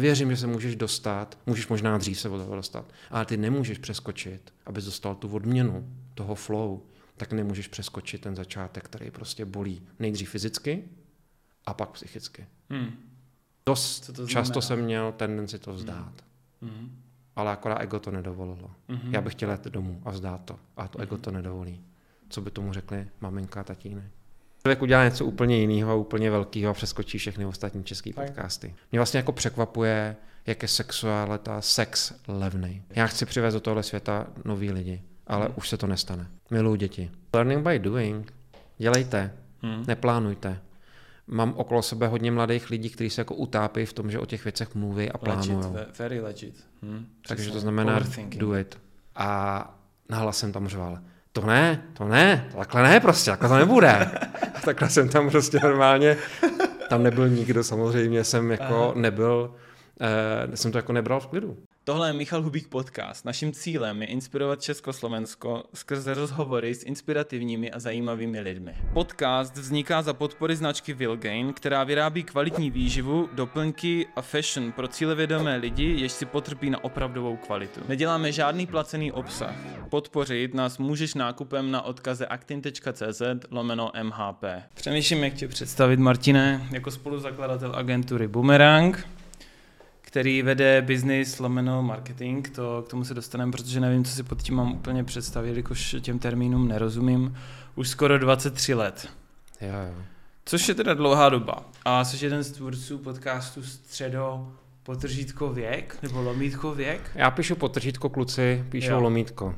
Věřím, že se můžeš dostat, můžeš možná dřív se od toho dostat, ale ty nemůžeš přeskočit, abys dostal tu odměnu toho flow, tak nemůžeš přeskočit ten začátek, který prostě bolí nejdřív fyzicky a pak psychicky. Hmm. Dost to často jsem měl tendenci to vzdát, Hmm. ale akorát ego to nedovolilo. Mhm. Já bych chtěl jet domů a vzdát to. A to ego to nedovolí. Co by tomu řekli maminka a tatínek? Člověk udělá něco úplně jiného a úplně velkého a přeskočí všechny ostatní české podcasty. Mě vlastně jako překvapuje, jak je sexualita, sex levný. Já chci přivést do tohle světa nový lidi, ale Hmm. už se to nestane. Miluji děti. Learning by doing. Dělejte, Hmm. neplánujte. Mám okolo sebe hodně mladých lidí, kteří se jako utápí v tom, že o těch věcech mluví a plánují. ve- very legit. Hmm. Takže to znamená do it. A nahlas jsem tam řval, to ne, to ne, takhle ne prostě, takhle to nebude. A takhle jsem tam prostě normálně, tam nebyl nikdo samozřejmě, jsem jako Aha. nebyl, eh, jsem to jako nebral v klidu. Tohle je Michal Hubík podcast. Naším cílem je inspirovat Československo skrze rozhovory s inspirativními a zajímavými lidmi. Podcast vzniká za podpory značky Vilgain, která vyrábí kvalitní výživu, doplňky a fashion pro cílevědomé lidi, jež si potrpí na opravdovou kvalitu. Neděláme žádný placený obsah. Podpořit nás můžeš nákupem na odkaze actin.cz lomeno MHP. Přemýšlím, jak tě představit, Martine, jako spoluzakladatel agentury Boomerang, který vede business lomeno marketing, to k tomu se dostaneme, protože nevím, co si pod tím mám úplně představit, jakož těm termínům nerozumím, už skoro 23 let. Jo, jo. Což je teda dlouhá doba. A jsi jeden z tvůrců podcastu Středo potržítko věk, nebo lomítko věk. Já píšu potržítko kluci, píšou Jo. lomítko. Uh,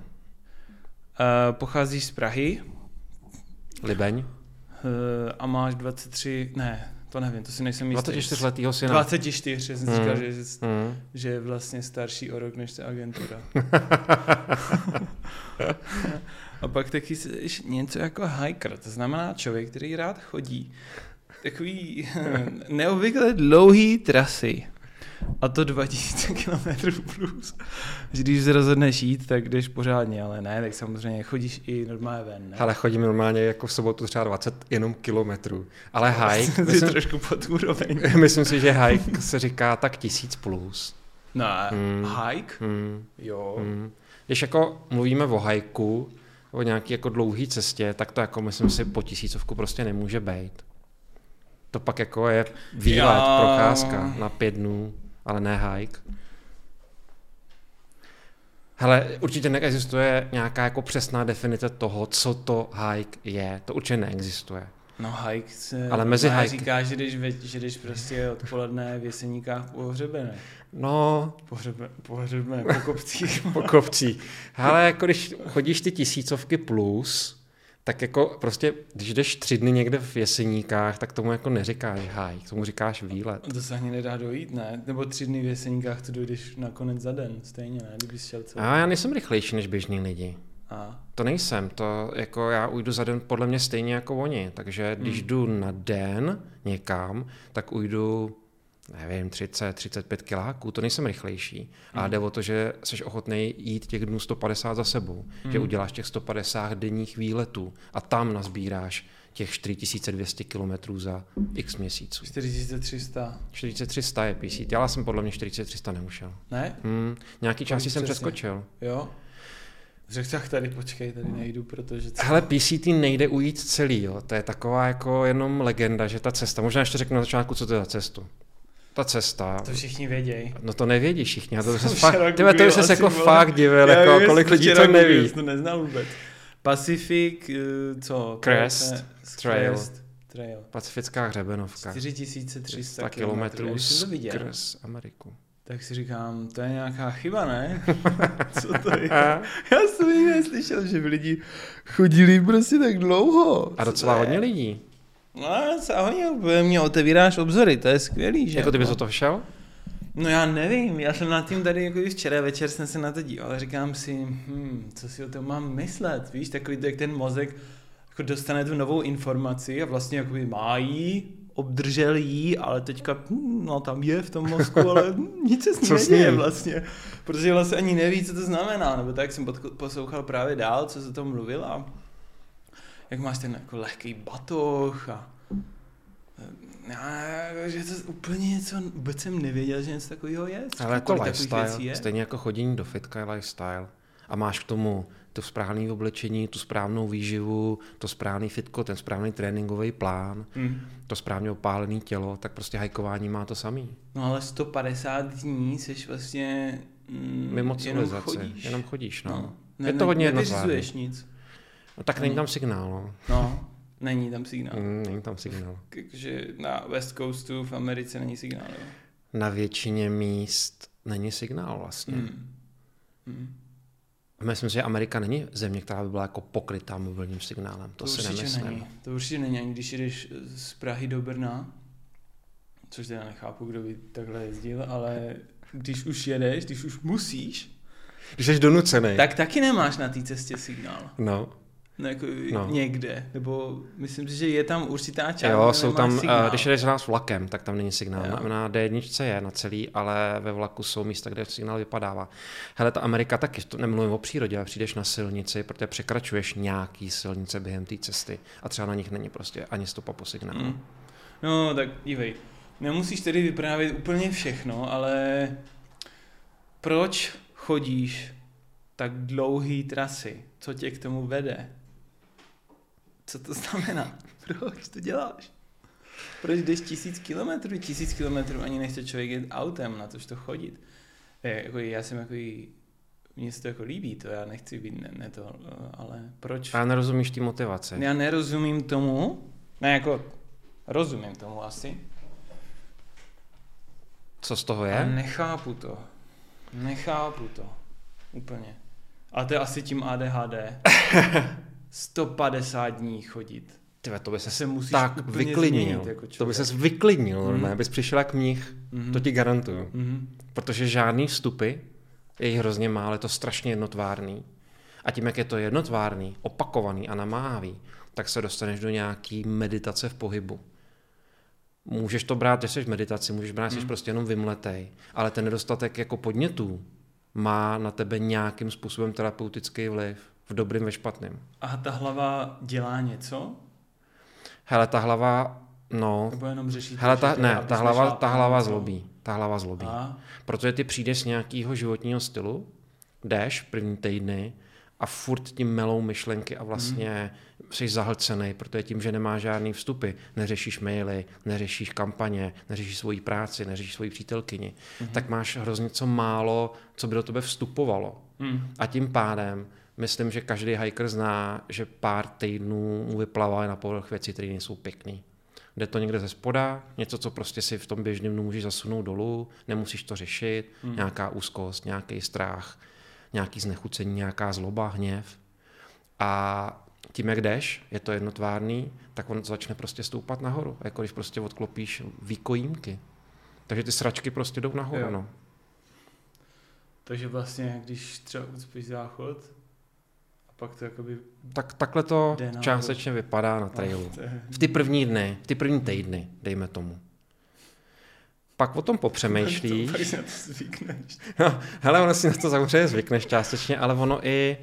pocházíš z Prahy Libeň. uh, a máš 23, ne, to nevím, to si nejsem jistý. 24 letýho syna. 24, já jsem Hmm. říkal, že, jsi- Hmm. že je vlastně starší o rok než ta agentura. A pak taky něco jako hiker, to znamená člověk, který rád chodí. Takový neobvykle dlouhý trasy. A to 2000 km plus. Že když se rozhodneš jít, tak jdeš pořádně, ale ne, tak samozřejmě chodíš i normálně ven. Ne? Ale chodím normálně jako v sobotu třeba 20 jenom kilometrů. Ale hike, Jsi myslím, trošku pod úroveň. myslím si, že hike se říká tak tisíc plus. Ne, Hmm. hike? Hmm. Jo. Hmm. Když jako mluvíme o hajku, o nějaký jako dlouhý cestě, tak to jako myslím si po tisícovku prostě nemůže být. To pak jako je výlet, Já- procházka na pět dnů, ale ne hike. Hele, určitě neexistuje nějaká jako přesná definice toho, co to hike je. To určitě neexistuje. No hike se... Ale mezi hike- říká, že ve, že jdeš prostě odpoledne v Jeseníkách po hřebenech. No, Po, hřebe, po hřebenech, po kopcích. po kopcích. Hele, jako když chodíš ty tisícovky plus, tak jako prostě, když jdeš tři dny někde v Jeseníkách, tak tomu jako neříkáš hike, tomu říkáš výlet. To se ani nedá dojít, ne? Nebo tři dny v Jeseníkách to dojdeš nakonec za den, stejně, ne? Kdybys šel celý. A já nejsem rychlejší než běžní lidi. A. To nejsem, to jako já ujdu za den podle mě stejně jako oni, takže když Hmm. jdu na den někam, tak ujdu nevím, 30, 35 kiláků, to nejsem rychlejší. A Hmm. jde o to, že jsi ochotný jít těch dnů 150 za sebou. Že Hmm. uděláš těch 150 denních výletů a tam nazbíráš těch 4200 kilometrů za x měsíců. 4300, 4300 je PC. Já jsem podle mě 4300 neušel. ne? Hmm, nějaký části jsem přesně? přeskočil. Jo? Řekl tak tady, počkej, tady nejdu, protože... co- Hele, PCT nejde ujít celý, jo. To je taková jako jenom legenda, že ta cesta, možná ještě řeknu na začátku, co to je za cestu. Ta cesta, To všichni vědějí. no to nevědí všichni, a to se fakt, tyhle, to se jako vole. fakt divil, Já jako kolik lidí to neví. to neznal vůbec. Pacific, eh, co? Crest Crest Trail. Crest Trail. Pacifická hřebenovka. 4300 300 kilometrů. skrz Ameriku. tak si říkám, to je nějaká chyba, ne? Co to je? Já jsem nikdy neslyšel, že by lidi chodili prostě tak dlouho. A docela hodně lidí. No, protože mě otevíráš obzory, to je skvělý, že? Jako ty bys o to šel? No já nevím, já jsem nad tím tady, jako včera večer jsem se na to díval, ale říkám si, hm, co si o tom mám myslet, víš, takový to, jak ten mozek jako dostane tu novou informaci a vlastně jakoby má jí, obdržel jí, ale teďka, hm, no tam je v tom mozku, ale hm, nic se s ní neděje vlastně, protože vlastně ani neví, co to znamená, nebo tak jsem poslouchal právě dál, co se tom mluvil a jak máš ten jako lehký batoh a Já, že to úplně něco, vůbec jsem nevěděl, že něco takového je. Ale je to lifestyle, je. stejně jako chodění do fitka je lifestyle. A máš k tomu to správné oblečení, tu správnou výživu, to správný fitko, ten správný tréninkový plán, mm. to správně opálené tělo, tak prostě hajkování má to samý. No ale 150 dní jsi vlastně mm, Mimo civilizaci, jenom chodíš. Jenom chodíš no. no. Ne, je to hodně jednotvárný. nic. No tak není tam signál. No. no. Není tam signál. Mm, není tam signál. Takže na West Coastu v Americe není signál. Jo? Na většině míst není signál vlastně. Mm. Mm. Myslím si, že Amerika není země, která by byla jako pokrytá mobilním signálem. To, to si nemyslím. Není. To určitě není, ani když jdeš z Prahy do Brna, což teda nechápu, kdo by takhle jezdil, ale když už jedeš, když už musíš, když jsi donucený. Tak taky nemáš na té cestě signál. No. No, jako no. někde, nebo myslím si, že je tam určitá část, Jo, jsou tam, signál. když jdeš nás vlakem, tak tam není signál. Na, na D1 je na celý, ale ve vlaku jsou místa, kde signál vypadává. Hele, ta Amerika taky, to nemluvím o přírodě, ale přijdeš na silnici, protože překračuješ nějaký silnice během té cesty a třeba na nich není prostě ani stopa po signálu. Mm. No, tak dívej, nemusíš tedy vyprávět úplně všechno, ale proč chodíš tak dlouhý trasy? Co tě k tomu vede? Co to znamená? Proč to děláš? Proč jdeš tisíc kilometrů? Tisíc kilometrů ani nechce člověk jít autem, na tož to chodit. Je, jako, já jsem jako mně se to jako líbí, to já nechci být ne, ne to, ale proč? A nerozumíš ty motivace. Já nerozumím tomu, ne jako rozumím tomu asi. Co z toho je? A nechápu to. Nechápu to. Úplně. A to je asi tím ADHD. 150 dní chodit. Tyve, to by se, se musíš tak vyklidnil. Jako to by se vyklidnil, mm. ne? Bys přišel jak mních, mm. to ti garantuju. Mm. Protože žádný vstupy, je jich hrozně málo, je to strašně jednotvárný. A tím, jak je to jednotvárný, opakovaný a namáhavý, tak se dostaneš do nějaký meditace v pohybu. Můžeš to brát, že jsi v meditaci, můžeš brát, že jsi mm. prostě jenom vymletej, ale ten nedostatek jako podnětů má na tebe nějakým způsobem terapeutický vliv v dobrým, ve špatném. A ta hlava dělá něco? Hele, ta hlava, no... Nebo jenom řeší Hele, ta, ne, ta hlava, ta hlava zlobí. Ta hlava zlobí. A? Protože ty přijdeš z nějakého životního stylu, jdeš první týdny a furt tím melou myšlenky a vlastně hmm. jsi zahlcený, protože tím, že nemáš žádný vstupy, neřešíš maily, neřešíš kampaně, neřešíš svoji práci, neřešíš svoji přítelkyni, hmm. tak máš hrozně co málo, co by do tebe vstupovalo. Hmm. A tím pádem myslím, že každý hiker zná, že pár týdnů mu vyplavá na povrch věci, které nejsou pěkné. Jde to někde ze spoda, něco, co prostě si v tom běžném dnu můžeš zasunout dolů, nemusíš to řešit, hmm. nějaká úzkost, nějaký strach, nějaký znechucení, nějaká zloba, hněv. A tím, jak jdeš, je to jednotvárný, tak on začne prostě stoupat nahoru, jako když prostě odklopíš výkojímky. Takže ty sračky prostě jdou nahoru, jo. no. Takže vlastně, když třeba ucpíš záchod, pak to jakoby tak takhle to částečně vypadá na trailu. V ty první dny, v ty první týdny, dejme tomu. Pak o tom popřemýšlíš. To, na to zvykneš. No, hele, ono si na to samozřejmě zvykneš částečně, ale ono i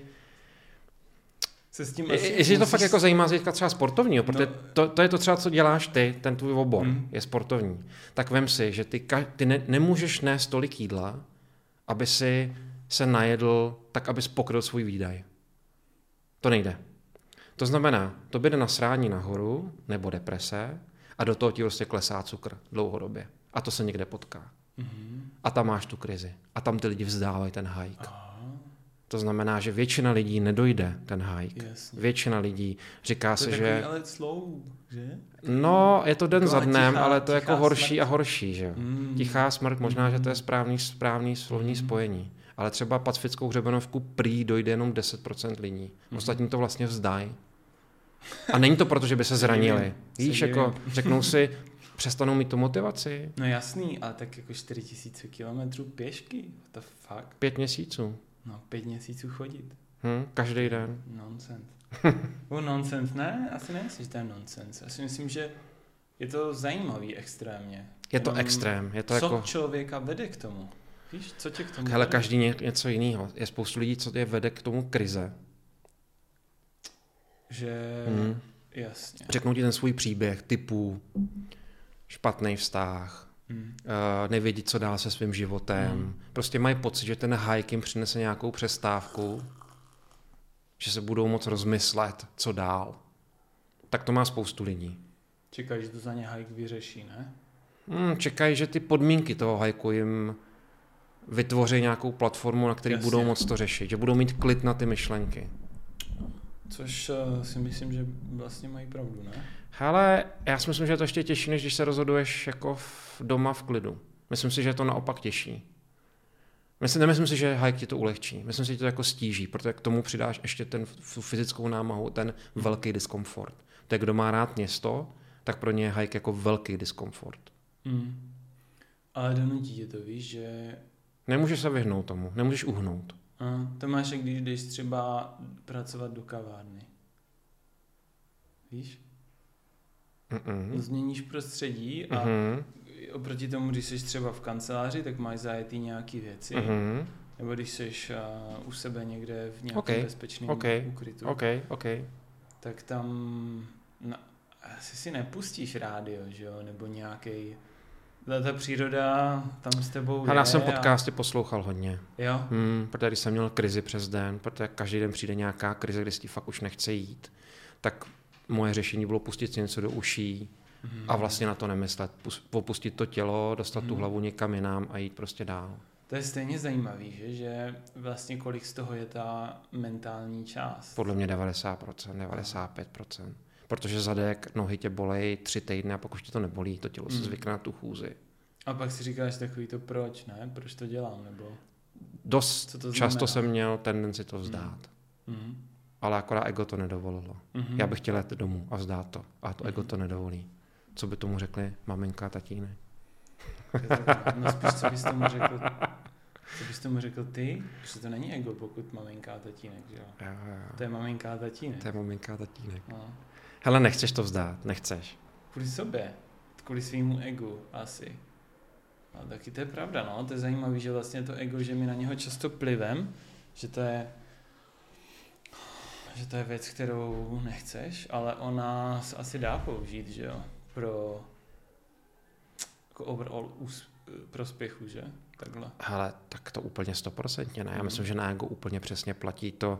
se s tím asi Jestli musíš... to fakt jako zajímá z třeba sportovního, protože no. to, to, je to třeba, co děláš ty, ten tvůj obor mm. je sportovní, tak vem si, že ty, ty ne, nemůžeš nést tolik jídla, aby si se najedl tak, abys pokryl svůj výdaj. To nejde. To znamená, to jde na srání nahoru nebo deprese a do toho ti prostě klesá cukr dlouhodobě. A to se někde potká. Mm-hmm. A tam máš tu krizi. A tam ty lidi vzdávají ten hike. Aha. To znamená, že většina lidí nedojde ten hike. Jasně. Většina lidí říká to se, že... ale slow, že? No, je to den to za dnem, tichá, ale to je jako horší smrt. a horší, že mm. Tichá smrt, možná, mm. že to je mm. správný, správný slovní mm. spojení ale třeba pacifickou hřebenovku prý dojde jenom 10% lidí. Mm-hmm. Ostatní to vlastně vzdají. A není to proto, že by se zranili. Víš, jako řeknou si, přestanou mít tu motivaci. No jasný, ale tak jako 4000 kilometrů pěšky, what the fuck. Pět měsíců. No, pět měsíců chodit. Hm, každý den. Nonsense. oh, nonsense, ne? Asi nemyslím, že to je nonsense. Já si myslím, že je to zajímavý extrémně. Je to Jenom extrém. Je to co jako... člověka vede k tomu? Víš, co tě k tomu Hele, každý ně, něco jiného. Je spoustu lidí, co je vede k tomu krize. Že... Hmm. Jasně. Řeknou ti ten svůj příběh typu špatný vztah, Hmm. uh, nevědí, co dál se svým životem. Hmm. Prostě mají pocit, že ten hike jim přinese nějakou přestávku, že se budou moc rozmyslet, co dál. Tak to má spoustu lidí. Čekáš, že to za ně hike vyřeší, ne? Hmm, čekají, že ty podmínky toho hajku jim vytvoří nějakou platformu, na které budou moc to řešit, že budou mít klid na ty myšlenky. Což uh, si myslím, že vlastně mají pravdu, ne? Hele, já si myslím, že je to ještě těžší, než když se rozhoduješ jako v, doma v klidu. Myslím si, že je to naopak těžší. Myslím, nemyslím si, že hike ti to ulehčí. Myslím si, že to jako stíží, protože k tomu přidáš ještě ten fyzickou námahu, ten velký diskomfort. Tak kdo má rád město, tak pro ně je hike jako velký diskomfort. Hmm. Ale donutí tě to, víš, že Nemůžeš se vyhnout tomu, nemůžeš uhnout. a, to máš, když jdeš třeba pracovat do kavárny. Víš? Mm-mm. Změníš prostředí a Mhm. oproti tomu, když jsi třeba v kanceláři, tak máš zajetý nějaký věci. Mhm. Nebo když jsi uh, u sebe někde v nějakém OK, bezpečném OK, ukrytu, OK, OK. tak tam na, asi si nepustíš rádio, že jo, nebo nějaký ta příroda tam s tebou Ale já je jsem a- podcasty poslouchal hodně. Jo? Hmm, protože když jsem měl krizi přes den, protože každý den přijde nějaká krize, kdy si fakt už nechce jít, tak moje řešení bylo pustit si něco do uší Mhm. a vlastně na to nemyslet. Pus- Opustit to tělo, dostat tu Mhm. hlavu někam jinam a jít prostě dál. To je stejně zajímavý, že? že vlastně kolik z toho je ta mentální část. Podle mě 90%, 95%. Protože zadek, nohy tě bolej tři týdny a pak už tě to nebolí, to tělo se Mm. zvykne na tu chůzi. A pak si říkáš takový to proč, ne? Proč to dělám, nebo... Dost Co to často jsem měl tendenci to vzdát. Mhm. Ale akorát ego to nedovolilo. Mhm. Já bych chtěl jet domů a vzdát to. A to ego Mhm. to nedovolí. Co by tomu řekli maminka a tatínek? No spíš, co bys tomu řekl, co bys tomu řekl ty, že to není ego, pokud maminka a tatínek, že jo? Jo, jo. To je maminka a tatínek. To je maminka a tatínek. No. Hele, nechceš to vzdát, nechceš. Kvůli sobě, kvůli svýmu egu asi. A taky to je pravda, no. To je zajímavé, že vlastně to ego, že my na něho často plivem, že to je že to je věc, kterou nechceš, ale ona se asi dá použít, že jo, pro jako overall ús, prospěchu, že? Takhle. Hele, tak to úplně stoprocentně ne. Já Mhm. myslím, že na ego úplně přesně platí to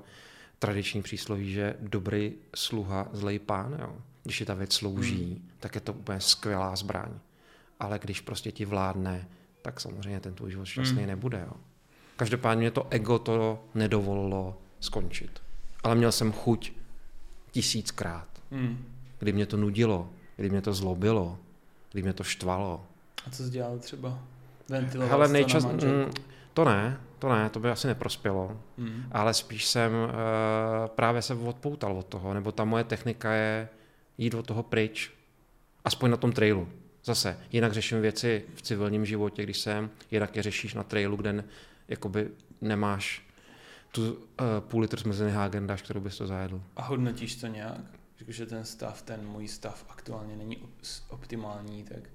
tradiční přísloví, že dobrý sluha, zlej pán, jo. Když je ta věc slouží, Mhm. tak je to úplně skvělá zbraň. Ale když prostě ti vládne, tak samozřejmě ten tvůj život šťastný Mhm. nebude, jo. Každopádně mě to ego to nedovolilo skončit. Ale měl jsem chuť tisíckrát, Hmm. kdy mě to nudilo, kdy mě to zlobilo, kdy mě to štvalo. A co jsi dělal třeba? Ventiloval Hele, to nejčas... na mm, to ne, to ne, to by asi neprospělo. Hmm. Ale spíš jsem uh, právě se odpoutal od toho, nebo ta moje technika je jít od toho pryč, aspoň na tom trailu. Zase, jinak řeším věci v civilním životě, když jsem, jinak je řešíš na trailu, kde ne, jakoby nemáš tu uh, půl litr zmrzliny Hagen Dazs, kterou bys to zajedl. A hodnotíš to nějak? Že ten stav, ten můj stav aktuálně není optimální, tak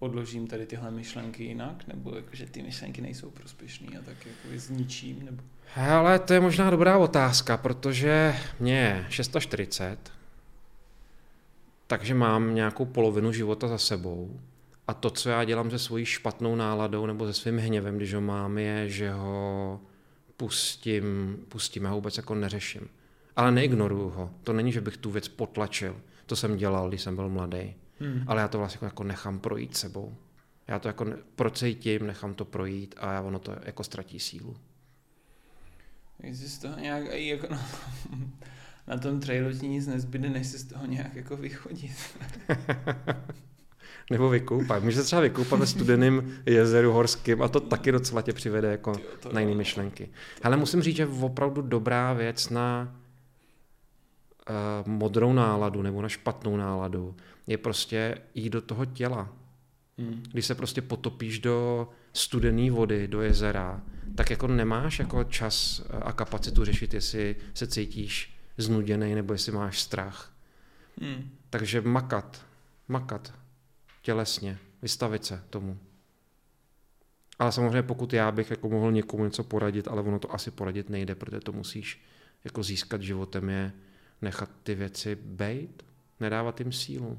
odložím tady tyhle myšlenky jinak? Nebo jako, že ty myšlenky nejsou prospěšné a tak jako zničím? Nebo... Ale to je možná dobrá otázka, protože mě je 640, takže mám nějakou polovinu života za sebou a to, co já dělám se svojí špatnou náladou nebo se svým hněvem, když ho mám, je, že ho pustím, pustím, já ho vůbec jako neřeším. Ale neignoruju ho. To není, že bych tu věc potlačil. To jsem dělal, když jsem byl mladý. Hmm. Ale já to vlastně jako nechám projít sebou. Já to jako procejtím, nechám to projít a ono to jako ztratí sílu. Jestli z toho nějak, i jako na, na tom trailu ti nic nezbyde, než se z toho nějak jako vychodit. Nebo vykoupat. Může se třeba vykoupat ve studeném jezeru horským a to taky docela tě přivede jako to na jiné jo. myšlenky. Ale musím říct, že opravdu dobrá věc na uh, modrou náladu nebo na špatnou náladu je prostě jít do toho těla. Hmm. Když se prostě potopíš do studené vody, do jezera, tak jako nemáš jako čas a kapacitu řešit, jestli se cítíš znuděný nebo jestli máš strach. Hmm. Takže makat, makat tělesně, vystavit se tomu. Ale samozřejmě pokud já bych jako mohl někomu něco poradit, ale ono to asi poradit nejde, protože to musíš jako získat životem je nechat ty věci bejt, nedávat jim sílu.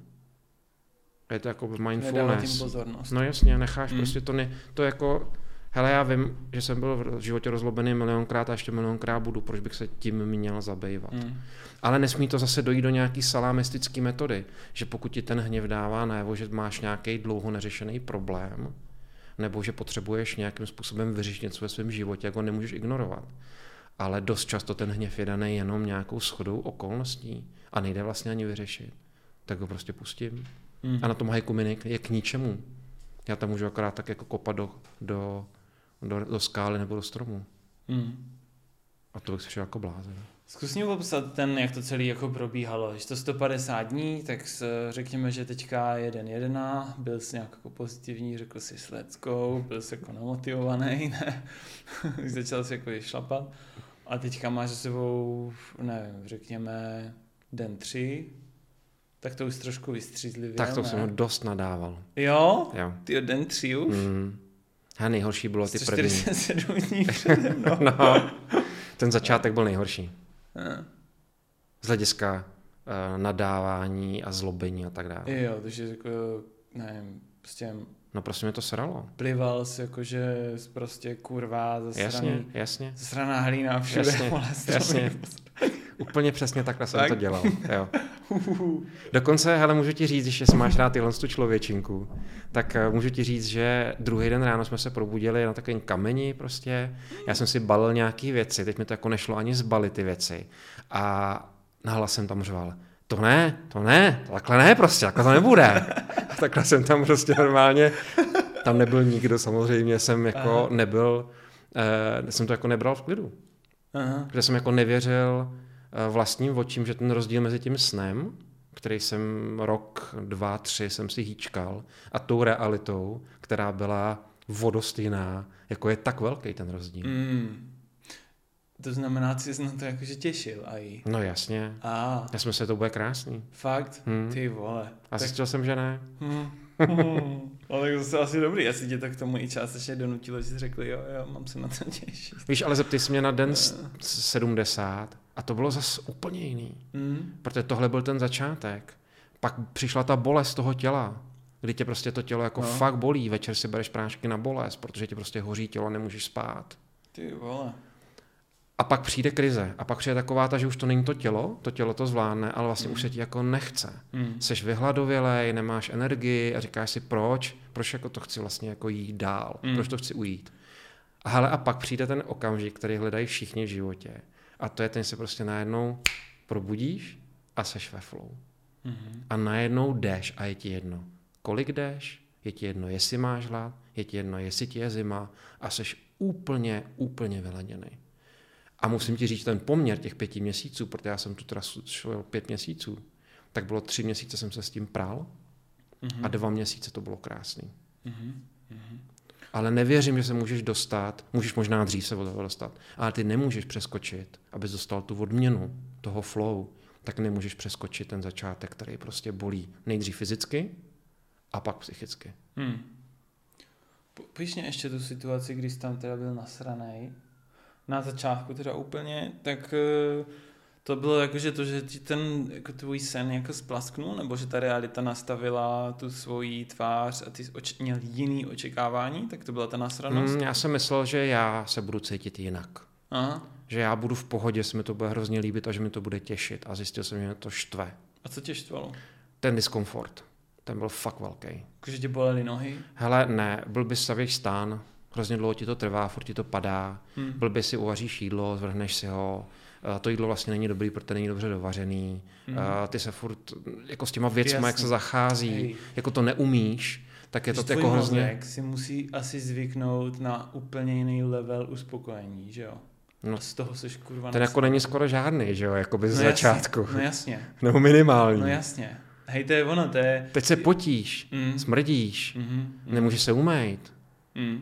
Je to jako Nedává tím mindfulness. pozornost. No jasně, necháš Mm. prostě to, ne, to jako, hele já vím, že jsem byl v životě rozlobený milionkrát a ještě milionkrát budu, proč bych se tím měl zabývat. Mm. Ale nesmí to zase dojít do nějaký salámistické metody, že pokud ti ten hněv dává najevo, že máš nějaký dlouho neřešený problém, nebo že potřebuješ nějakým způsobem vyřešit něco ve svém životě, jak ho nemůžeš ignorovat. Ale dost často ten hněv je daný jenom nějakou schodou okolností a nejde vlastně ani vyřešit. Tak ho prostě pustím. Mm. A na tom hajku mi je k ničemu. Já tam můžu akorát tak jako kopat do, do, do, do skály nebo do stromu. Mm. A to bych si šel jako blázen. Zkus mi popsat ten, jak to celé jako probíhalo. Že to 150 dní, tak s, řekněme, že teďka jeden jedna, byl jsi nějak jako pozitivní, řekl jsi s let's go, byl jsi jako namotivovaný, ne? Začal jsi jako šlapat. A teďka máš za sebou, nevím, řekněme, den tři, tak to už trošku vystřízlivě, Tak to ne? jsem ho dost nadával. Jo? Jo. Ty den tři už? Mm. A nejhorší bylo ty první. 147 dní přede mnou. No, ten začátek byl nejhorší. Z hlediska uh, nadávání a zlobení a tak dále. Jo, takže jako, nevím, prostě No prostě mě to sralo. plival jsi jakože prostě kurva Jasně, zasraný, jasně. zasraná hlína všude. Jasně, jasně. Úplně přesně takhle jsem Tak? to dělal. Jo. Dokonce, hele, můžu ti říct, když máš rád tyhle tu člověčinku, tak eh, můžu ti říct, že druhý den ráno jsme se probudili na takovém kameni prostě. Já jsem si balil nějaké věci, teď mi to jako nešlo ani zbalit ty věci. A nahlas jsem tam řval, to ne, to ne, takhle ne prostě, takhle to nebude. A takhle jsem tam prostě normálně, tam nebyl nikdo samozřejmě, jsem jako Aha. nebyl, eh, jsem to jako nebral v klidu Aha. kde jsem jako nevěřil vlastním očím, že ten rozdíl mezi tím snem, který jsem rok, dva, tři jsem si hýčkal, a tou realitou, která byla vodostejná, jako je tak velký ten rozdíl. Mm. To znamená, že jsi na to jakože těšil a jí. No jasně, A, já jsem se to bude krásný. fakt? Hmm. Ty vole. A Tak, zjistil jsem, že ne. hmm. Hmm. Ale tak zase asi dobrý, asi tě to k tomu i částečně donutilo, že jsi řekl, jo, jo, mám se na to těšit. Víš, ale zeptej se mě na den s 70 a to bylo zase úplně jiný. Mm. Protože tohle byl ten začátek. Pak přišla ta bolest toho těla, kdy tě prostě to tělo jako No. no. fakt bolí. Večer si bereš prášky na bolest, protože ti prostě hoří tělo a nemůžeš spát. Ty vole. A pak přijde krize. A pak přijde taková ta, že už to není to tělo, to tělo to zvládne, ale vlastně Mm. už se ti jako nechce. Mm. Seš vyhladovělej, nemáš energii a říkáš si proč, proč jako to chci vlastně jako jít dál, Mm. proč to chci ujít. A hele, a pak přijde ten okamžik, který hledají všichni v životě. A to je ten, se prostě najednou probudíš a seš ve flow. Mm. A najednou jdeš a je ti jedno, kolik jdeš, je ti jedno, jestli máš hlad, je ti jedno, jestli ti je zima a seš úplně, úplně vyladěný. A musím ti říct ten poměr těch pěti měsíců, protože já jsem tu trasu šel pět měsíců, tak bylo tři měsíce jsem se s tím prál Mhm. a dva měsíce to bylo krásný. Mhm. Mhm. Ale nevěřím, že se můžeš dostat, můžeš možná dřív se od toho dostat, ale ty nemůžeš přeskočit, abys dostal tu odměnu toho flow, tak nemůžeš přeskočit ten začátek, který prostě bolí nejdřív fyzicky a pak psychicky. Hmm. Píš ještě tu situaci, kdy jsi tam teda byl nasranej. Na začátku teda úplně, tak eh, to bylo jako, že to, že ti ten jako tvůj sen jako splasknul, nebo že ta realita nastavila tu svoji tvář a ty oč- měl jiný očekávání, tak to byla ta nasranost? Hmm, já jsem myslel, že já se budu cítit jinak. Aha. Že já budu v pohodě, se mi to bude hrozně líbit a že mi to bude těšit. A zjistil jsem, že mě to štve. A co tě štvalo? Ten diskomfort, ten byl fakt velký. Jakože tě bolely nohy? Hele, ne, byl by stavěš stán, hrozně dlouho ti to trvá, furt ti to padá, Hmm. blbě si uvaříš jídlo, zvrhneš si ho, eh, to jídlo vlastně není dobrý, protože není dobře dovařený, Hmm. hmm. ty se furt jako s těma věcmi, jak Jasně. se zachází, Hej. jako to neumíš, tak je Když to jako hrozně... si musí asi zvyknout na úplně jiný level uspokojení, že jo? No. A z toho seš kurva Ten jako není skoro žádný, že jo, jako by z No začátku, Jasně, no jasně, nebo minimální. no jasně. Hej, to je ono, to je... Teď se potíš, Mm. smrdíš, Mm-hmm. Mm. nemůžeš se umýt, Mm.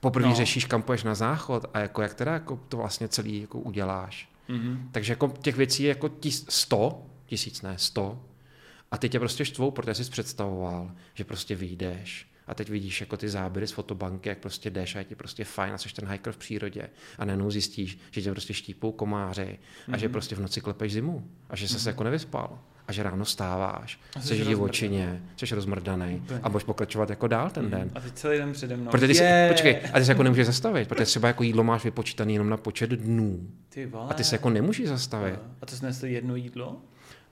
Poprvé No. řešíš, kam půjdeš na záchod a jako jak teda jako to vlastně celý jako uděláš. Mm-hmm. Takže jako těch věcí je jako tis, 100, tisíc ne, 100. A ty tě prostě štvou, protože jsi představoval, že prostě vyjdeš a teď vidíš jako ty záběry z fotobanky, jak prostě jdeš a je ti prostě fajn a jsi ten hiker v přírodě a najednou zjistíš, že tě prostě štípou komáři a že Mhm. prostě v noci klepeš zimu a že se jako nevyspal a že ráno stáváš, A jsi v divočině, jsi rozmrdaný Úplně. a budeš pokračovat jako dál ten den. A teď celý den přede mnou. Protože ty si, Je! počkej, a ty se jako nemůžeš zastavit, protože třeba jako jídlo máš vypočítaný jenom na počet dnů. Ty vole. A ty se jako nemůžeš zastavit. A to jsi nesl jedno jídlo?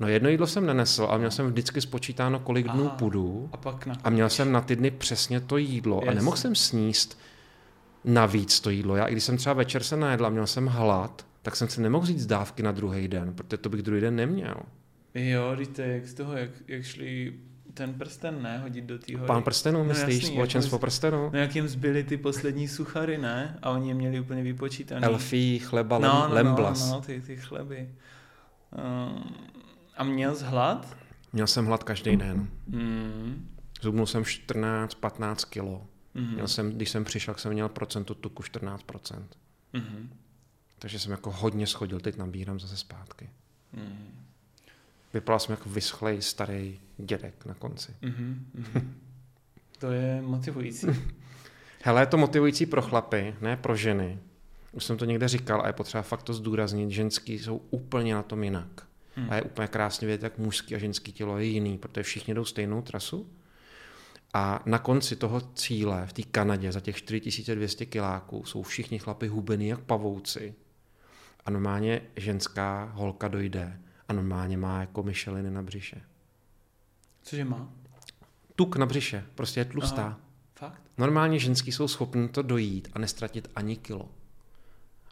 No jedno jídlo jsem nenesl, ale měl jsem vždycky spočítáno, kolik dnů Aha. půjdu A pak na... a měl jsem na ty dny přesně to jídlo a Jasně. nemohl jsem sníst navíc to jídlo. Já i když jsem třeba večer se najedl a měl jsem hlad, tak jsem si nemohl říct dávky na druhý den, protože to bych druhý den neměl. Jo, víte, jak z toho, jak, jak šli ten prsten, ne, hodit do té hory. Pán prstenů, No myslíš, jasný, společenstvo jako- prstenů? No jak jim zbyly ty poslední suchary, ne? A oni je měli úplně vypočítaný. Elfí, chleba, no, lem, no, lemblas. No, no, ty, ty chleby. Um, a měl jsi hlad? Měl jsem hlad každý den. Mm. Zubnul jsem 14-15 kilo. Mm. Měl jsem, když jsem přišel, tak jsem měl procentu tuku 14%. Mm. Takže jsem jako hodně schodil, teď nabírám zase zpátky. Mm. Vypadal jsem jako vyschlej starý dědek na konci. Mm. Mm. To je motivující. Hele, je to motivující pro chlapy, ne pro ženy. Už jsem to někde říkal a je potřeba fakt to zdůraznit. Ženský jsou úplně na tom jinak. Mm. A je úplně krásně vidět, jak mužský a ženský tělo je jiný, protože všichni jdou stejnou trasu. A na konci toho cíle v té Kanadě za těch 4200 kiláků jsou všichni chlapi hubený jak pavouci. A normálně ženská holka dojde a normálně má jako myšeliny na břiše. Cože má? Tuk na břiše, prostě je tlustá. Aha. Fakt? Normálně ženský jsou schopni to dojít a nestratit ani kilo.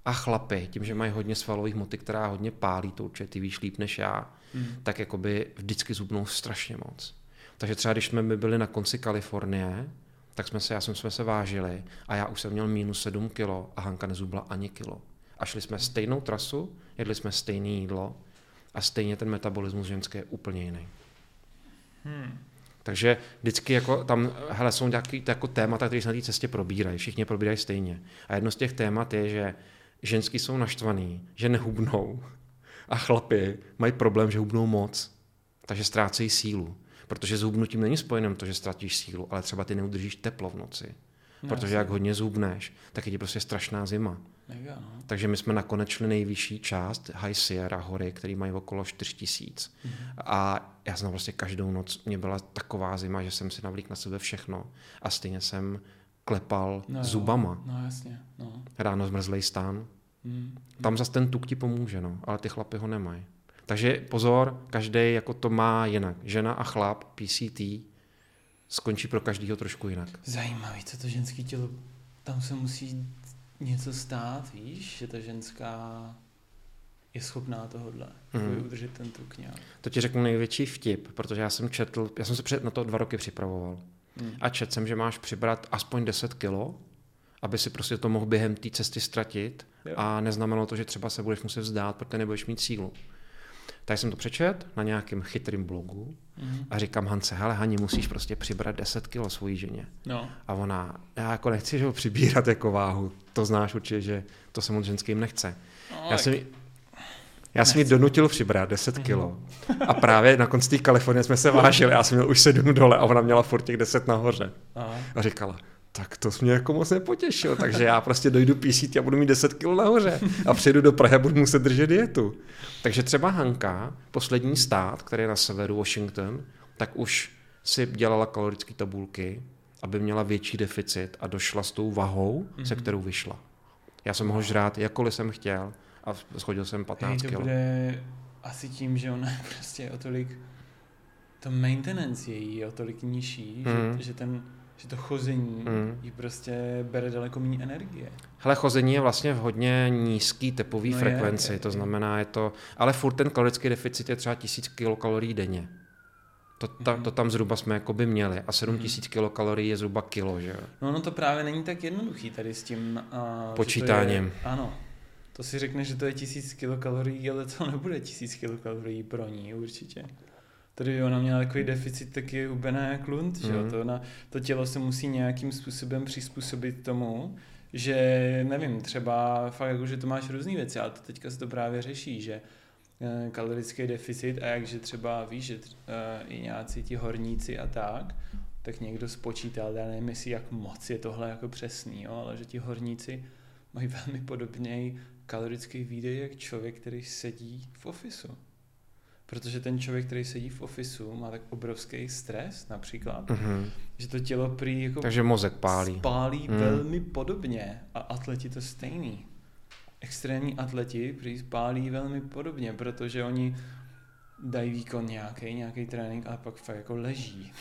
A chlapy, tím, že mají hodně svalových hmoty, která hodně pálí, to určitě ty víš líp než já, Mm. tak jakoby vždycky zubnou strašně moc. Takže třeba když jsme my byli na konci Kalifornie, tak jsme se, já jsem jsme se vážili a já už jsem měl minus 7 kilo a Hanka nezubla ani kilo. A šli jsme stejnou trasu, jedli jsme stejné jídlo a stejně ten metabolismus ženský je úplně jiný. Hmm. Takže vždycky jako tam, hele, jsou nějaké jako témata, které se na té cestě probírají. Všichni probírají stejně. A jedno z těch témat je, že ženský jsou naštvaný, že nehubnou a chlapi mají problém, že hubnou moc, takže ztrácejí sílu. Protože s hubnutím není spojené to, že ztratíš sílu, ale třeba ty neudržíš teplo v noci. No, protože jasně. jak hodně zubneš, tak je ti prostě strašná zima. Mega, no. Takže my jsme nakonec šli nejvyšší část High Sierra hory, který mají okolo 4000. Mhm. A já jsem prostě každou noc, mě byla taková zima, že jsem si navlík na sebe všechno a stejně jsem klepal No zubama. No jasně, no. Ráno zmrzlej stán. Mm. Tam zase ten tuk ti pomůže, no, ale ty chlapy ho nemají. Takže pozor, každý jako to má jinak. Žena a chlap, PCT, skončí pro každýho trošku jinak. Zajímavý, co to ženské tělo, tam se musí něco stát, víš, že ta ženská je schopná tohodle, Mhm. mm. udržet ten tuk nějak. To ti řeknu největší vtip, protože já jsem četl, já jsem se před, na to dva roky připravoval. Mm. A četl jsem, že máš přibrat aspoň 10 kilo, aby si prostě to mohl během té cesty ztratit Jo. a neznamenalo to, že třeba se budeš muset vzdát, protože nebudeš mít sílu. Tak jsem to přečet na nějakém chytrým blogu Mm. a říkám Hance, hele Hani, musíš prostě přibrat 10 kilo svojí ženě. No, A ona, já jako nechci že ho přibírat jako váhu, to znáš určitě, že to se moc ženským nechce. no Já jsem, jí- já jsem ji donutil přibrat 10 kilo. A právě na konci té Kalifornie jsme se vážili, já jsem měl už 7 dole a ona měla furt těch 10 nahoře. Aha. A říkala, tak to jsi mě jako moc nepotěšil, takže já prostě dojdu písít a budu mít 10 kg nahoře a přijedu do Prahy a budu muset držet dietu. Takže třeba Hanka, poslední stát, který je na severu Washington, tak už si dělala kalorické tabulky, aby měla větší deficit a došla s tou vahou, mm-hmm. se kterou vyšla. Já jsem mohl žrát, jakkoliv jsem chtěl a schodil jsem Hej, 15 to kg. bude asi tím, že ona prostě o tolik, to maintenance její je o tolik nižší, Mhm. že, že ten že to chození Mhm. jí prostě bere daleko méně energie. Hele, chození je vlastně v hodně nízký tepový No no je, frekvenci, je, to je. znamená, je to, ale furt ten kalorický deficit je třeba 1000 kilokalorií denně. To, ta, Mhm. to tam zhruba jsme jako by měli a 7000 kilokalorií je zhruba kilo, že jo? No, no to právě není tak jednoduchý tady s tím uh, Počítáním. Je, ano. To si řekne, že to je tisíc kilokalorií, ale to nebude tisíc kilokalorií pro ní určitě. Tady by ona měla takový deficit, tak je hubená jak lund, že jo? Mhm. To, ona, to tělo se musí nějakým způsobem přizpůsobit tomu, že nevím, třeba fakt jako, že to máš různé věci, ale to teďka se to právě řeší, že eh, kalorický deficit a jakže třeba víš, že eh, i nějací ti horníci a tak, tak někdo spočítal, já nevím, jestli jak moc je tohle jako přesný, jo, ale že ti horníci mají velmi podobný kalorický výdej jak člověk, který sedí v ofisu. Protože ten člověk, který sedí v ofisu, má tak obrovský stres například, Mhm. že to tělo prý jako Takže mozek pálí. spálí Hmm. velmi podobně a atleti to stejný. Extrémní atleti prý spálí velmi podobně, protože oni dají výkon nějaký, nějaký trénink a pak fakt jako leží.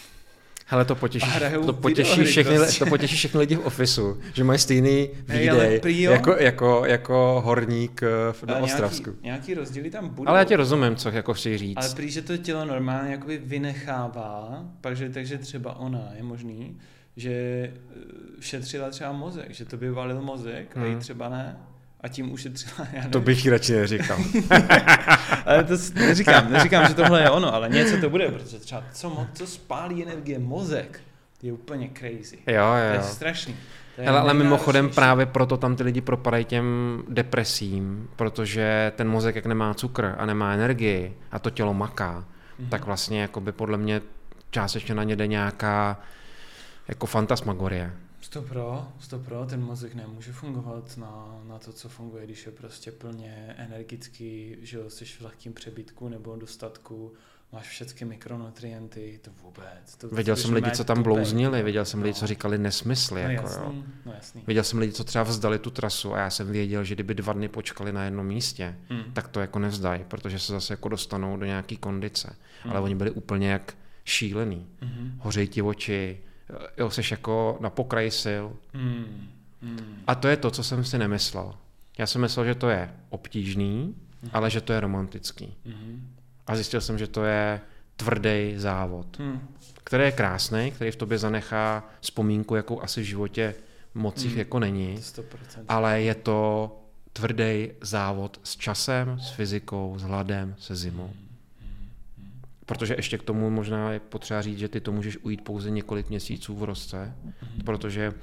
Hele, to potěší, A to potěší, všechny, prostě. to potěší všechny lidi v ofisu, že mají stejný výdej jako, jako, jako horník eh, v- na Ostravsku. Nějaký, nějaký rozdíly tam budou. Ale já ti rozumím, co jako chci říct. Ale prý, že to tělo normálně jakoby vynechává, takže, takže třeba ona je možný, že eh, šetřila třeba mozek, že to by valil mozek a jí Hmm. třeba ne. A tím ušetřila, já nevím. To bych radši neříkal. Ale to neříkám, neříkám, že tohle je ono, ale něco to bude, protože třeba co, co spálí energie mozek, je úplně crazy. Jo, To je jo. strašný. To je Hele, ale mimochodem právě proto tam ty lidi propadají těm depresím, protože ten mozek, jak nemá cukr a nemá energii a to tělo maká, Mhm. tak vlastně jako by podle mě částečně na ně jde nějaká jako fantasmagorie. Sto pro, sto pro, ten mozek nemůže fungovat na, na to, co funguje, když je prostě plně energický, že jo, jsi v lehkým přebytku nebo dostatku, máš všechny mikronutrienty, to vůbec. To Viděl to jsem bys lidi, co tam blouznili, jo. viděl jsem lidi, co No. říkali nesmysly. No Jako, jo. jasný, no jasný. Viděl jsem lidi, co třeba vzdali tu trasu a já jsem věděl, že kdyby dva dny počkali na jednom místě, Hmm. tak to jako nevzdají, protože se zase jako dostanou do nějaký kondice. Hmm. Ale oni byli úplně jak šílený. Mhm. Hořejí ti oči, jo, seš jako na pokraji sil. Hmm. Hmm. A to je to, co jsem si nemyslel. Já jsem myslel, že to je obtížný, ale že to je romantický. Mhm. A zjistil jsem, že to je tvrdý závod, Hmm. který je krásný, který v tobě zanechá vzpomínku, jakou asi v životě moc jich Hmm. jako není, To 100%. ale je to tvrdý závod s časem, s fyzikou, s hladem, se zimou. Protože ještě k tomu možná je potřeba říct, že ty to můžeš ujít pouze několik měsíců v roce, protože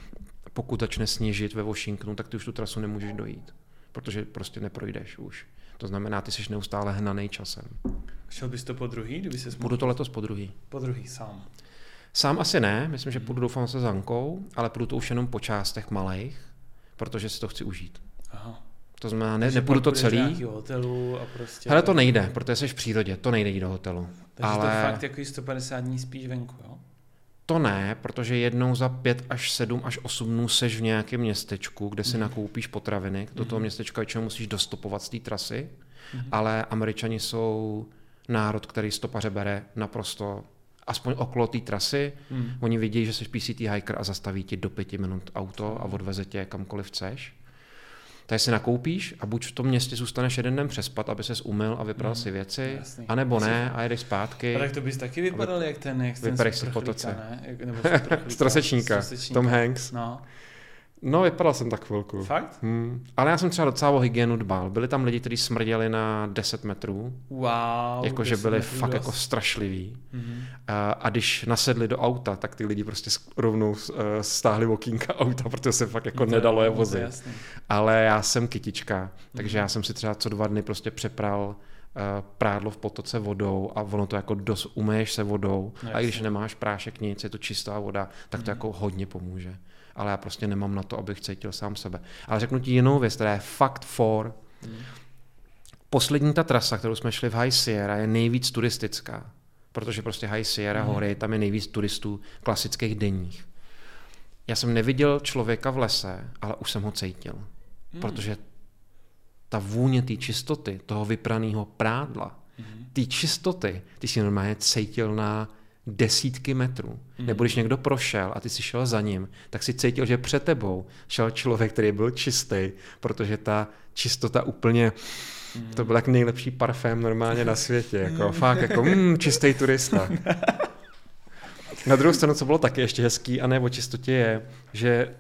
pokud začne sněžit ve Washingtonu, tak ty už tu trasu nemůžeš dojít, protože prostě neprojdeš už. To znamená, ty jsi neustále hnaný časem. Šel bys to po druhý, kdyby se Budu to letos po druhý. po druhý sám. Sám asi ne, myslím, že půjdu doufám se Zankou, ale půjdu to už jenom po částech malých, protože si to chci užít. Aha. To znamená, ne, nepůjdu to celý. hotelu a prostě... Hele, to nejde, protože jsi v přírodě, to nejde jít do hotelu. Takže ale- to fakt jako 150 dní spíš venku, jo? To ne, protože jednou za pět až sedm až osm dnů seš v nějakém městečku, kde si Mhm. nakoupíš potraviny. Do toho Mhm. městečka většinou musíš dostopovat z té trasy, Mhm. ale američani jsou národ, který stopaře bere naprosto aspoň okolo té trasy. Oni vidí, že jsi PCT hiker a zastaví ti do pěti minut auto a odveze tě kamkoliv chceš. Tady si nakoupíš a buď v tom městě zůstaneš jeden den přespat, aby ses umyl a vypral Mhm, si věci, jasný. anebo ne a jedeš zpátky. A tak to bys taky vypadal jak ten, jak ten si potoce. ne? Nebo trosečníka. Tom Hanks. No, No, vypadal jsem tak chvilku. fakt? Hmm. Ale já jsem třeba docela o hygienu dbal. Byli tam lidi, kteří smrděli na 10 metrů, Wow. jakože byli metrů fakt dost. jako strašliví. Mhm. A, a když nasedli do auta, tak ty lidi prostě rovnou uh, stáhli okýnka auta, protože se fakt jako to- nedalo je vozit. jasný. Ale já jsem kytička, takže Mhm. já jsem si třeba co dva dny prostě přepral uh, prádlo v potoce vodou a ono to jako dost umeješ se vodou No a i když nemáš prášek nic, je to čistá voda, tak to Mhm. jako hodně pomůže. Ale já prostě nemám na to, abych cítil sám sebe. Ale řeknu ti jinou věc, která je fakt for. Mhm. Poslední ta trasa, kterou jsme šli v High Sierra, je nejvíc turistická. Protože prostě High Sierra Mhm. hory, tam je nejvíc turistů klasických denních. Já jsem neviděl člověka v lese, ale už jsem ho cítil. Hmm. Protože ta vůně té čistoty, toho vypraného prádla, Mhm. té čistoty, ty si normálně cítil na desítky metrů. Mhm. Nebo když někdo prošel a ty si šel za ním, tak si cítil, že před tebou šel člověk, který byl čistý, protože ta čistota úplně, Mhm. to byl jak nejlepší parfém normálně na světě. Jako, fakt jako mm, čistý turista. Na druhou stranu, co bylo taky ještě hezký a ne o čistotě je, že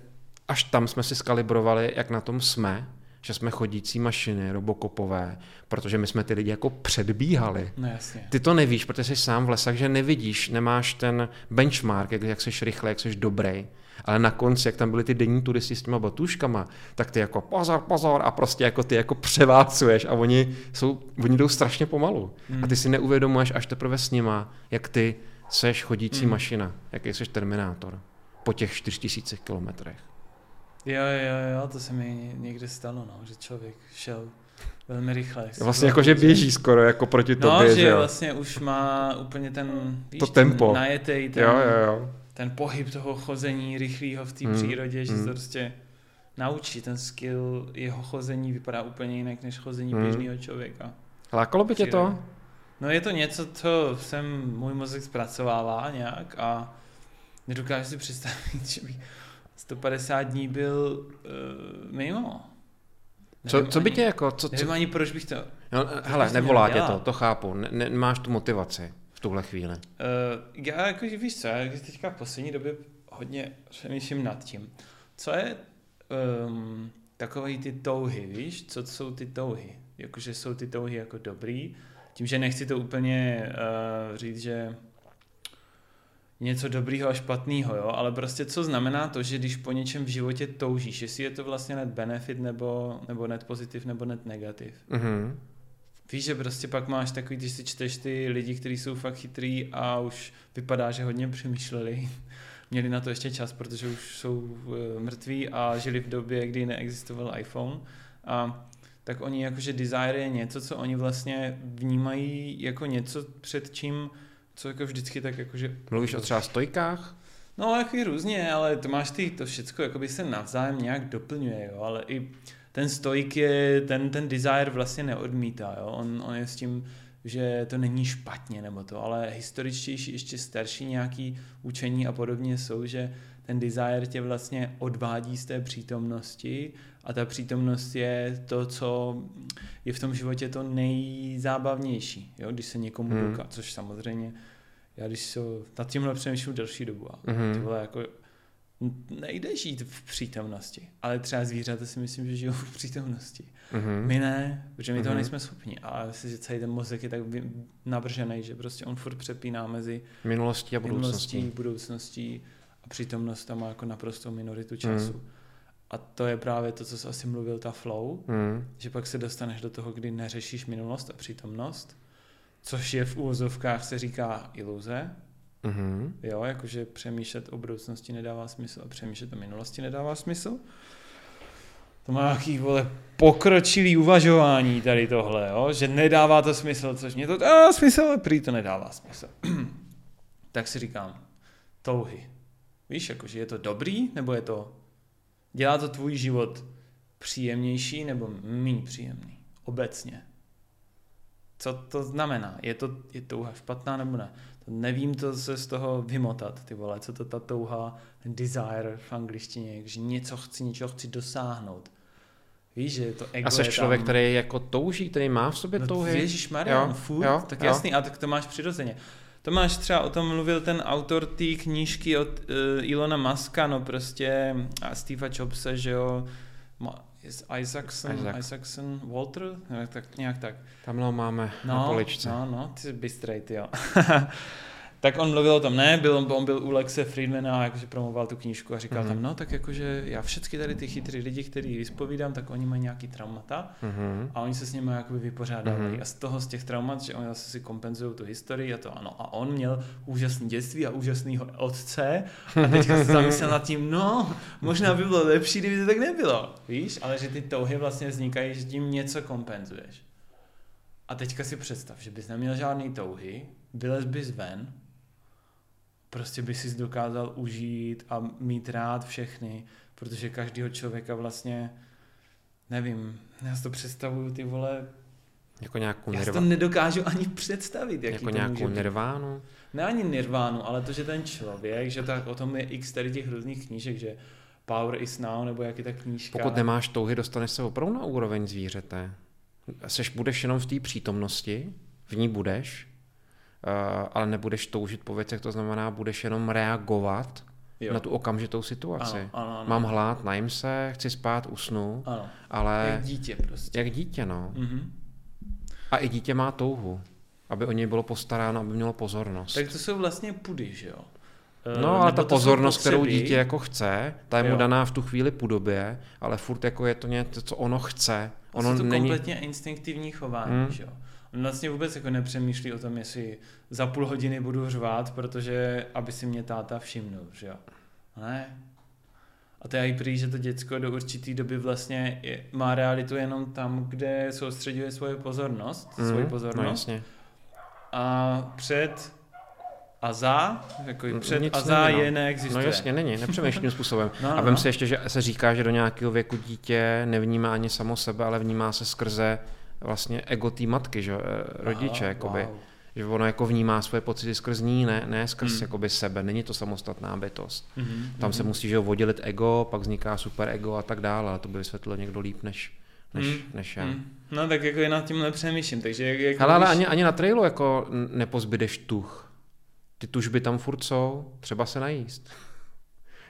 až tam jsme si skalibrovali, jak na tom jsme, že jsme chodící mašiny, robokopové, protože my jsme ty lidi jako předbíhali. No jasně. Ty to nevíš, protože jsi sám v lesách, že nevidíš, nemáš ten benchmark, jak, jak jsi rychle, jak jsi dobrý. Ale na konci, jak tam byli ty denní turisti s těma batuškama, tak ty jako pozor, pozor a prostě jako ty jako převálcuješ a oni, jsou, oni jdou strašně pomalu. Hmm. A ty si neuvědomuješ až teprve s nima, jak ty seš chodící Hmm. mašina, jaký jsi terminátor po těch 4000 kilometrech. Jo, jo, jo, to se mi někde stalo, no, že člověk šel velmi rychle. Vlastně jako, že běží skoro jako proti no, tobě, že že jo? vlastně už má úplně ten, víš, To tempo. ten najetej, ten, Jo, jo, jo. ten pohyb toho chození rychlého v té Hmm, přírodě, že hmm. se to prostě naučí, ten skill jeho chození vypadá úplně jinak než chození Hmm. běžného člověka. Lákalo by tě to? No je to něco, co jsem, můj mozek zpracovává nějak a nedokážu si představit, že bych 150 dní byl uh, mimo. Co, Nevím co by tě jako, co, co, Nevím ani proč bych to... Uh, no, hele, bys nevolá tě to, to chápu, ne, ne, máš tu motivaci v tuhle chvíli. já jako, že víš co, já teďka v poslední době hodně přemýšlím nad tím, co je um, takové ty touhy, víš, co jsou ty touhy, jakože jsou ty touhy jako dobrý, tím, že nechci to úplně uh, říct, že něco dobrýho a špatného, jo, ale prostě co znamená to, že když po něčem v životě toužíš, jestli je to vlastně net benefit nebo, nebo net pozitiv nebo net negativ. Mhm. Víš, že prostě pak máš takový, když si čteš ty lidi, kteří jsou fakt chytrý a už vypadá, že hodně přemýšleli. Měli na to ještě čas, protože už jsou eh, mrtví a žili v době, kdy neexistoval iPhone. A tak oni jakože desire je něco, co oni vlastně vnímají jako něco před čím, co jako vždycky tak jakože... Mluvíš o třeba stojkách? No, jako i různě, ale to máš ty, to všecko jakoby se navzájem nějak doplňuje, jo, ale i ten stoik je, ten, ten desire vlastně neodmítá, jo, on, on je s tím, že to není špatně nebo to, ale historičtější, ještě starší nějaký učení a podobně jsou, že ten desire tě vlastně odvádí z té přítomnosti a ta přítomnost je to, co je v tom životě to nejzábavnější, jo, když se někomu Hmm. doká, což samozřejmě já když se nad tímhle přemýšlím delší dobu a Mhm. ty vole, jako nejde žít v přítomnosti, ale třeba zvířata si myslím, že žijou v přítomnosti. Mhm. My ne, protože my toho Mhm. nejsme schopni. A myslím, že celý ten mozek je tak navržený, že prostě on furt přepíná mezi Minulostí a minulostí, budoucností. budoucností a přítomnost tam má jako naprostou minoritu času. Mhm. A to je právě to, co jsi asi mluvil, ta flow, Mhm. že pak se dostaneš do toho, kdy neřešíš minulost a přítomnost, což je v úvozovkách se říká iluze, Mhm. Jo, jakože přemýšlet o budoucnosti nedává smysl a přemýšlet o minulosti nedává smysl. To má nějaký, vole, pokročilý uvažování tady tohle, jo? že nedává to smysl, což mě to dá smysl, ale prý to nedává smysl. tak si říkám, touhy. Víš, jakože je to dobrý, nebo je to, dělá to tvůj život příjemnější nebo méně příjemný? Obecně. Co to znamená? Je to je touha špatná nebo ne? To nevím to se z toho vymotat, ty vole, co to ta touha, ten desire v angličtině, že něco chci, něčeho chci dosáhnout. Víš, že to ego A jsi člověk, tam... který jako touží, který má v sobě No, touhy? Ježíš Maria, Jo, no furt, jo, tak jo. jasný, a tak to máš přirozeně. To máš třeba, o tom mluvil ten autor té knížky od uh, Ilona Muska, no prostě a Steva Jobse, že jo, Ma, Isaacson, Isaac. Isaacson, Walter, no, tak nějak tak. Tamhle máme No, na poličce. no, no, ty jsi bystrej, ty jo. tak on mluvil o tom, ne, byl, on byl u Lexe Friedmana, jakože promoval tu knížku a říkal Mhm. tam, no tak jakože já všechny tady ty chytrý lidi, který vyspovídám, tak oni mají nějaký traumata Mhm. a oni se s nimi jakoby vypořádávají. Mhm. A z toho, z těch traumat, že oni zase si kompenzují tu historii a to ano. A on měl úžasný dětství a úžasného otce a teďka se zamyslel nad tím, no, možná by bylo lepší, kdyby to tak nebylo. Víš, ale že ty touhy vlastně vznikají, že tím něco kompenzuješ. A teďka si představ, že bys neměl žádný touhy, vylez bys ven, prostě bys si dokázal užít a mít rád všechny, protože každého člověka vlastně, nevím, já si to představuju ty vole, Jako nějakou, já si to nedokážu ani představit, jaký jako to nějakou nirvánu. Ne ani nirvánu, ale to, že ten člověk, že tak o tom je x tady těch různých knížek, že Power is now, nebo jak je ta knížka. Pokud nemáš touhy, dostaneš se opravdu na úroveň zvířete. Seš, budeš jenom v té přítomnosti, v ní budeš, ale nebudeš toužit po věcech, to znamená, budeš jenom reagovat jo. na tu okamžitou situaci. ano, ano, ano. Mám hlad, najím se, chci spát, usnu, Ano, ale jak dítě prostě. jak dítě, no. Mhm. A i dítě má touhu, aby o něj bylo postaráno, aby mělo pozornost. Tak to jsou vlastně pudy, že jo? Eh, No, ale ta pozornost, kterou dítě jako chce, ta je mu Jo. daná v tu chvíli půdobě, ale furt jako je to něco, co ono chce. Ono to není... kompletně instinktivní chování, Hmm. že jo? On vlastně vůbec jako nepřemýšlí o tom, jestli za půl hodiny budu řvát, protože aby si mě táta všimnul, že jo? Ne. A to je i prý, že to děcko do určité doby vlastně je, má realitu jenom tam, kde soustředuje svoji pozornost, mm, svoji pozornost. No jasně. A před a za, jako před Nic a za není, no. je neexistuje. No jasně, není, nepřemýšlím způsobem. No, a vím no. si ještě, že se říká, že do nějakého věku dítě nevnímá ani samo sebe, ale vnímá se skrze vlastně ego té matky, že, eh, rodiče, Aha, jakoby. Wow. Že ono jako vnímá svoje pocity skrz ní, ne, ne skrz hmm. jakoby sebe, není to samostatná bytost. Hmm. Tam hmm. se musí že oddělit ego, pak vzniká super ego a tak dále, ale to by vysvětlil někdo líp než, než, hmm. než já. Hmm. No tak jako nad tím nepřemýšlím, takže jak, jak Hele, ale ani, ani na trailu jako nepozbydeš tuch ty tužby tam furt jsou, třeba se najíst.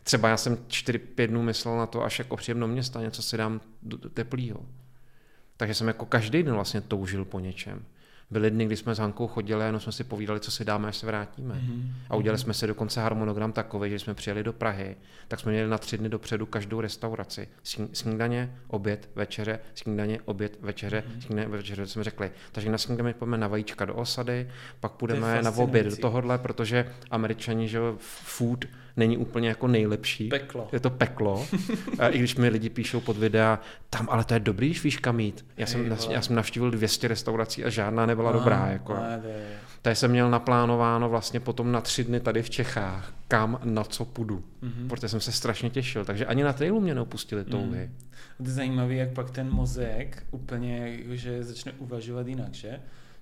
Třeba já jsem 4-5 dnů myslel na to, až jako příjem do města, něco si dám teplýho. Takže jsem jako každý den vlastně toužil po něčem. Byly dny, kdy jsme s Hankou chodili a jenom jsme si povídali, co si dáme, až se vrátíme. Mm-hmm. A udělali jsme si dokonce harmonogram takový, že jsme přijeli do Prahy, tak jsme měli na tři dny dopředu každou restauraci. Snídaně, oběd, večeře, snídaně, oběd, večeře, mm-hmm. snídaně, večeře, jsme řekli. Takže na snídaně půjdeme na vajíčka do osady, pak půjdeme na oběd do tohohle, protože američani, že food není úplně jako nejlepší. Peklo. Je to peklo. a I když mi lidi píšou pod videa, tam ale to je dobrý, když víš kam jít. Já jsem, já jsem navštívil 200 restaurací a žádná nebyla a, dobrá. Jako. Tady jsem měl naplánováno vlastně potom na tři dny tady v Čechách, kam, na co půjdu. Mm-hmm. Protože jsem se strašně těšil. Takže ani na trailu mě neopustili touhy. Mm. To je zajímavé, jak pak ten mozek úplně že začne uvažovat jinak, že?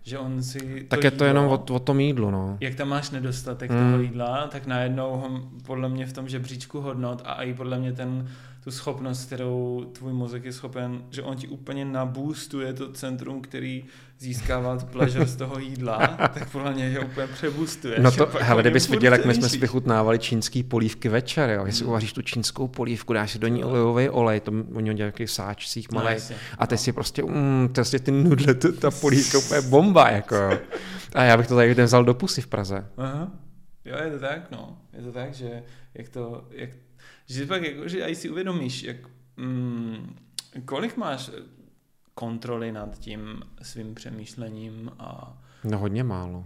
Že on si Tak je to jídlo, jenom o, o tom jídlu, no. Jak tam máš nedostatek mm. toho jídla, tak najednou ho podle mě v tom žebříčku hodnot a i podle mě ten tu schopnost, kterou tvůj mozek je schopen, že on ti úplně nabůstuje to centrum, který získává pleasure z toho jídla, tak podle mě je úplně přebůstuje. No to, hele, kdybys viděl, jak my jsme si vychutnávali čínský polívky večer, jo. Jestli hmm. uvaříš tu čínskou polívku, dáš si do ní olejový olej, to oni dělají v sáčcích malý, no, a ty no. si prostě, mm, prostě ty nudle, to, ta polívka úplně bomba, jako A já bych to tady vzal do pusy v Praze. Aha. Jo, je to tak, no. Je to tak, že jak to, jak že pak jako, že aj si uvědomíš, jak, mm, kolik máš kontroly nad tím svým přemýšlením a... No hodně málo.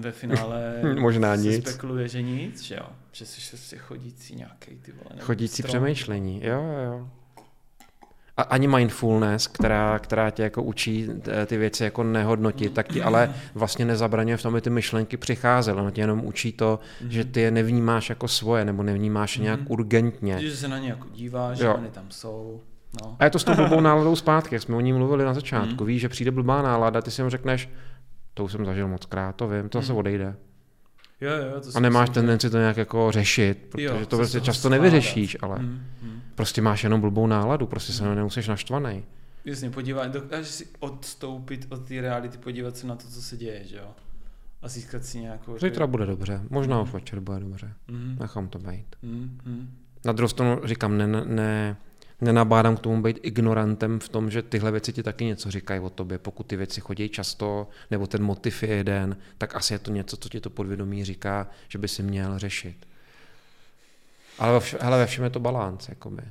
Ve finále Možná nic. spekuluje, že nic, že jo? Že jsi prostě chodící nějaký ty vole. Chodící strom. přemýšlení, jo, jo a ani mindfulness, která, která tě jako učí ty věci jako nehodnotit, tak ti ale vlastně nezabraňuje v tom, aby ty myšlenky přicházely. Ono tě jenom učí to, mm-hmm. že ty je nevnímáš jako svoje, nebo nevnímáš mm-hmm. nějak urgentně. Že se na ně jako díváš, že oni tam jsou. No. A je to s tou blbou náladou zpátky, jak jsme o ní mluvili na začátku. Mm. Víš, že přijde blbá nálada, ty si mu řekneš, to už jsem zažil moc krát, to vím, to mm. se odejde. Jo, jo, to a nemáš tendenci to nějak jako řešit, protože jo, to prostě často nevyřešíš, ale mm, mm. prostě máš jenom blbou náladu, prostě se mm. nemusíš naštvaný. Jasně, podívat, dokážeš si odstoupit od té reality, podívat se na to, co se děje, že jo? A získat si nějakou... Zítra bude dobře, možná mm. už večer bude dobře, mm. nechám to být. Mm. Na druhou stranu říkám, ne, ne, nenabádám k tomu být ignorantem v tom, že tyhle věci ti taky něco říkají o tobě. Pokud ty věci chodí často, nebo ten motiv je jeden, tak asi je to něco, co ti to podvědomí říká, že by si měl řešit. Ale ve, vš- hele, ve všem je to balánc, jakoby.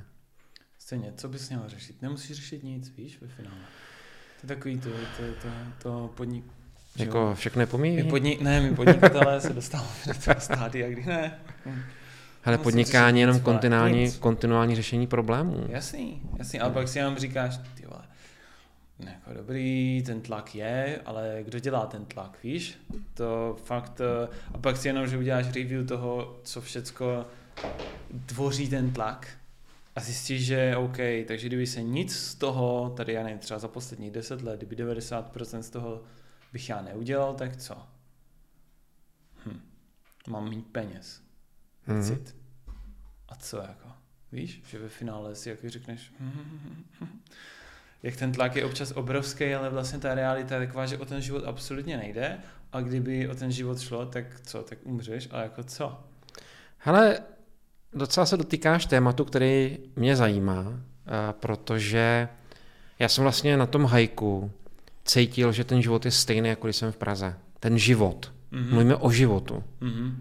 Stejně, co bys měl řešit? Nemusíš řešit nic, víš, ve finále. To je takový to, to, to, to podnik... Jako všechno je pomíjí? podnik, ne, my podnikatelé se dostáváme do toho stádia, kdy ne. Hele, podnikání je jenom kontinuální, kontinuální řešení problémů. Jasný, jasný, ale pak si jenom říkáš, ty vole, jako dobrý, ten tlak je, ale kdo dělá ten tlak, víš? To fakt, eh, a pak si jenom, že uděláš review toho, co všecko tvoří ten tlak a zjistíš, že OK, takže kdyby se nic z toho, tady já nevím, třeba za posledních 10 let, kdyby 90% z toho bych já neudělal, tak co? Hm. Mám mít peněz. Mm-hmm. A co jako? Víš, že ve finále si jako řekneš, jak ten tlak je občas obrovský, ale vlastně ta realita je taková, že o ten život absolutně nejde a kdyby o ten život šlo, tak co, tak umřeš a jako co? Hele, docela se dotýkáš tématu, který mě zajímá, protože já jsem vlastně na tom hajku cítil, že ten život je stejný, jako když jsem v Praze. Ten život. Mm-hmm. Mluvíme o životu. Mm-hmm.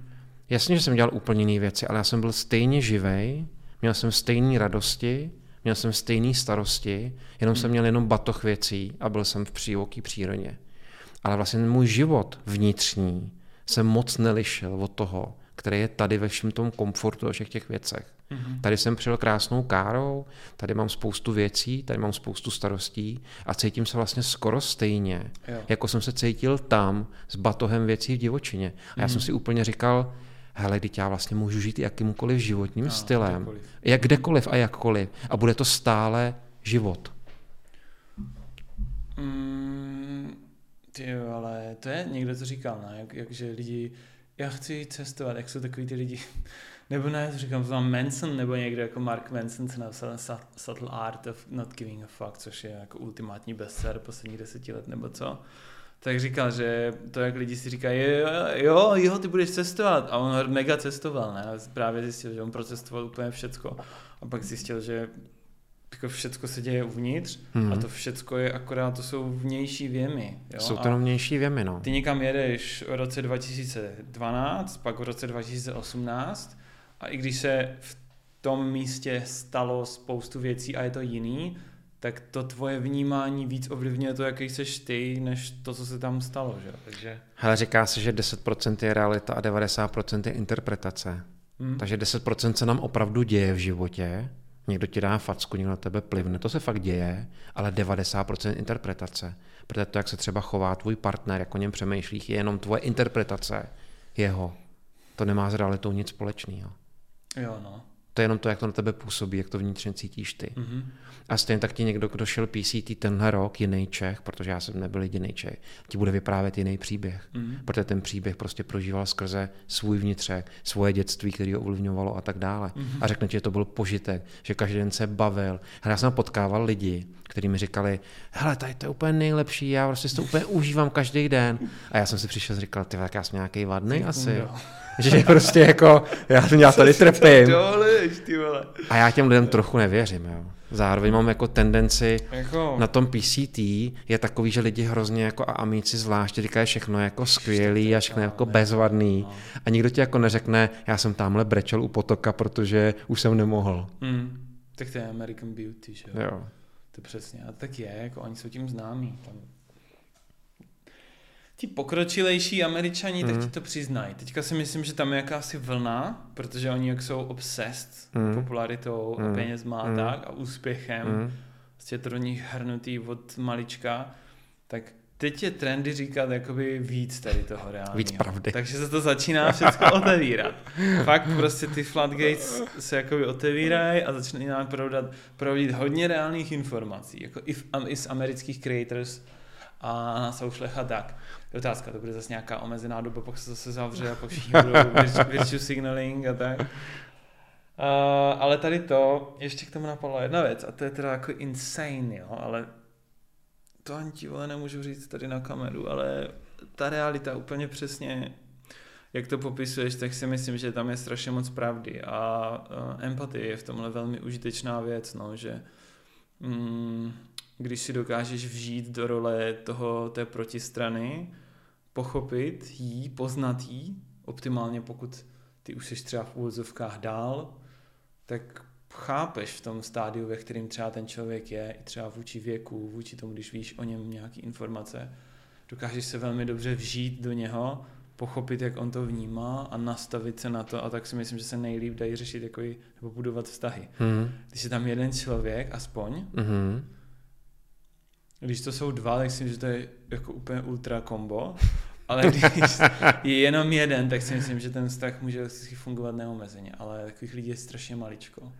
Jasně, že jsem dělal úplně jiné věci, ale já jsem byl stejně živej, měl jsem stejné radosti, měl jsem stejné starosti, jenom jsem měl jenom batoh věcí a byl jsem v přívoký přírodě. Ale vlastně můj život vnitřní se moc nelišil od toho, který je tady ve všem tom komfortu a všech těch věcech. Mm-hmm. Tady jsem přijel krásnou károu, tady mám spoustu věcí, tady mám spoustu starostí a cítím se vlastně skoro stejně, jo. jako jsem se cítil tam s batohem věcí v divočině. A já mm-hmm. jsem si úplně říkal, hele, teď já vlastně můžu žít jakýmkoliv životním no, stylem, kdekoliv. jak kdekoliv a jakkoliv a bude to stále život. Mm, ty ale to je, někdo to říkal, ne? Jak, jak, že lidi, já chci cestovat, jak jsou takový ty lidi, nebo ne, to říkám, to tam Manson, nebo někdo jako Mark Manson se napsal Subtle Art of Not Giving a Fuck, což je jako ultimátní bestseller posledních deseti let, nebo co tak říkal, že to, jak lidi si říkají, jo, jo, jo, ty budeš cestovat. A on mega cestoval, ne? A právě zjistil, že on procestoval úplně všecko. A pak zjistil, že jako všecko se děje uvnitř hmm. a to všecko je akorát, to jsou vnější věmy. Jo? Jsou to vnější věmy, no. Ty někam jedeš v roce 2012, pak v roce 2018 a i když se v tom místě stalo spoustu věcí a je to jiný, tak to tvoje vnímání víc ovlivňuje to, jaký seš ty, než to, co se tam stalo, že? Takže... Hele, říká se, že 10% je realita a 90% je interpretace. Hmm. Takže 10% se nám opravdu děje v životě, někdo ti dá facku, někdo na tebe plivne, to se fakt děje, ale 90% interpretace. Protože to, jak se třeba chová tvůj partner, jak o něm přemýšlíš, je jenom tvoje interpretace jeho. To nemá s realitou nic společného. Jo, no. To je jenom to, jak to na tebe působí, jak to vnitřně cítíš ty. Mm-hmm. A stejně tak ti někdo, kdo šel PCT tenhle rok, jiný Čech, protože já jsem nebyl jediný Čech, ti bude vyprávět jiný příběh. Mm-hmm. Protože ten příběh prostě prožíval skrze svůj vnitřek, svoje dětství, který ho ovlivňovalo a tak dále. Mm-hmm. A řekne ti, že to byl požitek, že každý den se bavil. Hele, já jsem potkával lidi, kteří mi říkali, hele, tady to je úplně nejlepší, já prostě to úplně užívám každý den. A já jsem si přišel a říkal, ty tak já jsem nějaký vadný asi. No. že prostě jako, já, já tady trpím. A já těm lidem trochu nevěřím, jo. Zároveň mám jako tendenci jako... na tom PCT je takový, že lidi hrozně jako a amíci zvláště říkají všechno jako skvělý a všechno jako bezvadný no. a nikdo ti jako neřekne, já jsem tamhle brečel u potoka, protože už jsem nemohl. Mm. Tak to je American Beauty, že jo? To přesně, a tak je, jako oni jsou tím známí. Tam ti pokročilejší američani, mm. tak mhm. ti to přiznají. Teďka si myslím, že tam je jakási vlna, protože oni jak jsou obsessed mm. popularitou mm. a mhm. penězma mm. tak a úspěchem, mm. prostě to do nich hrnutý od malička, tak teď je trendy říkat jakoby víc tady toho reálního. Víc pravdy. Takže se to začíná všechno otevírat. Fakt prostě ty floodgates se jakoby otevírají a začíná prodat, provodit hodně reálných informací, jako i, v, i z amerických creators a na soušlech a tak. Otázka, to bude zase nějaká omezená doba, pak se zase zavře a pak všichni budou virtue signaling a tak. Uh, ale tady to, ještě k tomu napadla jedna věc a to je teda jako insane, jo, ale to ani ti vole nemůžu říct tady na kameru, ale ta realita úplně přesně, jak to popisuješ, tak si myslím, že tam je strašně moc pravdy. A uh, empatie je v tomhle velmi užitečná věc, no, že mm, když si dokážeš vžít do role toho, té protistrany, pochopit jí, poznat jí, optimálně pokud ty už jsi třeba v úvozovkách dál, tak chápeš v tom stádiu, ve kterém třeba ten člověk je, i třeba vůči věku, vůči tomu, když víš o něm nějaké informace, dokážeš se velmi dobře vžít do něho, pochopit, jak on to vnímá a nastavit se na to a tak si myslím, že se nejlíp dají řešit jako nebo budovat vztahy. Mm. Když je tam jeden člověk, aspoň, mm-hmm když to jsou dva, tak si myslím, že to je jako úplně ultra kombo. Ale když je jenom jeden, tak si myslím, že ten vztah může fungovat neomezeně. Ale takových lidí je strašně maličko,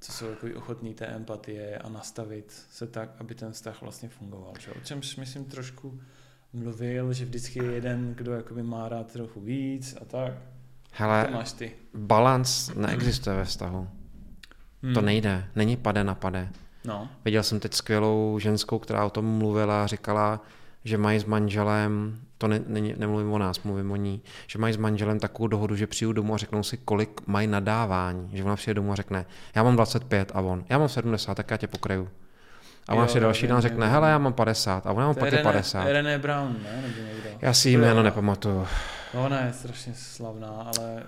co jsou jako ochotní té empatie a nastavit se tak, aby ten vztah vlastně fungoval. Že? O čemž myslím trošku mluvil, že vždycky je jeden, kdo jakoby má rád trochu víc a tak. Hele, to máš ty. balans neexistuje ve vztahu. Hmm. To nejde, není pade na pade. No. Viděl jsem teď skvělou ženskou, která o tom mluvila a říkala, že mají s manželem, to ne, ne, nemluvím o nás, mluvím o ní, že mají s manželem takovou dohodu, že přijdu domů a řeknou si, kolik mají nadávání. Že ona přijde domů a řekne, já mám 25 a on, já mám 70, tak já tě pokryju. A ona si další den řekne, hele, já mám 50 a ona mám taky 50. René Brown, ne? Nebo někdo. Já si jméno nepamatuju. No, ona je strašně slavná, ale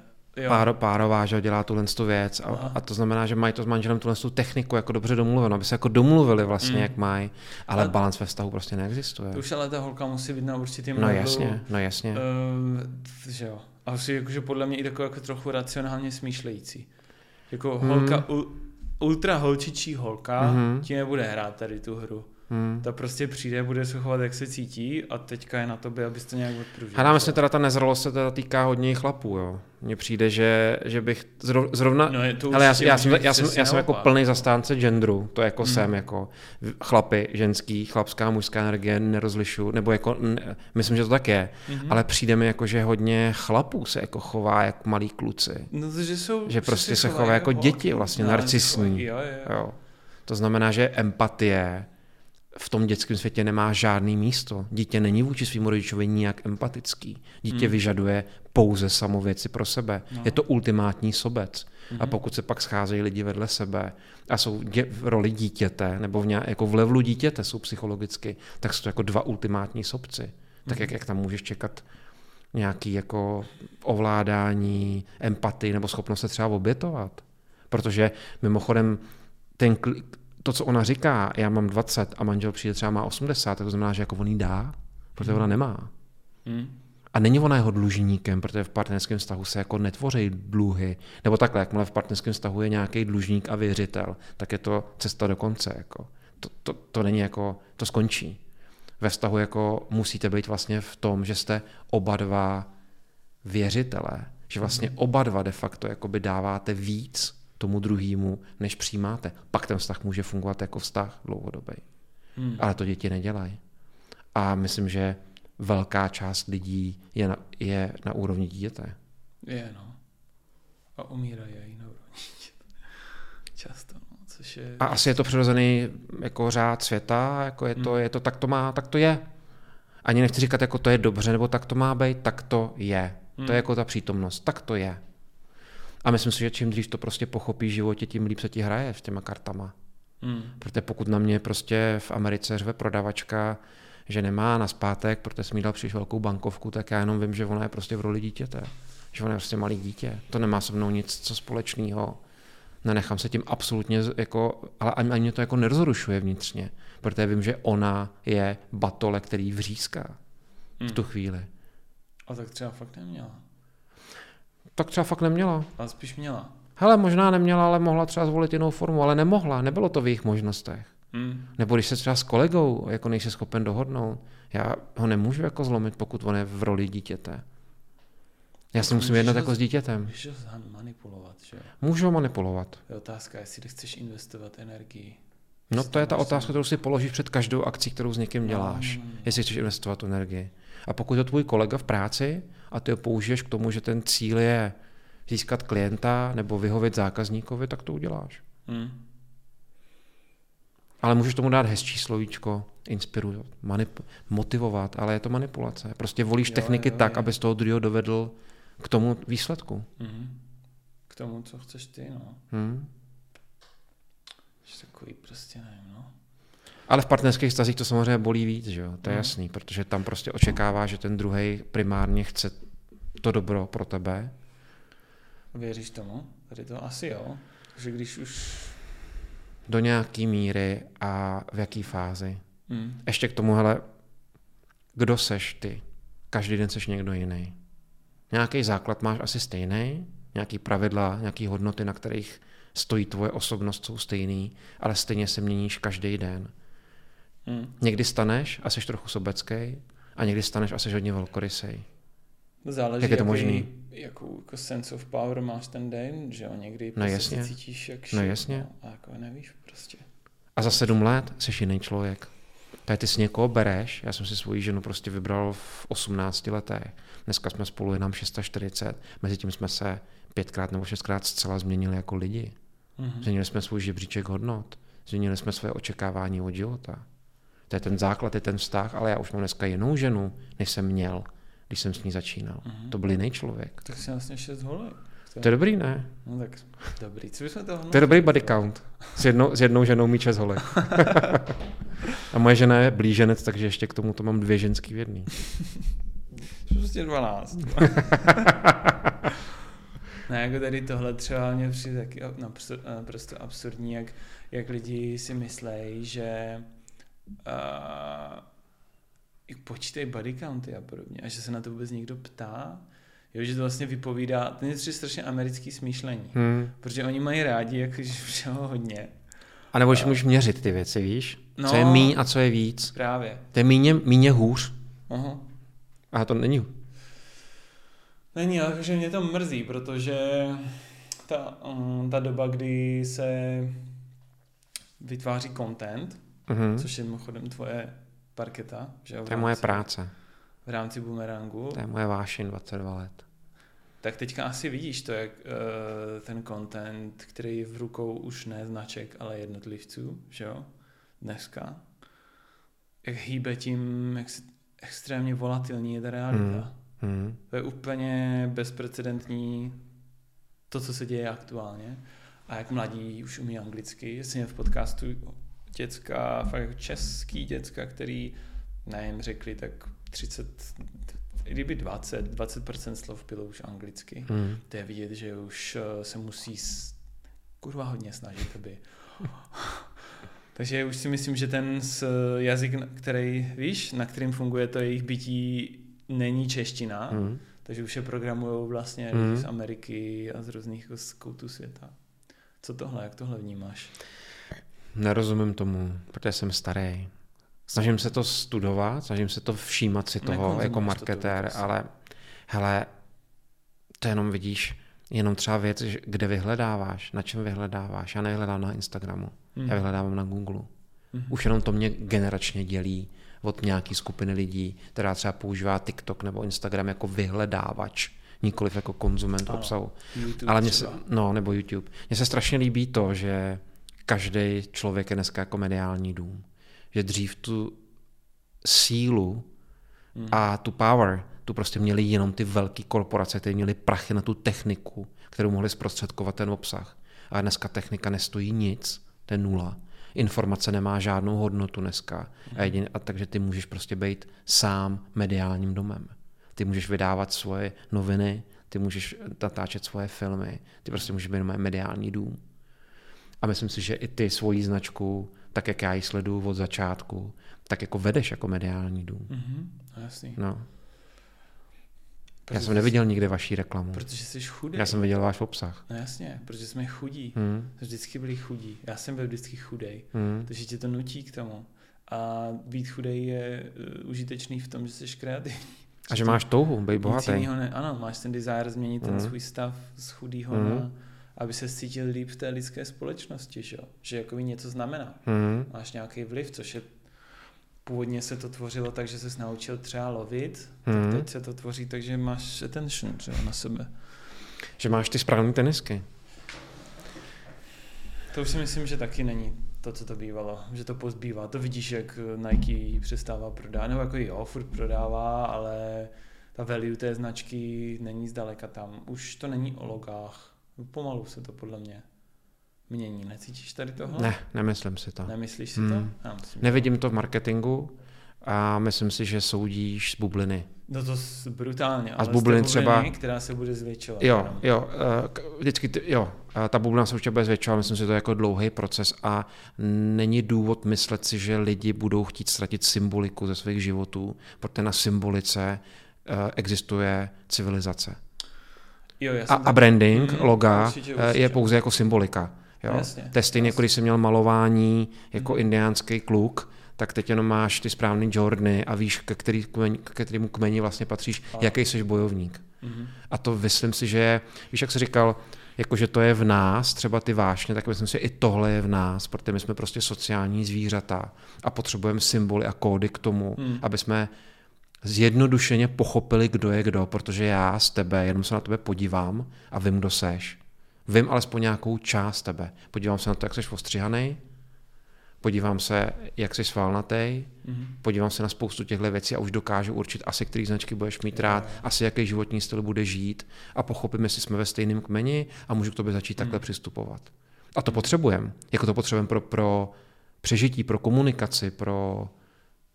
Páro, párová, že dělá tuhle tu věc a, a, to znamená, že mají to s manželem tuhle tu techniku jako dobře domluveno, aby se jako domluvili vlastně, mm. jak mají, ale a balans ve vztahu prostě neexistuje. To už ale ta holka musí být na určitým No jasně, no jasně. Uh, že jo. A už jakože podle mě i takový jako trochu racionálně smýšlející. Jako holka, mm. ultra holčičí holka, mm. ti nebude hrát tady tu hru. Hmm. Ta prostě přijde, bude se chovat, jak se cítí a teďka je na tobě, abys to nějak odpružil. Hele, myslím, teda ta nezralost se teda týká hodně chlapů, jo. Mně přijde, že, že bych zrovna... No je to Hele, já, já, jsem, já, jsem, já jsem jako plný zastánce genderu, to jako hmm. jsem, jako chlapy, ženský, chlapská, mužská energie nerozlišu, nebo jako, ne, myslím, že to tak je, hmm. ale přijde mi jako, že hodně chlapů se jako chová jako malí kluci. No to, že jsou... Že prostě se chová jako, jako děti vlastně, no, narcisní. Jo, jo. jo. To znamená, že empatie v tom dětském světě nemá žádný místo. Dítě není vůči svým rodičovi nijak empatický. Dítě hmm. vyžaduje pouze samověci pro sebe. No. Je to ultimátní sobec. Hmm. A pokud se pak scházejí lidi vedle sebe a jsou dě, v roli dítěte, nebo v, nějak, jako v levelu dítěte jsou psychologicky, tak jsou to jako dva ultimátní sobci. Hmm. Tak jak, jak tam můžeš čekat nějaký jako ovládání, empatii nebo schopnost se třeba obětovat. Protože mimochodem ten, to, co ona říká, já mám 20 a manžel přijde třeba má 80, tak to znamená, že jako on jí dá, protože mm. ona nemá. Mm. A není ona jeho dlužníkem, protože v partnerském vztahu se jako netvoří dluhy. Nebo takhle, jakmile v partnerském vztahu je nějaký dlužník a věřitel, tak je to cesta do konce. Jako. To, to, to není jako, to skončí. Ve vztahu jako musíte být vlastně v tom, že jste oba dva věřitelé, že vlastně mhm. oba dva de facto jakoby dáváte víc tomu druhému, než přijímáte. Pak ten vztah může fungovat jako vztah dlouhodobý. Hmm. Ale to děti nedělají. A myslím, že velká část lidí je na, je na úrovni dítěte. Je, no. A umírají i na úrovni dítěte. Často, no. Což je... A asi je to přirozený jako řád světa, jako je to, hmm. je to, tak to má, tak to je. Ani nechci říkat, jako to je dobře, nebo tak to má být, tak to je. Hmm. To je jako ta přítomnost, tak to je. A myslím si, že čím dřív to prostě pochopí v životě, tím líp se ti hraje s těma kartama. Hmm. Protože pokud na mě prostě v Americe řve prodavačka, že nemá na zpátek, protože jsem jí dal příliš velkou bankovku, tak já jenom vím, že ona je prostě v roli dítěte. Že ona je prostě malý dítě. To nemá se mnou nic co společného. Nenechám se tím absolutně, jako, ale ani mě to jako nerozrušuje vnitřně, protože vím, že ona je batole, který vříská v tu hmm. chvíli. A tak třeba fakt neměla tak třeba fakt neměla. Ale spíš měla. Hele, možná neměla, ale mohla třeba zvolit jinou formu, ale nemohla, nebylo to v jejich možnostech. Hmm. Nebo když se třeba s kolegou jako nejsi schopen dohodnout, já ho nemůžu jako zlomit, pokud on je v roli dítěte. Já si musím jednat jako s dítětem. Můžeš ho manipulovat, že jo? Můžu ho manipulovat. Je otázka, jestli chceš investovat energii. No to je ta otázka, kterou si položíš před každou akcí, kterou s někým děláš. No, no, no. Jestli chceš investovat energii. A pokud je tvůj kolega v práci a ty ho použiješ k tomu, že ten cíl je získat klienta nebo vyhovět zákazníkovi, tak to uděláš. Hmm. Ale můžeš tomu dát hezčí slovíčko, inspirovat, manip- motivovat, ale je to manipulace. Prostě volíš jo, techniky jo, tak, aby z toho druhého dovedl k tomu výsledku. Hmm. K tomu, co chceš ty, no. Hmm. Takový prostě nevím. Ale v partnerských stazích to samozřejmě bolí víc, že jo? to je hmm. jasný, protože tam prostě očekává, že ten druhý primárně chce to dobro pro tebe. Věříš tomu? Tady to asi jo. Že když už... Do nějaký míry a v jaký fázi. Hmm. Ještě k tomu, hele, kdo seš ty? Každý den seš někdo jiný. Nějaký základ máš asi stejný, nějaký pravidla, nějaký hodnoty, na kterých stojí tvoje osobnost, jsou stejný, ale stejně se měníš každý den. Hmm. Někdy staneš a jsi trochu sobecký a někdy staneš a jsi hodně velkorysej. Záleží, Jak je to možný? Jakou jako sense of power máš ten den, že jo, někdy no prostě jasně. cítíš jak šit, no jasně. No, a jako nevíš prostě. A za sedm let jsi jiný člověk. Tady ty si někoho bereš, já jsem si svoji ženu prostě vybral v 18 letech. Dneska jsme spolu jenom 640, mezi tím jsme se pětkrát nebo šestkrát zcela změnili jako lidi. Mm-hmm. Změnili jsme svůj žebříček hodnot, změnili jsme své očekávání od života. To je ten základ, je ten vztah, ale já už mám dneska jinou ženu, než jsem měl, když jsem s ní začínal. Mm-hmm. To byl jiný člověk. Tak jsi vlastně šest holek. To je dobrý, ne? No tak dobrý. Co bychom toho To je dobrý body count. S jednou, s jednou ženou mít šest holek. A moje žena je blíženec, takže ještě k tomu to mám dvě ženský v jedný. Prostě dvanáct. ne, jako tady tohle třeba mě přijde taky naprosto, naprosto absurdní, jak, jak lidi si myslejí, že uh, počítej body county a podobně a že se na to vůbec někdo ptá, Jo, že to vlastně vypovídá, to je strašně americký smýšlení, Hmm. protože oni mají rádi, jakože všeho hodně. A nebo že můžeš měřit ty věci, víš? No. Co je míň a co je víc. Právě. To je míně, míně hůř. Aha. A to není. Není, ale že mě to mrzí, protože ta, um, ta doba, kdy se vytváří content, Mhm. což je mimochodem tvoje parketa, že To je moje práce. v rámci Boomerangu, To je moje vášeň 22 let. tak teďka asi vidíš to, jak uh, ten content, který je v rukou už ne značek, ale jednotlivců, že jo, dneska, jak hýbe tím, jak se, extrémně volatilní je ta realita. Hmm. Hmm. To je úplně bezprecedentní to, co se děje aktuálně. A jak mladí už umí anglicky, jsem v podcastu děcka, fakt jako český děcka, který, nevím, řekli tak 30, i kdyby 20, 20% slov bylo už anglicky. Hmm. To je vidět, že už eh, se musí s, kurva hodně snažit, aby... Takže už si myslím, že ten s jazyk, který, víš, na kterým funguje to jejich bytí, není čeština, Hmm. takže už je programují vlastně lidi z Ameriky a z různých koutů světa. Co tohle, jak tohle vnímáš? Nerozumím tomu, protože jsem starý. Snažím se to studovat, snažím se to všímat si toho jako to marketér, vůbec. ale hele, to jenom vidíš, jenom třeba věc, kde vyhledáváš, na čem vyhledáváš. Já nevyhledám na Instagramu, Hmm. já vyhledávám na Google. Mhm. Už jenom to mě generačně dělí od nějaký skupiny lidí, která třeba používá TikTok nebo Instagram jako vyhledávač, nikoliv jako konzument Ano. obsahu. YouTube Ale mně se, no, nebo YouTube. Mně se strašně líbí to, že každý člověk je dneska jako mediální dům. Že dřív tu sílu Mhm. a tu power, tu prostě měli jenom ty velké korporace, které měly prachy na tu techniku, kterou mohly zprostředkovat ten obsah. A dneska technika nestojí nic, to je nula. Informace nemá žádnou hodnotu dneska. A jedin, a takže ty můžeš prostě být sám mediálním domem. Ty můžeš vydávat svoje noviny, ty můžeš natáčet svoje filmy, ty prostě můžeš být mediální dům. A myslím si, že i ty svoji značku, tak jak já ji sleduju od začátku, tak jako vedeš jako mediální dům. Mhm, no jasný. No. Já Protože jsem neviděl nikdy vaší reklamu. Protože jsi chudý. Já jsem viděl váš obsah. No jasně, protože jsme chudí. Hmm. Jsme vždycky byli chudí. Já jsem byl vždycky chudej. Hmm. Takže tě to nutí k tomu. A být chudej je uh, užitečný v tom, že jsi kreativní. A že máš touhu, být bohatý. ne, ano, máš ten desire změnit ten Mhm. svůj stav z chudýho Mhm. na, aby se cítil líp v té lidské společnosti, že, jo? že jako něco znamená. Hmm. Máš nějaký vliv, což je původně se to tvořilo tak, že se naučil třeba lovit, Mhm. tak teď se to tvoří tak, že máš attention třeba na sebe. Že máš ty správné tenisky. To už si myslím, že taky není to, co to bývalo, že to pozbývá. To vidíš, jak Nike přestává prodávat, nebo jako jo, furt prodává, ale ta value té značky není zdaleka tam. Už to není o logách. Pomalu se to podle mě mění. Necítíš tady tohle? Ne, nemyslím si to. Nemyslíš si Hmm. to? Já myslím, Nevidím to v marketingu a myslím si, že soudíš z bubliny. No to s- brutálně. A z bubliny třeba- která se bude zvětšovat. Jo, jenom. jo, eh, vždycky, ty, jo, eh, ta bublina se určitě bude zvětšovat, myslím si, že to je jako dlouhý proces a není důvod myslet si, že lidi budou chtít ztratit symboliku ze svých životů, protože na symbolice eh, existuje civilizace. Jo A, a branding, Mhm, loga, určitě, eh, je určitě. pouze jako symbolika. Jo? Jasně, to je stejně, jako když jsi měl malování jako Mhm. indiánský kluk, tak teď jenom máš ty správný Jordany a víš, ke, který kmeni, ke kterému kmeni vlastně patříš, Ano. jaký jsi bojovník. Mhm. A to myslím si, že je, víš, jak jsi říkal, jako že to je v nás, třeba ty vášně, tak myslím si, že i tohle je v nás, protože my jsme prostě sociální zvířata a potřebujeme symboly a kódy k tomu, Hmm. aby jsme zjednodušeně pochopili, kdo je kdo, protože já z tebe jenom se na tebe podívám a vím, kdo seš. Vím alespoň nějakou část tebe. Podívám se na to, jak jsi ostříhaný, podívám se, jak jsi svalnatý, Mhm. podívám se na spoustu těchto věcí a už dokážu určit asi, který značky budeš mít rád, asi jaký životní styl bude žít a pochopím, jestli jsme ve stejném kmeni a můžu k tobě začít takhle Hmm. přistupovat. A to potřebujeme. Jako to potřebujeme pro, pro přežití, pro komunikaci, pro,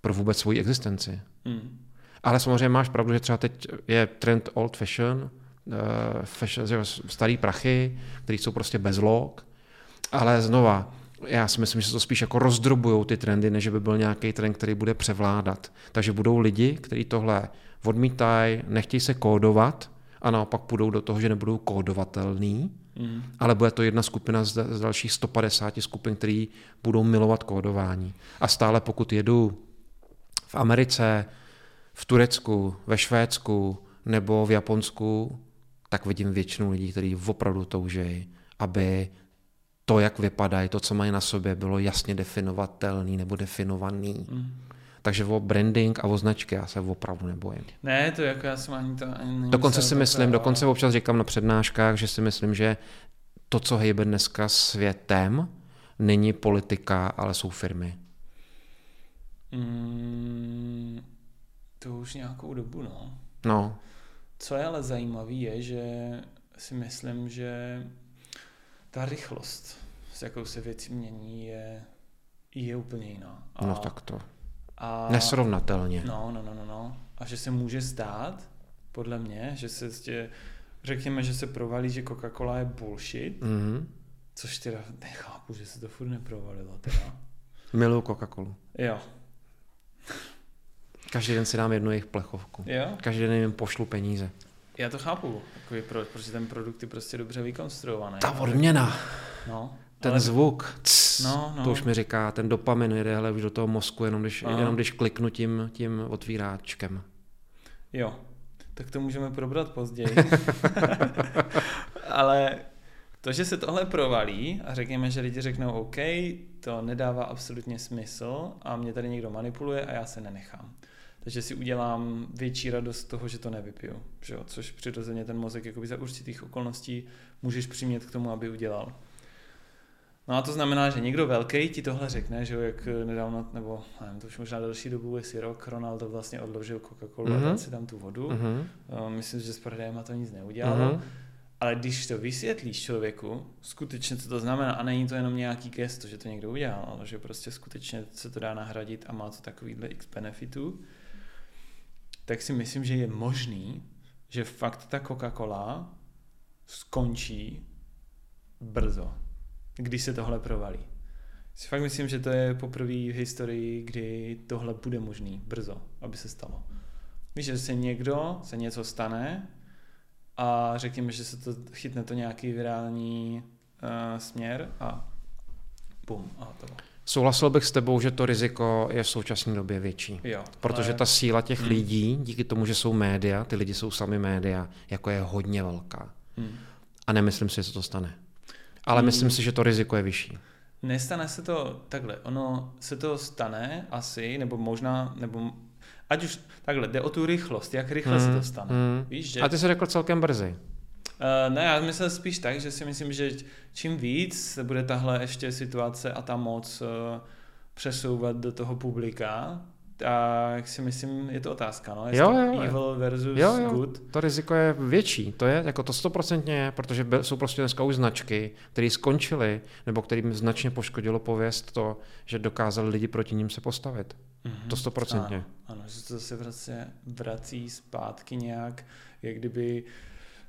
pro vůbec svoji existenci. Mhm. Ale samozřejmě máš pravdu, že třeba teď je trend old fashion, uh, fashion starý prachy, které jsou prostě bez log, ale znova, já si myslím, že se to spíš jako rozdrobujou ty trendy, než by byl nějaký trend, který bude převládat. Takže budou lidi, kteří tohle odmítají, nechtějí se kódovat a naopak půjdou do toho, že nebudou kódovatelný, Mm. ale bude to jedna skupina z, z dalších 150 skupin, který budou milovat kódování. A stále pokud jedu v Americe, v Turecku, ve Švédsku nebo v Japonsku, tak vidím většinu lidí, kteří opravdu toužejí, aby to, jak vypadají, to, co mají na sobě, bylo jasně definovatelný nebo definovaný. Mm. Takže o branding a o značky já se opravdu nebojím. Ne, to jako já jsem ani to ani Dokonce si myslím, takhle, dokonce občas říkám na přednáškách, že si myslím, že to, co hejbe dneska světem, není politika, ale jsou firmy. Mm, to už nějakou dobu, no. No, Co je ale zajímavé, je, že si myslím, že ta rychlost, s jakou se věci mění, je, je úplně jiná. A, no tak to. a, Nesrovnatelně. No, no, no, no, no. A že se může stát, podle mě, že se tě, řekněme, že se provalí, že Coca-Cola je bullshit, Mhm. což teda nechápu, že se to furt neprovalilo teda. Miluju Coca-Colu. Jo, Každý den si dám jednu jejich plechovku. jo, Každý den jim pošlu peníze. já to chápu, jako proč, protože ten produkt je prostě dobře vykonstruovaný. Ta odměna, No, ten ale- zvuk, cs, No, no. to už mi říká, ten dopamin jede hele, už do toho mozku, jenom když, Aha. jenom když kliknu tím, tím otvíráčkem. Jo, tak to můžeme probrat později. Ale to, že se tohle provalí a řekněme, že lidi řeknou OK, to nedává absolutně smysl a mě tady někdo manipuluje a já se nenechám. Takže si udělám větší radost z toho, že to nevypiju. Že jo? Což přirozeně ten mozek jakoby za určitých okolností můžeš přimět k tomu, aby udělal. No a to znamená, že někdo velký ti tohle řekne, že jo, jak nedávno, nebo nevím, to už možná další dobu, jestli rok, Ronaldo vlastně odložil Coca-Colu Mhm. a dal si tam tu vodu. Mhm. Uh, Myslím, že s prodejem to nic neudělalo. Mhm. Ale když to vysvětlíš člověku, skutečně co to znamená, a není to jenom nějaký gesto, že to někdo udělal, ale že prostě skutečně se to dá nahradit a má to takovýhle x benefitů, tak si myslím, že je možný, že fakt ta Coca-Cola skončí brzo, když se tohle provalí. Si fakt myslím, že to je poprvé v historii, kdy tohle bude možný brzo, aby se stalo. Víš, že se někdo, se něco stane a řekněme, že se to chytne to nějaký virální uh, směr a bum, a to. Souhlasil bych s tebou, že to riziko je v současné době větší. Jo, Protože ale- ta síla těch Hmm. lidí, díky tomu, že jsou média, ty lidi jsou sami média, jako je hodně velká. Hmm. A nemyslím si, že se to stane. Ale Hmm. myslím si, že to riziko je vyšší. Nestane se to takhle, ono se to stane asi, nebo možná, nebo ať už takhle, jde o tu rychlost, jak rychle se Hmm, to stane. hmm. Víš, že... A ty jsi řekl celkem brzy. Uh, ne, já myslel spíš tak, že si myslím, že čím víc se bude tahle ještě situace a ta moc uh, přesouvat do toho publika, tak si myslím, je to otázka, no? Jestli Jo, jo, evil versus Jo, jo. good. To riziko je větší, to je jako to stoprocentně je, protože jsou prostě dneska už značky, které skončily, nebo kterým značně poškodilo pověst to, že dokázali lidi proti ním se postavit. Mhm. To stoprocentně. Ano, ano, že to se vlastně vrací zpátky nějak, jak kdyby...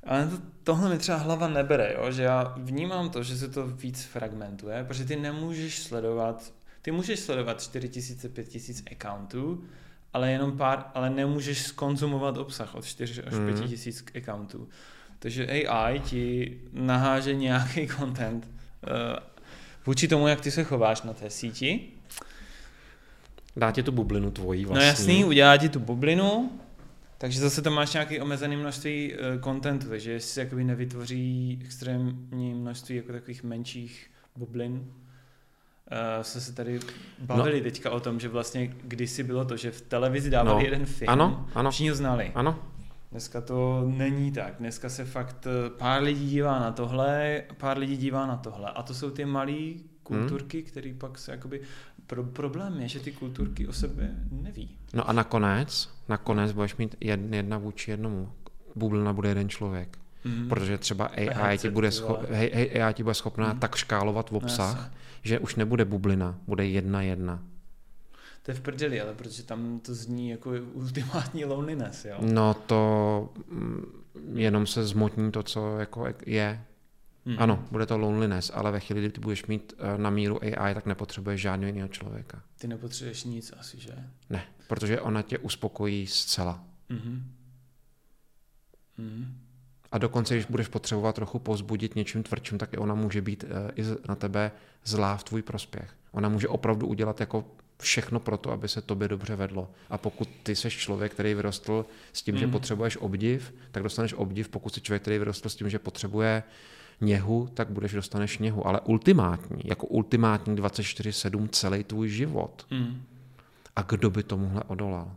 Ale to, tohle mi třeba hlava nebere, jo? že já vnímám to, že se to víc fragmentuje, protože ty nemůžeš sledovat, ty můžeš sledovat 4000, 5000 accountů, ale jenom pár, ale nemůžeš skonzumovat obsah od 4 až Mhm. 5000 accountů. Takže AI ti naháže nějaký content uh, vůči tomu, jak ty se chováš na té síti, Dá ti tu bublinu tvojí vlastně. No jasný, udělá ti tu bublinu, takže zase tam máš nějaký omezený množství uh, contentu, takže jestli si jakoby nevytvoří extrémní množství jako takových menších bublin, uh, se se tady bavili no. teďka o tom, že vlastně kdysi bylo to, že v televizi dávali No. jeden film, Ano, ano. všichni ho znali. Ano, Dneska to není tak. Dneska se fakt eh, pár lidí dívá na tohle, pár lidí dívá na tohle. A to jsou ty malé kulturky, Hmm. které pak se jakoby... Pro, problém je, že ty kulturky o sebe neví. no a nakonec, nakonec budeš mít jed, jedna vůči jednomu. Bublina bude jeden člověk. Mm. Protože třeba AI ti bude, scho- hej, AI ti bude schopná Mhm. tak škálovat v obsah, Jasně. že už nebude bublina, bude jedna jedna. To je v prdeli, ale protože tam to zní jako ultimátní loneliness, jo? No to mm, jenom se zmotní to, co jako je. Mhm. Ano, bude to loneliness, ale ve chvíli, kdy ty budeš mít eh, na míru AI, tak nepotřebuješ žádného jiného člověka. Ty nepotřebuješ nic asi, že? Ne, protože ona tě uspokojí zcela. Mhm. Mhm. A dokonce, když budeš potřebovat trochu pozbudit něčím tvrdším, tak i ona může být eh, i na tebe zlá v tvůj prospěch. Ona může opravdu udělat jako všechno pro to, aby se tobě dobře vedlo. A pokud ty seš člověk, který vyrostl s tím, mm. že potřebuješ obdiv, tak dostaneš obdiv. Pokud jsi člověk, který vyrostl s tím, že potřebuje něhu, tak budeš dostaneš něhu. Ale ultimátní, jako ultimátní 24-7 celý tvůj život. Mm. A kdo by tomuhle odolal?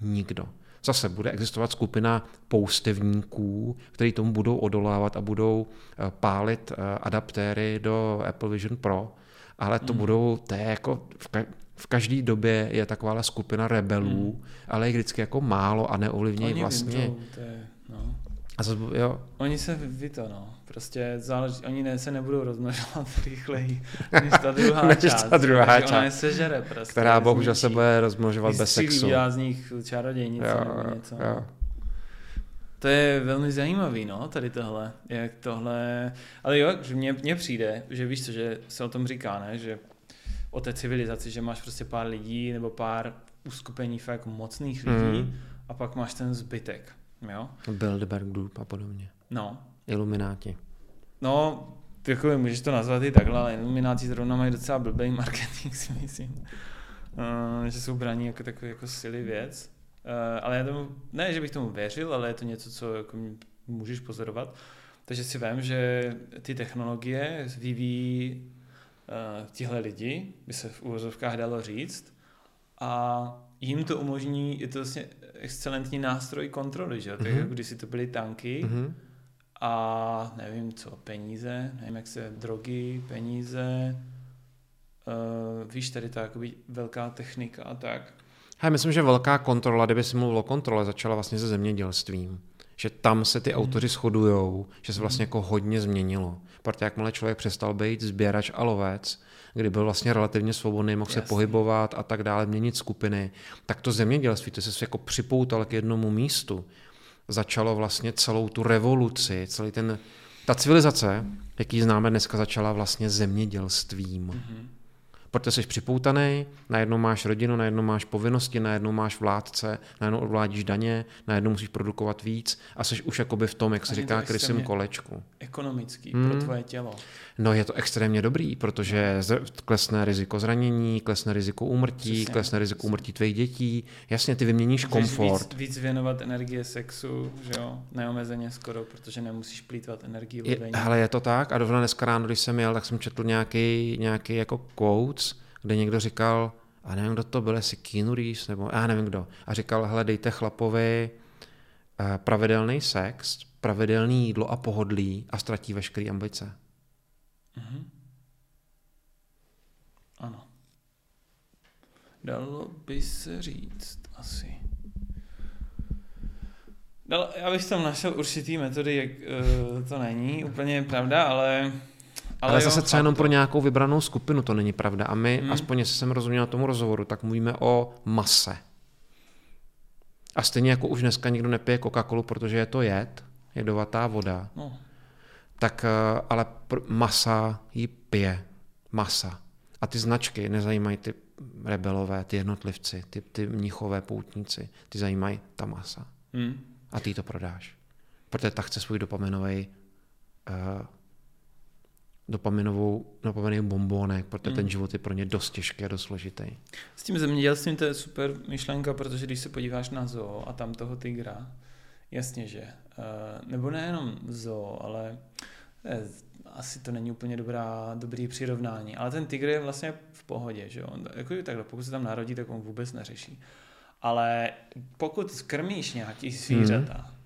Nikdo. Zase bude existovat skupina poustevníků, kteří tomu budou odolávat a budou eh, pálit eh, adaptéry do Apple Vision Pro, ale to mm. budou, to je jako v, ka- v každé době je taková skupina rebelů, mm. ale je vždycky jako málo a neovlivní vlastně. Vymřou, to je, no. A zase, jo. Oni se vy to, no. Prostě záleží, oni ne, se nebudou rozmnožovat rychleji než ta druhá než část. ta druhá část. Ona je sežere prostě. Která bohužel se bude rozmnožovat bez sexu. z nich čarodějnice jo, nebo něco. Jo. To je velmi zajímavý, no, tady tohle, jak tohle, ale jo, že mně, mně přijde, že víš co, že se o tom říká, ne, že o té civilizaci, že máš prostě pár lidí nebo pár uskupení fakt mocných lidí mm. a pak máš ten zbytek, jo. Bilderberg Group a podobně. No, Ilumináti. No, jako můžeš to nazvat i takhle, ale Ilumináti zrovna mají docela blbý marketing, si myslím. Uh, že jsou braní jako takový jako silý věc. Uh, ale já tomu, ne, že bych tomu věřil, ale je to něco, co jako můžeš pozorovat. Takže si vím, že ty technologie vyvíjí uh, tihle lidi, by se v úvozovkách dalo říct, a jim to umožní, je to vlastně excelentní nástroj kontroly, že? Mm-hmm. Tak, když si to byly tanky, mm-hmm a nevím co, peníze, nevím jak se, drogy, peníze, uh, víš, tady ta jakoby velká technika a tak. Já myslím, že velká kontrola, kdyby si mluvil o kontrole, začala vlastně se zemědělstvím. Že tam se ty hmm. autoři shodujou, že se vlastně jako hodně změnilo. Protože jakmile člověk přestal být sběrač a lovec, kdy byl vlastně relativně svobodný, mohl Jasně. se pohybovat a tak dále, měnit skupiny, tak to zemědělství, to se jako připoutal k jednomu místu začalo vlastně celou tu revoluci, celý ten, ta civilizace, jaký známe dneska, začala vlastně zemědělstvím. Mm-hmm protože jsi připoutaný, najednou máš rodinu, najednou máš povinnosti, najednou máš vládce, najednou odvládíš daně, najednou musíš produkovat víc a jsi už jakoby v tom, jak se říká, krysím kolečku. Ekonomický hmm. pro tvoje tělo. No je to extrémně dobrý, protože klesne riziko zranění, klesne riziko úmrtí, Přesně. klesne riziko úmrtí tvých dětí. Jasně, ty vyměníš Můžeš komfort. Víc, víc věnovat energie sexu, že jo, neomezeně skoro, protože nemusíš plítvat energii je, Ale je to tak a dovna dneska ráno, když jsem jel, tak jsem četl nějaký, nějaký jako quote, kde někdo říkal, a nevím, kdo to byl, jestli Keanu Reeves, nebo já nevím kdo, a říkal, hele, dejte chlapovi eh, pravidelný sex, pravidelný jídlo a pohodlí a ztratí veškeré ambice. Mm-hmm. Ano. Dalo by se říct asi. Dal, já bych tam našel určitý metody, jak uh, to není úplně pravda, ale ale, ale zase třeba jenom pro nějakou vybranou skupinu to není pravda. A my, hmm. aspoň jestli jsem rozuměl tomu rozhovoru, tak mluvíme o mase. A stejně jako už dneska nikdo nepije Coca-Colu, protože je to jed, jedovatá voda, no. tak eh, ale masa ji pije. Masa. A ty značky nezajímají ty rebelové, ty jednotlivci, ty, ty mnichové poutníci. Ty zajímají ta masa. Hmm. A ty to prodáš. Protože ta chce svůj dopaminový uh, dopaminovou, dopaminový bombónek, protože mm. ten život je pro ně dost těžký a dost složitý. S tím zemědělstvím to je super myšlenka, protože když se podíváš na zoo a tam toho tygra, jasně, že. Uh, nebo nejenom zoo, ale eh, asi to není úplně dobrá, dobrý přirovnání, ale ten tygr je vlastně v pohodě, že jo. Jako takhle, pokud se tam narodí, tak on vůbec neřeší. Ale pokud krmíš nějaký zvířata, mm.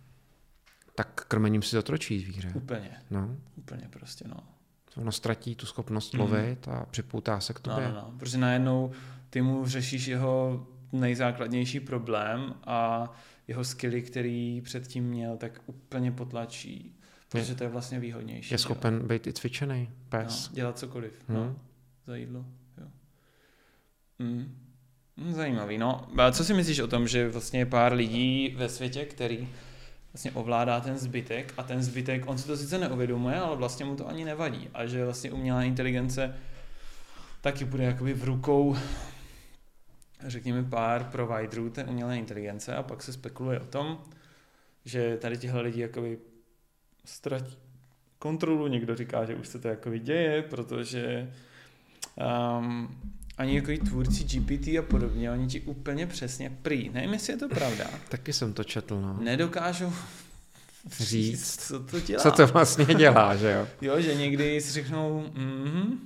tak krmením si zatročí zvíře. Úplně. No. Úplně prostě, no ono ztratí tu schopnost mm. lovit a připoutá se k tobě. No, no, no. Protože najednou ty mu řešíš jeho nejzákladnější problém a jeho skilly, který předtím měl, tak úplně potlačí. Protože to je vlastně výhodnější. Je schopen jo. být i cvičený pes. No, dělat cokoliv. Hmm. No, za jídlo. Jo. Mm. Zajímavý. No. A co si myslíš o tom, že vlastně je pár lidí ve světě, který vlastně ovládá ten zbytek a ten zbytek, on si to sice neuvědomuje, ale vlastně mu to ani nevadí. A že vlastně umělá inteligence taky bude jakoby v rukou řekněme pár providerů té umělé inteligence a pak se spekuluje o tom, že tady tihle lidi jakoby ztratí kontrolu, někdo říká, že už se to jako děje, protože um, ani jako tvůrci GPT a podobně, oni ti úplně přesně prý, nevím, jestli je to pravda. Taky jsem to četl, no. Nedokážou říct, co to dělá. Co to vlastně dělá, že jo? jo, že někdy si řeknou, mm-hmm,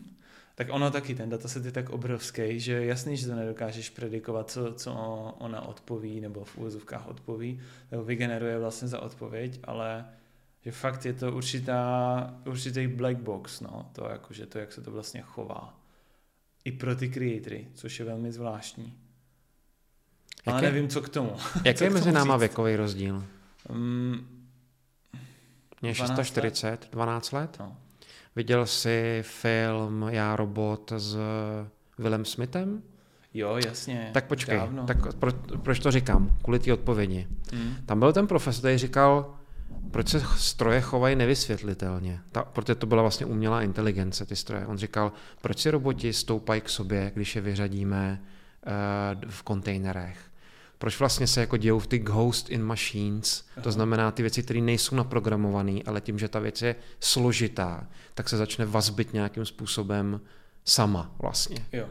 tak ono taky, ten dataset je tak obrovský, že jasný, že to nedokážeš predikovat, co, co ona odpoví, nebo v úvozovkách odpoví, nebo vygeneruje vlastně za odpověď, ale že fakt je to určitá, určitý black box, no, to jako, že to, jak se to vlastně chová. I pro ty creatory, což je velmi zvláštní. Ale Jaké, nevím, co k tomu. Jaký je mezi náma věkový rozdíl? Um, Mě 640, 12 let? No. Viděl jsi film Já robot s Willem Smithem? Jo, jasně. Tak počkej, dávno. tak pro, proč to říkám? Kvůli té odpovědi. Mm. Tam byl ten profesor, který říkal, proč se stroje chovají nevysvětlitelně. Ta, protože to byla vlastně umělá inteligence, ty stroje. On říkal, proč si roboti stoupají k sobě, když je vyřadíme uh, v kontejnerech proč vlastně se jako dějou ty ghost in machines, Aha. to znamená ty věci, které nejsou naprogramované, ale tím, že ta věc je složitá, tak se začne vazbit nějakým způsobem sama vlastně. Jo.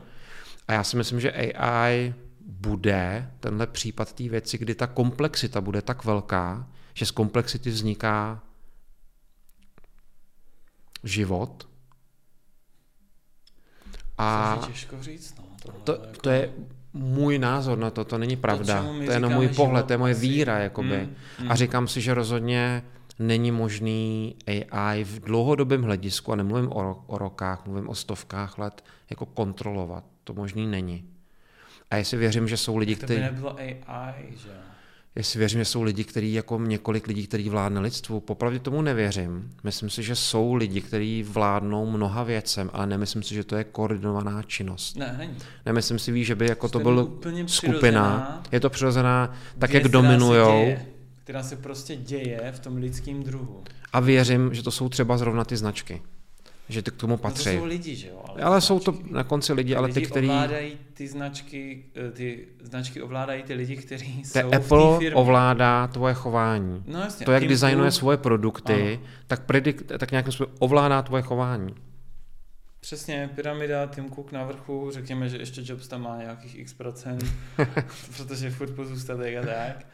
A já si myslím, že AI bude tenhle případ té věci, kdy ta komplexita bude tak velká, že z komplexity vzniká život. A to je těžko říct, no. To, jako... to je můj názor na to, to není pravda. To, to je jenom můj pohled, to je moje víra. Jakoby. Mm, mm. A říkám si, že rozhodně není možný AI v dlouhodobém hledisku, a nemluvím o, o rokách, mluvím o stovkách let, jako kontrolovat. To možný není. A jestli věřím, že jsou lidi, kteří... To by nebylo AI, že jestli věřím, že jsou lidi, kteří jako několik lidí, kteří vládne lidstvu. Popravdě tomu nevěřím. Myslím si, že jsou lidi, kteří vládnou mnoha věcem, ale nemyslím si, že to je koordinovaná činnost. Ne, není. Nemyslím si, že by jako to byl skupina. Je to přirozená, tak jak dominujou. Která se prostě děje v tom lidském druhu. A věřím, že to jsou třeba zrovna ty značky že ty k tomu patří. No to jsou lidi, že jo? Ale, ale jsou to na konci lidi, ale lidi ty, kteří... ovládají ty značky, eh, ty značky ovládají ty lidi, kteří jsou Apple v firmě. ovládá tvoje chování. No jasně. To, jak Tim designuje svoje produkty, tak, predikt, tak nějakým způsobem ovládá tvoje chování. Přesně, pyramida, Tim Cook na vrchu, řekněme, že ještě Jobs tam má nějakých x procent, protože furt pozůstatek a tak.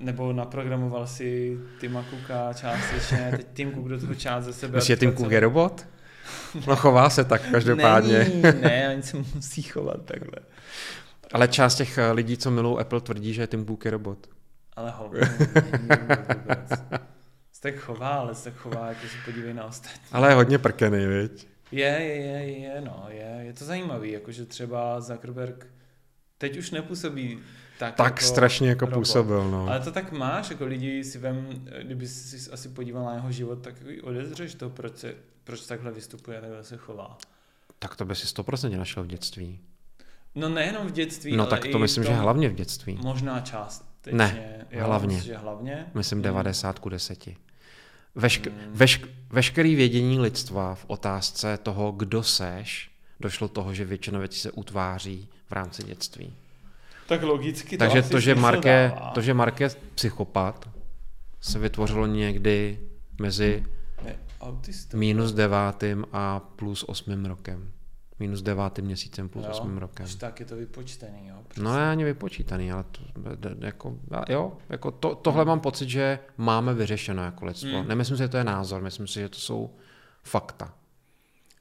Nebo naprogramoval si Tima Cooka částečně, teď Tim Cook do toho část ze sebe. Myslíš, Tim Cook je robot? No chová se tak každopádně. Není, ne, ani se musí chovat takhle. Ale část těch eh, lidí, co milují Apple, tvrdí, že je Tim Cook je robot. Ale ho, se tak chová, ale se tak chová, jako se podívej na ostatní. Ale je hodně prkený, viď? Je, je, je, je, no, je, je to zajímavý, jakože třeba Zuckerberg teď už nepůsobí tak, tak jako strašně jako robot. působil. No. Ale to tak máš, jako lidi si vem, kdyby si asi podíval na jeho život, tak odezřeš to, proč, se, proč takhle vystupuje, takhle se chová. Tak to by si 100% našel v dětství. No nejenom v dětství, No tak to myslím, tom, že hlavně v dětství. Možná část. Ne, jo, hlavně. Myslím, že hlavně. Myslím 90 ku 10. Vešk- hmm. vešk- veškerý vědění lidstva v otázce toho, kdo seš, došlo toho, že většina věcí se utváří v rámci dětství. Tak logicky to Takže to, že Mark je, to, že Mark je psychopat, se vytvořilo někdy mezi ne, minus devátým a plus osmým rokem. Minus devátým měsícem plus jo, osmým rokem. tak je to vypočtený, jo? Přesně. No je ani vypočítaný, ale to, jako, jo, jako to, tohle hmm. mám pocit, že máme vyřešeno jako lidstvo. Hmm. Nemyslím si, že to je názor, myslím si, že to jsou fakta.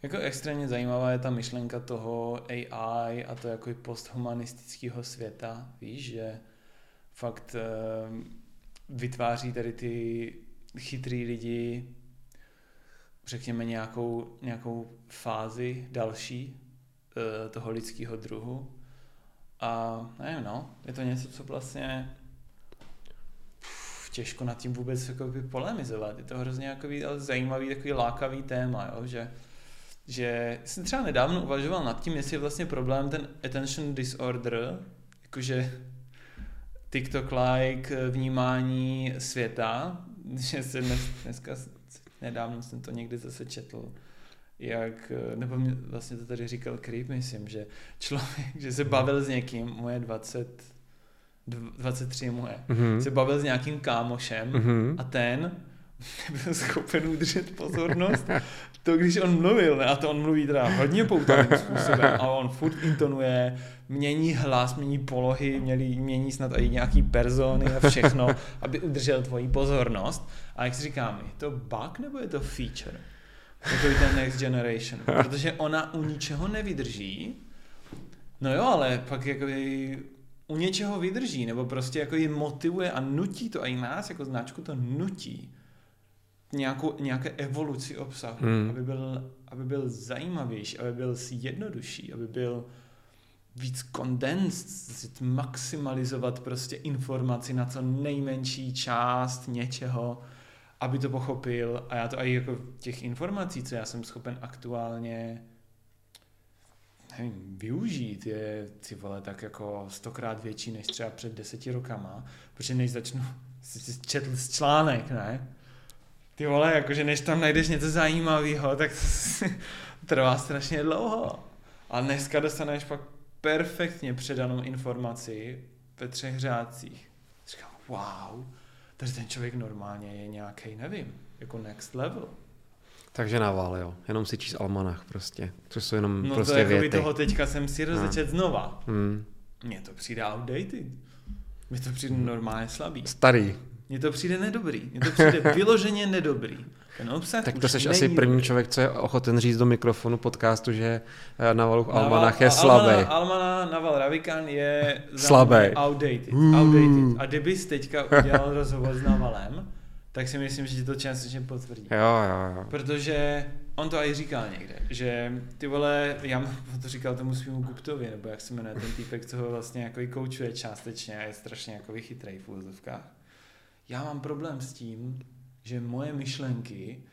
Jako extrémně zajímavá je ta myšlenka toho AI a to jako posthumanistického světa, víš, že fakt e, vytváří tady ty chytrý lidi, řekněme nějakou, nějakou fázi další e, toho lidského druhu. A nevím, no, je to něco, co vlastně pff, těžko nad tím vůbec jako polemizovat. Je to hrozně jako zajímavý, takový lákavý téma, jo, že že jsem třeba nedávno uvažoval nad tím, jestli je vlastně problém ten attention disorder, jakože TikTok-like vnímání světa, že se dnes, dneska, nedávno jsem to někdy zase četl, jak, nebo mě vlastně to tady říkal Creep, myslím, že člověk, že se bavil s někým, moje 20, 23 moje, mm-hmm. se bavil s nějakým kámošem mm-hmm. a ten nebyl schopen udržet pozornost. To, když on mluvil, ne? a to on mluví teda hodně poutavým způsobem, a on furt intonuje, mění hlas, mění polohy, mění, mění snad i nějaký persony a všechno, aby udržel tvoji pozornost. A jak si říkám, je to bug nebo je to feature? Jako ten Next Generation. Protože ona u ničeho nevydrží. No jo, ale pak jako u něčeho vydrží, nebo prostě jako ji motivuje a nutí to, a i nás jako značku to nutí nějakou, nějaké evoluci obsahu, hmm. aby, byl, aby byl zajímavější, aby byl jednodušší, aby byl víc condensed, maximalizovat prostě informaci na co nejmenší část něčeho, aby to pochopil a já to i jako těch informací, co já jsem schopen aktuálně nevím, využít, je ty vole tak jako stokrát větší než třeba před deseti rokama, protože než začnu, četl článek, ne? Ty vole, jakože než tam najdeš něco zajímavého, tak to trvá strašně dlouho. A dneska dostaneš pak perfektně předanou informaci ve třech řádcích. Říkám, wow, takže ten člověk normálně je nějaký, nevím, jako next level. Takže navál, jo. Jenom si číst almanach prostě. Což jsou jenom no prostě to věty. toho teďka jsem si rozečet no. znova. Hmm. Mně to přijde outdated. Mně to přijde normálně slabý. Starý. Mně to přijde nedobrý. Mně to přijde vyloženě nedobrý. Ten obsah tak to jsi asi první dobrý. člověk, co je ochoten říct do mikrofonu podcastu, že eh, Naval Almanach je slabý. Almana, Naval Ravikant je slabý. Outdated. outdated. A kdybys teďka udělal rozhovor s Navalem, tak si myslím, že ti to částečně potvrdí. Jo, jo, jo. Protože on to i říkal někde, že ty vole, já to říkal tomu svýmu Guptovi, nebo jak se jmenuje ten týpek, co ho vlastně jako i koučuje částečně a je strašně jako chytrý v úzovkách. Já mám problém s tím, že moje myšlenky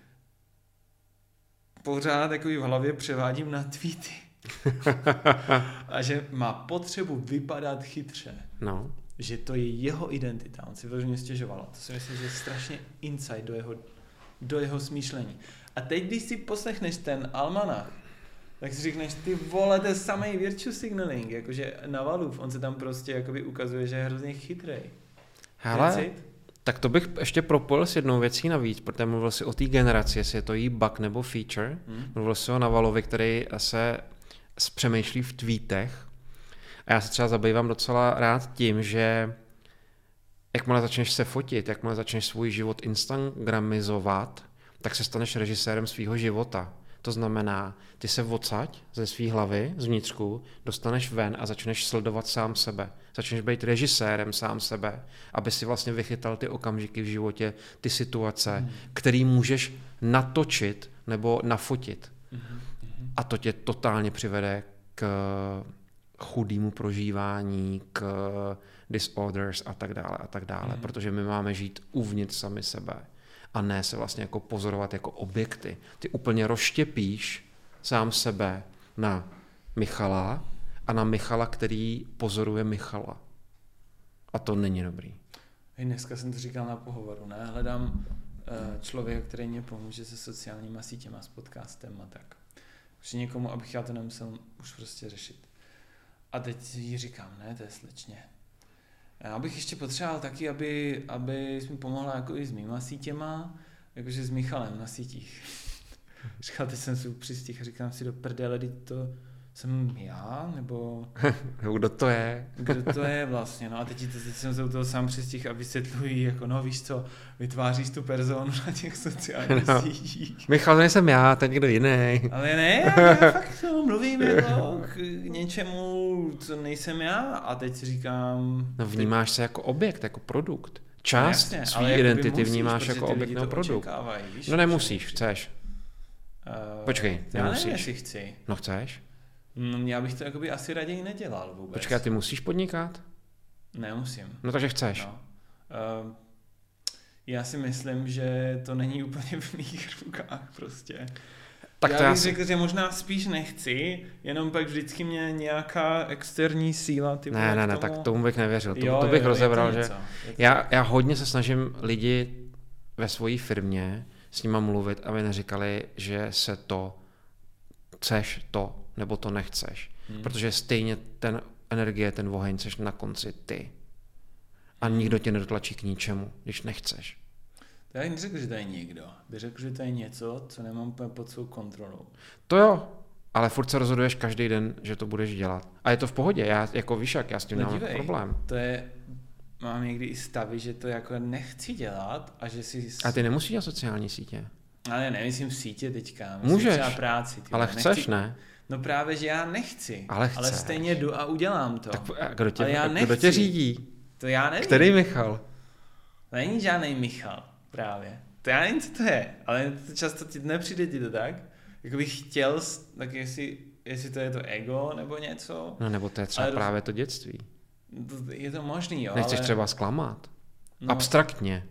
pořád jako v hlavě převádím na tweety. a že má potřebu vypadat chytře. No že to je jeho identita. On si vyloženě stěžoval. To si myslím, že je strašně insight do jeho, do jeho smýšlení. A teď, když si poslechneš ten almanach, tak si řekneš, ty vole, to je samý virtue signaling, jakože Navalův, on se tam prostě jakoby ukazuje, že je hrozně chytrý. Hele, tak to bych ještě propojil s jednou věcí navíc, protože mluvil si o té generaci, jestli je to jí bug nebo feature. Hmm. Mluvil si o Navalovi, který se přemýšlí v tweetech a já se třeba zabývám docela rád tím, že jakmile začneš se fotit, jakmile začneš svůj život instagramizovat, tak se staneš režisérem svého života. To znamená, ty se odsaď ze své hlavy, z vnitřku, dostaneš ven a začneš sledovat sám sebe. Začneš být režisérem sám sebe, aby si vlastně vychytal ty okamžiky v životě, ty situace, mm. který můžeš natočit nebo nafotit. Mm. A to tě totálně přivede k chudému prožívání, k disorders a tak dále a tak dále, mm. protože my máme žít uvnitř sami sebe a ne se vlastně jako pozorovat jako objekty. Ty úplně rozštěpíš sám sebe na Michala a na Michala, který pozoruje Michala. A to není dobrý. Hej, dneska jsem to říkal na pohovoru, ne? Hledám uh, člověka, který mě pomůže se sociálníma sítěma, s podcastem a tak. Už někomu, abych já to nemusel už prostě řešit. A teď jí říkám, ne, to je slečně. Já bych ještě potřeboval taky, aby, aby mi pomohla jako i s mýma sítěma, jakože s Michalem na sítích. Říkal, teď jsem si přistih a říkám si do prdele, to, jsem já, nebo... Kdo to je? Kdo to je vlastně, no a teď, teď jsem se u toho sám přistih a vysvětluji, jako no víš co, vytváříš tu personu na těch sociálních no. sítích. Michal, nejsem já, to někdo jiný. Ale ne, já, já fakt no, mluvím jako k něčemu, co nejsem já a teď si říkám... No vnímáš teď... se jako objekt, jako produkt. Část no, své identity musíš, vnímáš jako objekt nebo produkt. Víš, no nemusíš, chceš. Uh, Počkej, já nemusíš. nevím, jestli chci. No chceš? No, já bych to jakoby asi raději nedělal vůbec. Počkej, ty musíš podnikat? Nemusím. No takže chceš. No. Uh, já si myslím, že to není úplně v mých rukách prostě. Tak já to bych já řekl, že možná spíš nechci, jenom pak vždycky mě nějaká externí síla ty Ne, ne, ne, tomu... tak tomu bych nevěřil. To, jo, to bych jo, rozebral, že já, já hodně se snažím lidi ve své firmě s nima mluvit, aby neříkali, že se to chceš to nebo to nechceš. Hmm. Protože stejně ten energie, ten oheň seš na konci ty. A nikdo tě nedotlačí k ničemu, když nechceš. To já jim řekl, že to je někdo. By řekl, že to je něco, co nemám pod svou kontrolou. To jo, ale furt se rozhoduješ každý den, že to budeš dělat. A je to v pohodě, já, jako víš jak, já s tím No nemám dívej. problém. To je, mám někdy i stavy, že to jako nechci dělat a že si... A ty nemusíš dělat sociální sítě. Ale nemyslím v sítě teďka, myslím Můžeš, třeba práci. Ty Ale vole. chceš, nechci... ne? No právě, že já nechci. Ale Ale stejně jdu a udělám to. Tak a kdo tě, Ale já kdo tě nechci. řídí? To já nevím. Který Michal? To není žádný Michal, právě. To já nevím, co to je, ale to často ti nepřijde ti to tak. Bych chtěl, tak jestli, jestli to je to ego nebo něco, No nebo to je třeba Ale právě to dětství. to- je to možný, jo. Nechceš ale, třeba zklamat. no, Abstraktně.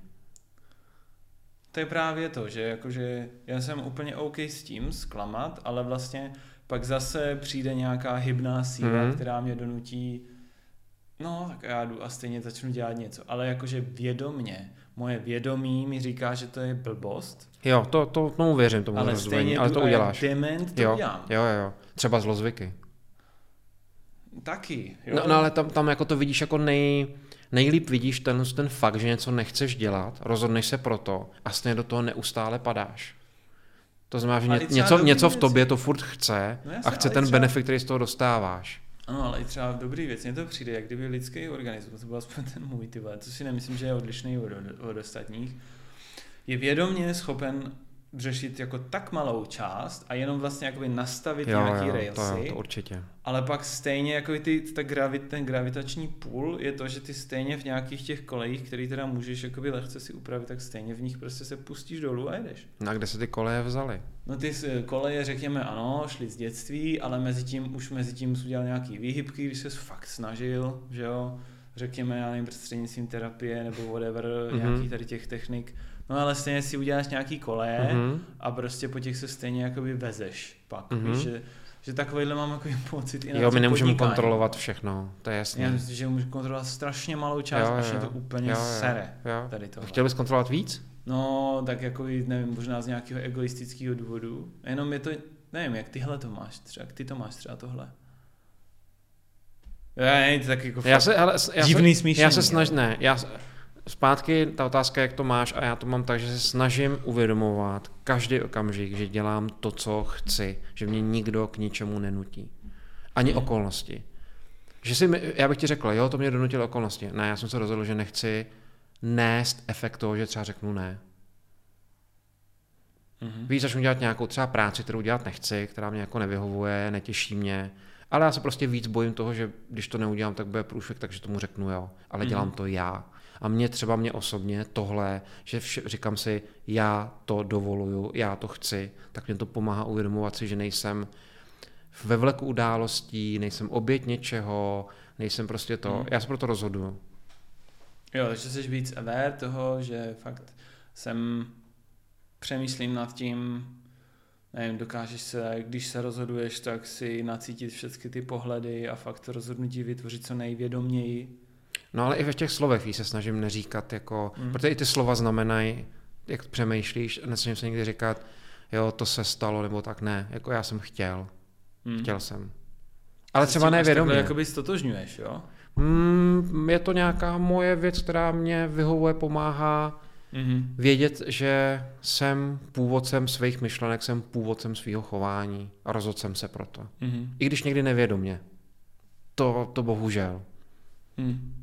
To je právě to, že jakože já jsem úplně OK s tím zklamat, ale vlastně pak zase přijde nějaká hybná síla, Mhm. která mě donutí no, tak já jdu a stejně začnu dělat něco. Ale jakože vědomně, moje vědomí mi říká, že to je blbost, Jo, to, to tomu věřím, tomu ale rozdvojení, stejně ale to uděláš. dement to Jo, udělám. jo, jo. Třeba zlozvyky. Taky, jo. No, no ale tam, tam jako to vidíš jako nej, nejlíp vidíš ten, ten fakt, že něco nechceš dělat, rozhodneš se proto a stejně do toho neustále padáš. To znamená, že ně, něco, něco v věci. tobě to furt chce No a jasně, chce ten třeba- benefit, který z toho dostáváš. Ano, ale i třeba v dobrý věc, mně to přijde, jak kdyby lidský organismus, to byl aspoň ten můj, ty vole, co si nemyslím, že je odlišný od, od ostatních, je vědomě schopen řešit jako tak malou část a jenom vlastně jakoby nastavit Jo, nějaký jo, to, railsy, jo, to určitě. ale pak stejně jako ty, ta gravit, ten gravitační půl je to, že ty stejně v nějakých těch kolejích, který teda můžeš jakoby lehce si upravit, tak stejně v nich prostě se pustíš dolů a jedeš. No a kde se ty koleje vzaly? No ty koleje, řekněme, ano, šly z dětství, ale mezi tím, už mezi tím jsi udělal nějaký výhybky, když se fakt snažil, že jo, řekněme, já nevím, prostřednictvím terapie nebo whatever, Mhm. mm-hmm. nějakých tady těch technik. No ale stejně si uděláš nějaký koleje mm-hmm. Mhm. a prostě po těch se stejně jakoby vezeš pak, Mhm. mm-hmm. víš, že, že takovýhle mám jako pocit i na Jo, my nemůžeme podnikání. kontrolovat všechno, to je jasné. Já myslím, že můžu kontrolovat strašně malou část, Jo, až jo, je to úplně jo, jo, sere. jo. Tady tohle. Chtěl bys kontrolovat víc? No, tak jako, nevím, možná z nějakého egoistického důvodu. Jenom je to, nevím, jak tyhle to máš třeba, jak ty to máš třeba tohle. Já nevím, to tak jako Já se, hele, já divný se, smíšení. já se snažím, ne, já, zpátky ta otázka, jak to máš a já to mám tak, že se snažím uvědomovat každý okamžik, že dělám to, co chci, že mě nikdo k ničemu nenutí. Ani Hmm. okolnosti. Že si, já bych ti řekl, jo, to mě donutilo okolnosti. Ne, já jsem se rozhodl, že nechci nést efekt toho, že třeba řeknu ne. Mhm. Víš, začnu dělat nějakou třeba práci, kterou dělat nechci, která mě jako nevyhovuje, netěší mě, ale já se prostě víc bojím toho, že když to neudělám, tak bude průšvih, takže tomu řeknu jo, ale Mhm. dělám to já. A mě třeba mě osobně tohle, že vše, říkám si, já to dovoluju, já to chci, tak mě to pomáhá uvědomovat si, že nejsem ve vleku událostí, nejsem oběť něčeho, nejsem prostě to, Mhm. já se proto rozhoduju. Jo, takže jsi víc aware toho, že fakt jsem přemýšlím nad tím, nevím, dokážeš se, když se rozhoduješ, tak si nacítit všechny ty pohledy a fakt to rozhodnutí vytvořit co nejvědoměji. No ale i ve těch slovech víš, se snažím neříkat jako, mm. protože i ty slova znamenají, jak přemýšlíš, nesnažím se někdy říkat, jo, to se stalo, nebo tak ne, jako já jsem chtěl, Hmm. chtěl jsem. Ale třeba nevědomě. takhle Jakoby stotožňuješ, jo? Mm, je to nějaká moje věc, která mě vyhovuje, pomáhá Mhm. vědět, že jsem původcem svých myšlenek, jsem původcem svého chování a rozhodl jsem se proto. Mhm. I když někdy nevědomě. To, to bohužel. Hmm.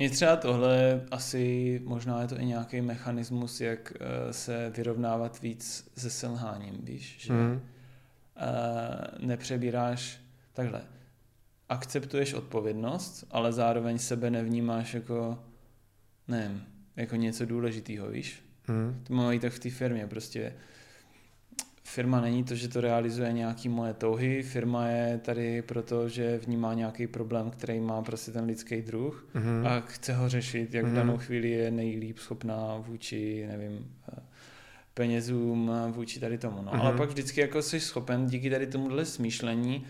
Je třeba tohle asi, možná je to i nějaký mechanismus, jak eh, se vyrovnávat víc se selháním, víš, že Mm. nepřebíráš takhle. Akceptuješ odpovědnost, ale zároveň sebe nevnímáš jako, nevím, jako něco důležitého, víš? Mm. To mám i tak v té firmě, prostě firma není to, že to realizuje nějaký moje touhy, firma je tady proto, že vnímá nějaký problém, který má prostě ten lidský druh Mm. a chce ho řešit, jak v Mhm. danou chvíli je nejlíp schopná vůči, nevím, eh, penězům, eh, vůči tady tomu. No. Ale Mhm. pak vždycky jako jsi schopen díky tady tomuhle smýšlení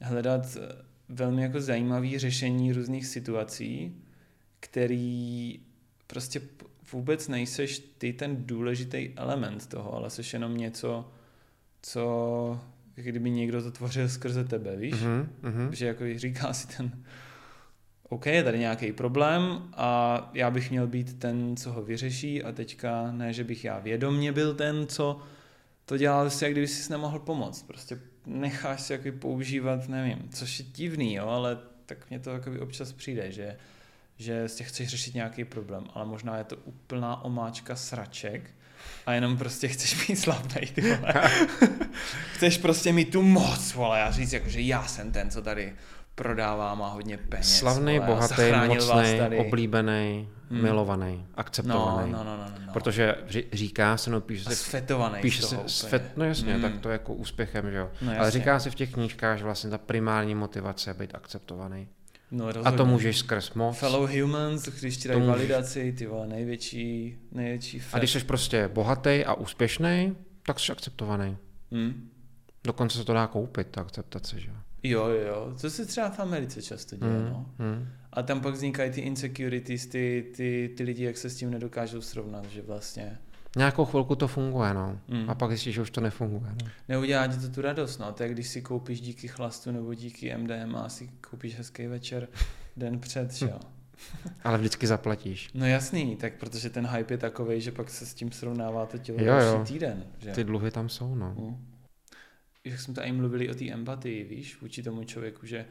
hledat eh, velmi jako zajímavé řešení různých situací, který prostě vůbec nejseš ty ten důležitý element toho, ale jsi jenom něco, co kdyby někdo to tvořil skrze tebe, víš? Mm. Mm. Že jako říká si ten OK, je tady nějaký problém a já bych měl být ten, co ho vyřeší a teďka ne, že bych já vědomně byl ten, co to dělal si, jak kdyby si nemohl pomoct. Prostě necháš si jako používat, nevím, což je divný, jo, ale tak mně to jako občas přijde, že, že z těch chceš řešit nějaký problém, ale možná je to úplná omáčka sraček a jenom prostě chceš být slavnej, ty vole. chceš prostě mít tu moc, vole, a říct jako, že já jsem ten, co tady prodává, má hodně peněz. Slavný, vole, bohatý, mocný, oblíbený, Hmm. milovaný, akceptovaný. No, no, no, no, no. Protože ři- říká se, no píše se, svetovaný píše se, svet, no jasně, Mm. tak to je jako úspěchem, že jo. No, Ale říká se v těch knížkách, že vlastně ta primární motivace je být akceptovaný. No, A to můžeš skrz moc. Fellow humans, když ti dají můžeš. validaci, ty vole, největší, největší A když jsi prostě bohatý a úspěšný, tak jsi akceptovaný. Hm? Dokonce se to dá koupit, ta akceptace, že jo. Jo, jo, jo. To se třeba v Americe často děje, Mm, no. mm. A tam pak vznikají ty insecurities, ty, ty, ty lidi, jak se s tím nedokážou srovnat, že vlastně Nějakou chvilku to funguje, no. Mm. A pak zjistíš, že už to nefunguje. No. neudělá ti to tu radost, no. To je, když si koupíš díky chlastu nebo díky MDMA, si koupíš hezký večer den před, že jo. Ale vždycky zaplatíš. No jasný, tak protože ten hype je takový, že pak se s tím srovnává to tělo Jo, jo. týden, že Ty dluhy tam jsou, no. Mm. Jak jsme tady mluvili o té empatii, víš, vůči tomu člověku, že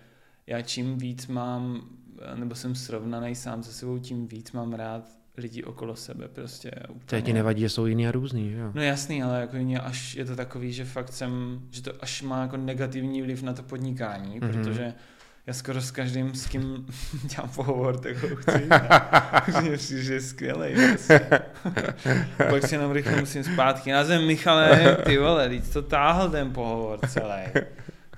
já čím víc mám, nebo jsem srovnaný sám se sebou, tím víc mám rád lidi okolo sebe, prostě To úplně. ti nevadí, že jsou jiný a různý, jo. No jasný, ale jako mě až je to takový, že fakt jsem, že to až má jako negativní vliv na to podnikání, Mhm. mm-hmm. protože já skoro s každým, s kým dělám pohovor, tak ho chci. Mně přijde, že je skvělej. Prostě. Pak si jenom rychle musím zpátky na zem, Michale, ty vole, teď to táhl ten pohovor celý.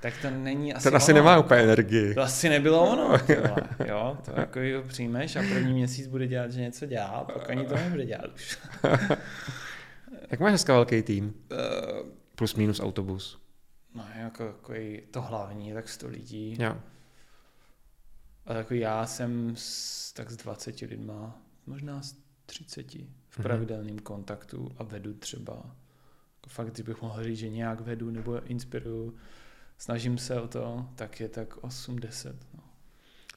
Tak to není asi Ten asi ono. nemá úplně energii. To asi nebylo ono, ty vole. jo, to jako ho přijmeš a první měsíc bude dělat, že něco dělá, pak ani to nebude dělat už. Jak máš dneska velký tým? Uh, Plus minus autobus. No, jako, jako to hlavní, tak 100 lidí. Jo. A jako já jsem s, tak s 20 lidma, možná s 30 v Mhm. pravidelném kontaktu a vedu třeba. Jako fakt, když bych mohl říct, že nějak vedu nebo inspiruju, snažím se o to, tak je tak 8-10. No.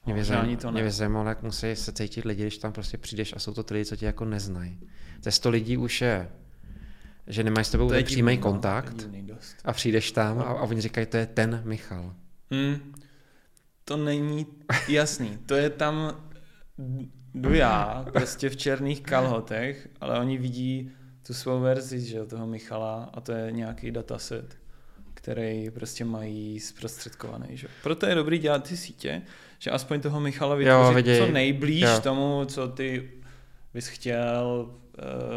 Mě by, Možná zajímalo, to mě ne. by zajímalo, jak musí se cítit lidi, když tam prostě přijdeš a jsou to ty lidi, co tě jako neznají. Ze 100 lidí už je, že nemají s tebou přímý no, kontakt a přijdeš tam a, a oni říkají, to je ten Michal. Hmm. To není jasný. To je tam jdu já, prostě v černých kalhotech, ale oni vidí tu svou verzi, že toho Michala a to je nějaký dataset, který prostě mají zprostředkovaný, že jo. Proto je dobrý dělat ty sítě, že aspoň toho Michala vytvořit viděj. co nejblíž Jo. tomu, co ty bys chtěl,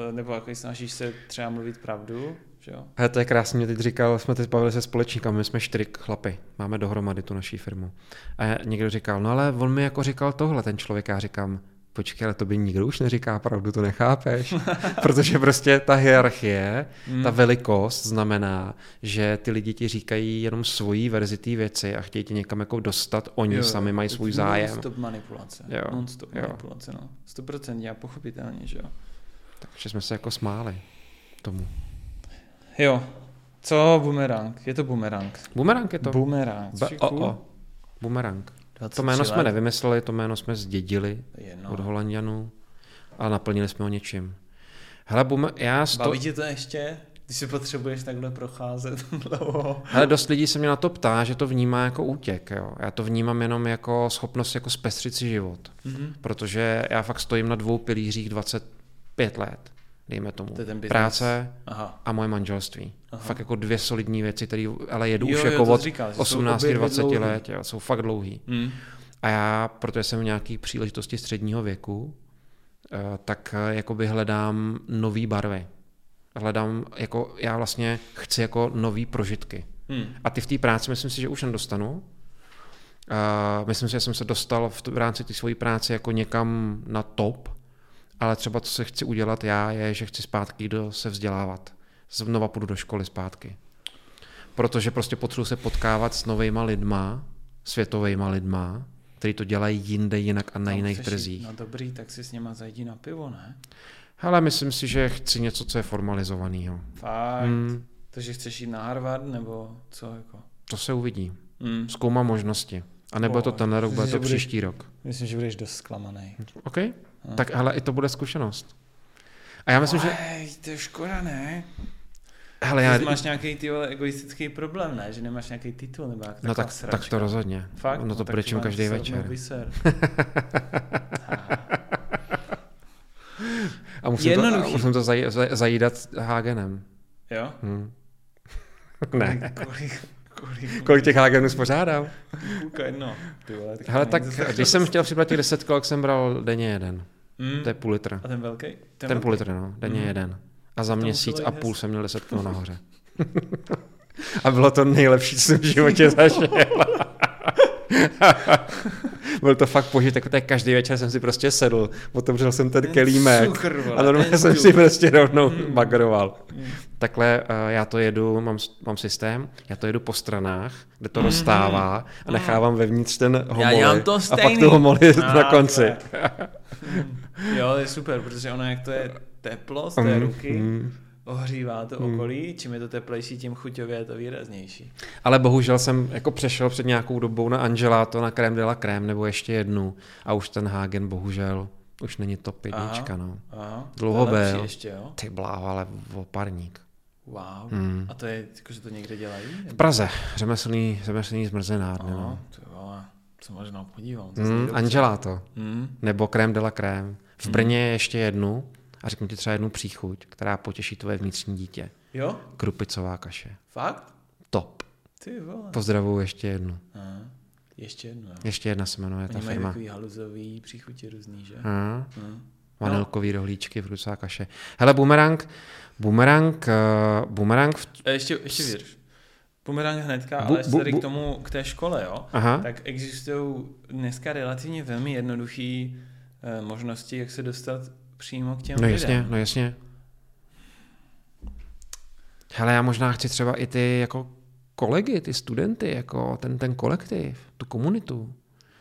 eh, nebo jako snažíš se třeba mluvit pravdu, že jo. Hele, to je krásně, mě teď říkal, jsme teď bavili se společníkami, my jsme čtyři chlapy, máme dohromady tu naší firmu. A někdo říkal, no ale on mi jako říkal tohle, ten člověk, já říkám, počkej, ale to by nikdo už neříká pravdu, to nechápeš. Protože prostě ta hierarchie, Hmm. ta velikost znamená, že ty lidi ti říkají jenom svoji verzi té věci a chtějí tě někam jako dostat, oni Jo, sami mají svůj zájem. Non-stop manipulace. Jo, Non-stop jo. manipulace, no. 100% a pochopitelně, že jo. Takže jsme se jako smáli tomu. Jo. Co bumerang? Je to bumerang. Bumerang je to. Bumerang. B- o, o. Bumerang. To jméno jsme nevymysleli, to jméno jsme zdědili Jedno. od Holandianů a naplnili jsme ho něčím. Hele, bume, já sto... Baví tě to ještě? Když si potřebuješ takhle procházet dlouho. Hele, dost lidí se mě na to ptá, že to vnímá jako útěk. Jo. Já to vnímám jenom jako schopnost jako zpestřit si život. Mhm. Protože já fakt stojím na dvou pilířích 25 let, dejme tomu. To je ten business. Práce Aha. a moje manželství. Aha. Fakt jako dvě solidní věci, které ale jedu Jo, už jo, jako od jsi říkal, že jsou 18, obě dvě 20 dlouhý. let, jo, jsou fakt dlouhý. Hmm. A já, protože jsem v nějaký příležitosti středního věku, eh, tak eh, jakoby hledám nový barvy. Hledám, jako já vlastně chci jako nový prožitky. Hmm. A ty v té práci myslím si, že už nedostanu. Uh, myslím si, že jsem se dostal v, v rámci té svojí práce jako někam na top, ale třeba co se chci udělat já, je, že chci zpátky do se vzdělávat. Znova půjdu do školy zpátky. Protože prostě potřebuji se potkávat s novejma lidma, světovejma lidma, který to dělají jinde, jinak a na Tam jiných chceš jít trzích. No dobrý, tak si s něma zajdi na pivo, ne? Ale myslím si, že chci něco, co je formalizovaného. Fakt. Hmm, Takže chceš jít na Harvard, nebo co jako? to se uvidí. Hmm. Zkoumám možnosti. A nebo to tenhle rok, bude to příští rok. Myslím, že budeš dost zklamaný. OK? Tak hele, i to bude zkušenost. A já myslím, že... Ej, to je škoda, ne? Hele, Já... Ty máš nějaký ty vole, egoistický problém, ne? Že nemáš nějaký titul nebo jak no tak, sračka. tak to rozhodně. Fakt? No to brečím vám každý večer. A musím to, a Jednoduchý. musím to zaj, zaj, zajídat Hagenem. Jo? Hm. Ne. Kolik, kolik, kolik, Kolik těch Hagenů spořádám? půlka jedno. Ty vole, tak Hele, tak když jsem chtěl připlatit 10 kolek, jsem bral denně jeden. Mm. To je půl litra. A ten velký? Ten velký? půl litr, no, denně Mhm. jeden. A za měsíc a půl hezky. jsem měl 10 kg nahoře. a bylo to nejlepší, co jsem v životě zažil. Byl to fakt požitek, protože každý večer jsem si prostě sedl, otevřel jsem ten Ten kelímek cukr, vole, a normálně ten jsem si prostě rovnou Mm. bagroval. Mm. Takhle uh, já to jedu, mám, mám systém, já to jedu po stranách, kde to Mhm. rozstává a nechávám vevnitř ten homoli. dělám to a pak tu homoli na Ah, konci. Mm. Jo, to je super, protože ono, jak to je teplo z té Mm, ruky, mm. ohřívá to Mm. okolí, čím je to teplejší, tím chuťově je to výraznější. Ale bohužel jsem jako přešel před nějakou dobou na Angelato, na crème de la crème, nebo ještě jednu a už ten Hagen bohužel už není top jednička, no. Aha, Dlouho to byl. ještě, jo? Ty bláho, ale oparník. Wow. Hmm. A to je, jako, že to někde dělají? V Praze, řemeslný, řemeslný zmrzenárny, Aha, no. to vole, se možná podívám. to zní Mm, dobře. Angelato, Mm. nebo crème de la crème. V Hmm. Brně je ještě jednu a řeknu ti třeba jednu příchuť, která potěší tvoje vnitřní dítě. Jo? Krupicová kaše. Fakt? Top. Ty vole. Pozdravuju ještě jednu. Aha. Ještě jedno, jo. Ještě jedna se jmenuje ta Oni mají firma. takový haluzový příchutě různý, že? Hmm. Vanilkový rohlíčky, frusá kaše. Hele, bumerang, bumerang, uh, bumerang, v... A ještě, ještě vydrž. Bumerang hnedka, Bu- ale bu- tady bu- k tomu, k té škole, jo? aha, Tak existují dneska relativně velmi jednoduché eh, možnosti, jak se dostat přímo k těm no lidem. jasně, no jasně. Hele, já možná chci třeba i ty jako kolegy, ty studenty, jako ten, ten kolektiv, tu komunitu.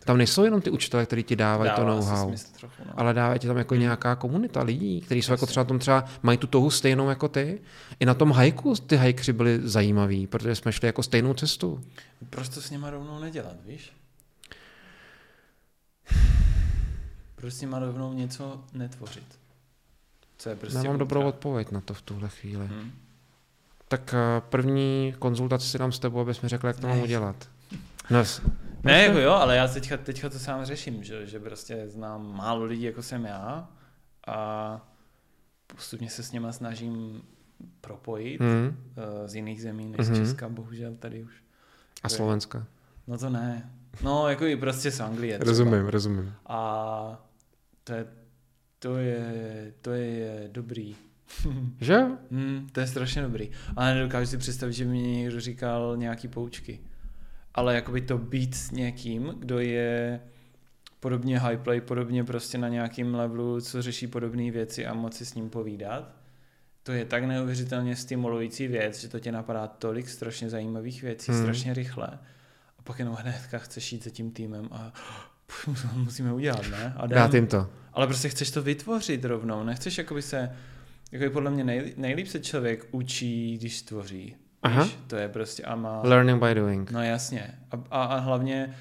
Tam nejsou jenom ty učitelé, kteří ti dávají to Dává asi know-how, trochu, no. ale dávají ti tam jako nějaká komunita lidí, kteří jsou jako třeba tom třeba mají tu touhu stejnou jako ty. I na tom hajku ty hajkři byli zajímaví, protože jsme šli jako stejnou cestu. Proč to s nima rovnou nedělat, víš? Proč s nima rovnou něco netvořit? Co je prostě Nemám dobrou odpověď na to v tuhle chvíli. Hm. Tak eh, první konzultaci si dám s tebou, abys mi řekl, jak to mám udělat. No, Ne, jako jo, ale já teďka, teďka to sám řeším, že, že prostě znám málo lidí, jako jsem já a postupně se s nima snažím propojit eh, z jiných zemí než z Mhm. Česka, bohužel tady už. A Slovenska. No to ne. No, jako i prostě z Anglie. třeba. Rozumím, rozumím. A to je, to je, to je dobrý. Že? Hmm, to je strašně dobrý. Ale nedokážu si představit, že mě někdo říkal nějaký poučky. Ale jakoby to být s někým, kdo je podobně high play, podobně prostě na nějakým levelu, co řeší podobné věci a moci s ním povídat, to je tak neuvěřitelně stimulující věc, že to tě napadá tolik strašně zajímavých věcí, Hmm. strašně rychle. A pak jenom hnedka chceš jít za tím týmem a musíme udělat, ne? A. Dát jim to. Ale prostě chceš to vytvořit rovnou, nechceš jakoby se, jako podle mě nej, nejlíp se člověk učí, když tvoří. Aha. Víš, to je prostě a má, Learning by doing. no jasně. A, a, a hlavně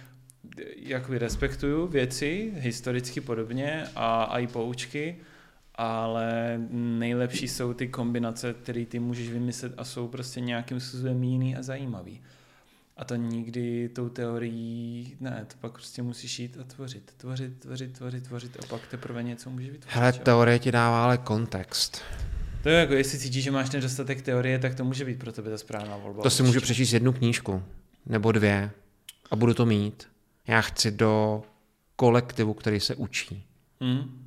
jakoby respektuju věci, historicky podobně a, a i poučky, ale nejlepší jsou ty kombinace, které ty můžeš vymyslet a jsou prostě nějakým způsobem jiný a zajímavý. A to nikdy tou teorií, ne, to pak prostě musíš jít a tvořit, tvořit, tvořit, tvořit, tvořit a pak teprve něco můžeš vytvořit. Hele, teorie ti dává ale kontext. To je jako, jestli cítíš, že máš nedostatek teorie, tak to může být pro tebe ta správná volba. To si můžu přečíst jednu knížku, nebo dvě, a budu to mít. Já chci do kolektivu, který se učí. Hmm.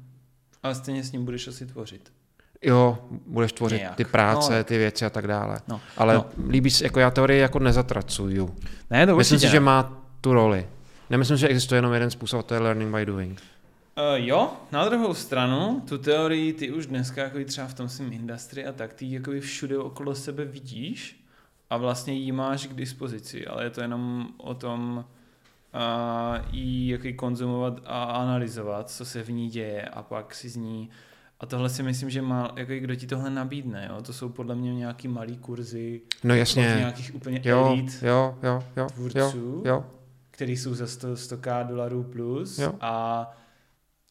Ale stejně s ním budeš asi tvořit. Jo, budeš tvořit Nějak. ty práce, No. ty věci a tak dále. No. Ale No. líbí se, jako já teorii jako nezatracuju. Ne, to Myslím si, že ne. má tu roli. Nemyslím, že existuje jenom jeden způsob, a to je learning by doing. Uh, jo, na druhou stranu, tu teorii ty už dneska jako třeba v tom svém industry a tak, ty jako všude okolo sebe vidíš a vlastně ji máš k dispozici, ale je to jenom o tom uh, ji jako konzumovat a analyzovat, co se v ní děje a pak si z ní a tohle si myslím, že má, jako kdo ti tohle nabídne, jo? to jsou podle mě nějaký malý kurzy No jasně. nějakých úplně Jo, elit jo, jo, jo, jo, tvůrců. jo. který jsou za 100, 100k dolarů plus Jo. a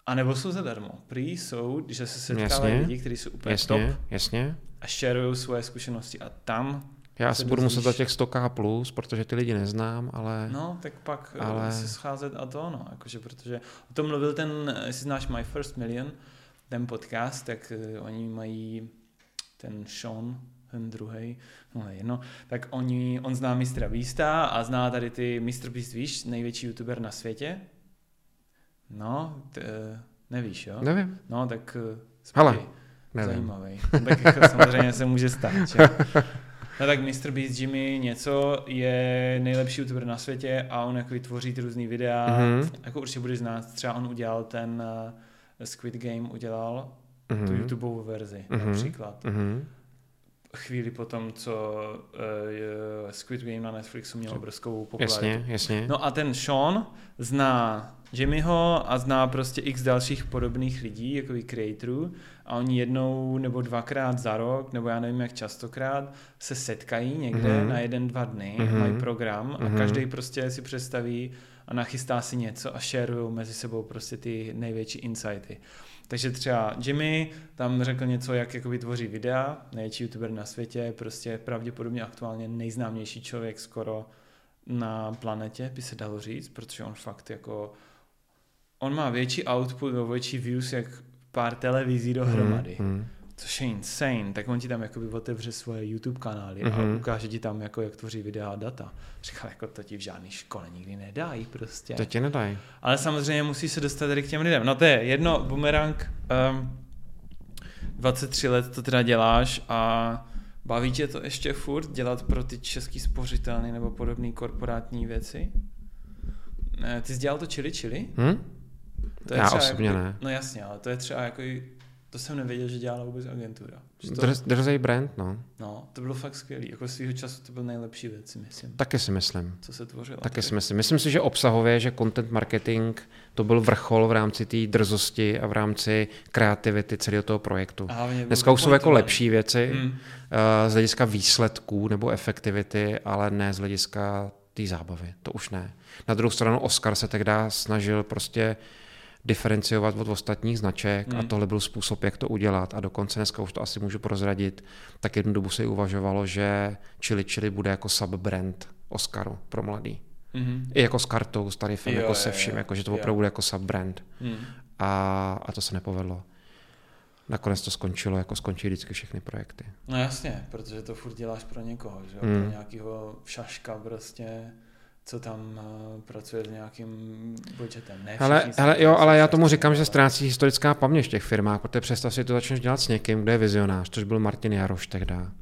a nebo jsou zadarmo. Prý jsou, že se setkávají Jasně. lidi, kteří jsou úplně Jasně, top jasně. a sharují svoje zkušenosti a tam, Já asi budu muset za těch 100k plus, protože ty lidi neznám, ale... no, tak pak Ale- ale... se scházet a to, no, jakože, protože o tom mluvil ten, jestli znáš My First Million, ten podcast, tak uh, oni mají ten Sean, ten druhý, no jedno, tak oni, on zná mistra Beasta a zná tady ty Mr. Beast, víš, největší youtuber na světě? No, t, uh, nevíš, jo? Nevím, No, tak uh, Hele, nevím. Zajímavý. No, tak jako samozřejmě se může stát. Že? No tak Mr. Beast Jimmy něco je nejlepší youtuber na světě a on jako tvoří ty různý videa. Mhm. Jako určitě budeš znát, třeba on udělal ten uh, Squid Game, udělal Mhm. tu YouTubeovou verzi Mhm. například. Mhm. Chvíli potom, co uh, Squid Game na Netflixu měl obrovskou popularitu. Jasně, jasně. No a ten Sean zná Jimmyho a zná prostě x dalších podobných lidí, jako i creatorů a oni jednou nebo dvakrát za rok, nebo já nevím jak častokrát, se setkají někde Mhm. mm-hmm. na jeden, dva dny, Mhm. mm-hmm. mají program a Mhm. každý prostě si představí a nachystá si něco a shareují mezi sebou prostě ty největší insighty. Takže třeba Jimmy tam řekl něco, jak jako vytvoří videa, největší youtuber na světě, prostě pravděpodobně aktuálně nejznámější člověk skoro na planetě, by se dalo říct, protože on fakt jako, on má větší output, nebo větší views, jak pár televizí dohromady, Mhm, mhm. což je insane, tak on ti tam jakoby otevře svoje YouTube kanály Mhm. a ukáže ti tam, jako, jak tvoří videa a data. Říkal, jako to ti v žádné škole nikdy nedají prostě. To ti nedají. Ale samozřejmě musí se dostat tady k těm lidem. No to je jedno, bumerang, um, 23 let to teda děláš a baví tě to ještě furt dělat pro ty český spořitelny nebo podobné korporátní věci? Ty jsi dělal to Chili Chili? Hm? To je Já třeba osobně jako, ne. No jasně, ale to je třeba jako, to jsem nevěděl, že dělala vůbec agentura. To, Drz, drzej brand, no. no, to bylo fakt skvělý. Jako svýho času to byl nejlepší věc, si myslím. Taky si myslím. Co se tvořilo. Taky si myslím. Myslím si, že obsahově, že content marketing to byl vrchol v rámci té drzosti a v rámci kreativity celého toho projektu. A hlavně byl Dneska už jsou jako lepší věci Hmm. eh, z hlediska výsledků nebo efektivity, ale ne z hlediska té zábavy. To už ne. Na druhou stranu Oscar se tehdy snažil prostě diferenciovat od ostatních značek hmm. a tohle byl způsob, jak to udělat. A dokonce dneska už to asi můžu prozradit, tak jednu dobu se uvažovalo, že Chili Chili bude jako subbrand Oscaru pro mladý. Mhm. I jako s kartou, s tarifem, Jo, jako se jo, vším, jako, že to opravdu bude jako subbrand. Hmm. A, a to se nepovedlo. Nakonec to skončilo, jako skončí vždycky všechny projekty. No jasně, protože to furt děláš pro někoho, že jo? Mm. Pro nějakého šaška prostě, co tam uh, pracuje s nějakým budgetem. Ne Ale, ale jo, ale já tomu říkám, že ztrácí historická paměť v těch firmách, protože představ si to začneš dělat s někým, kdo je vizionář, což byl Martin Jaroš tehda.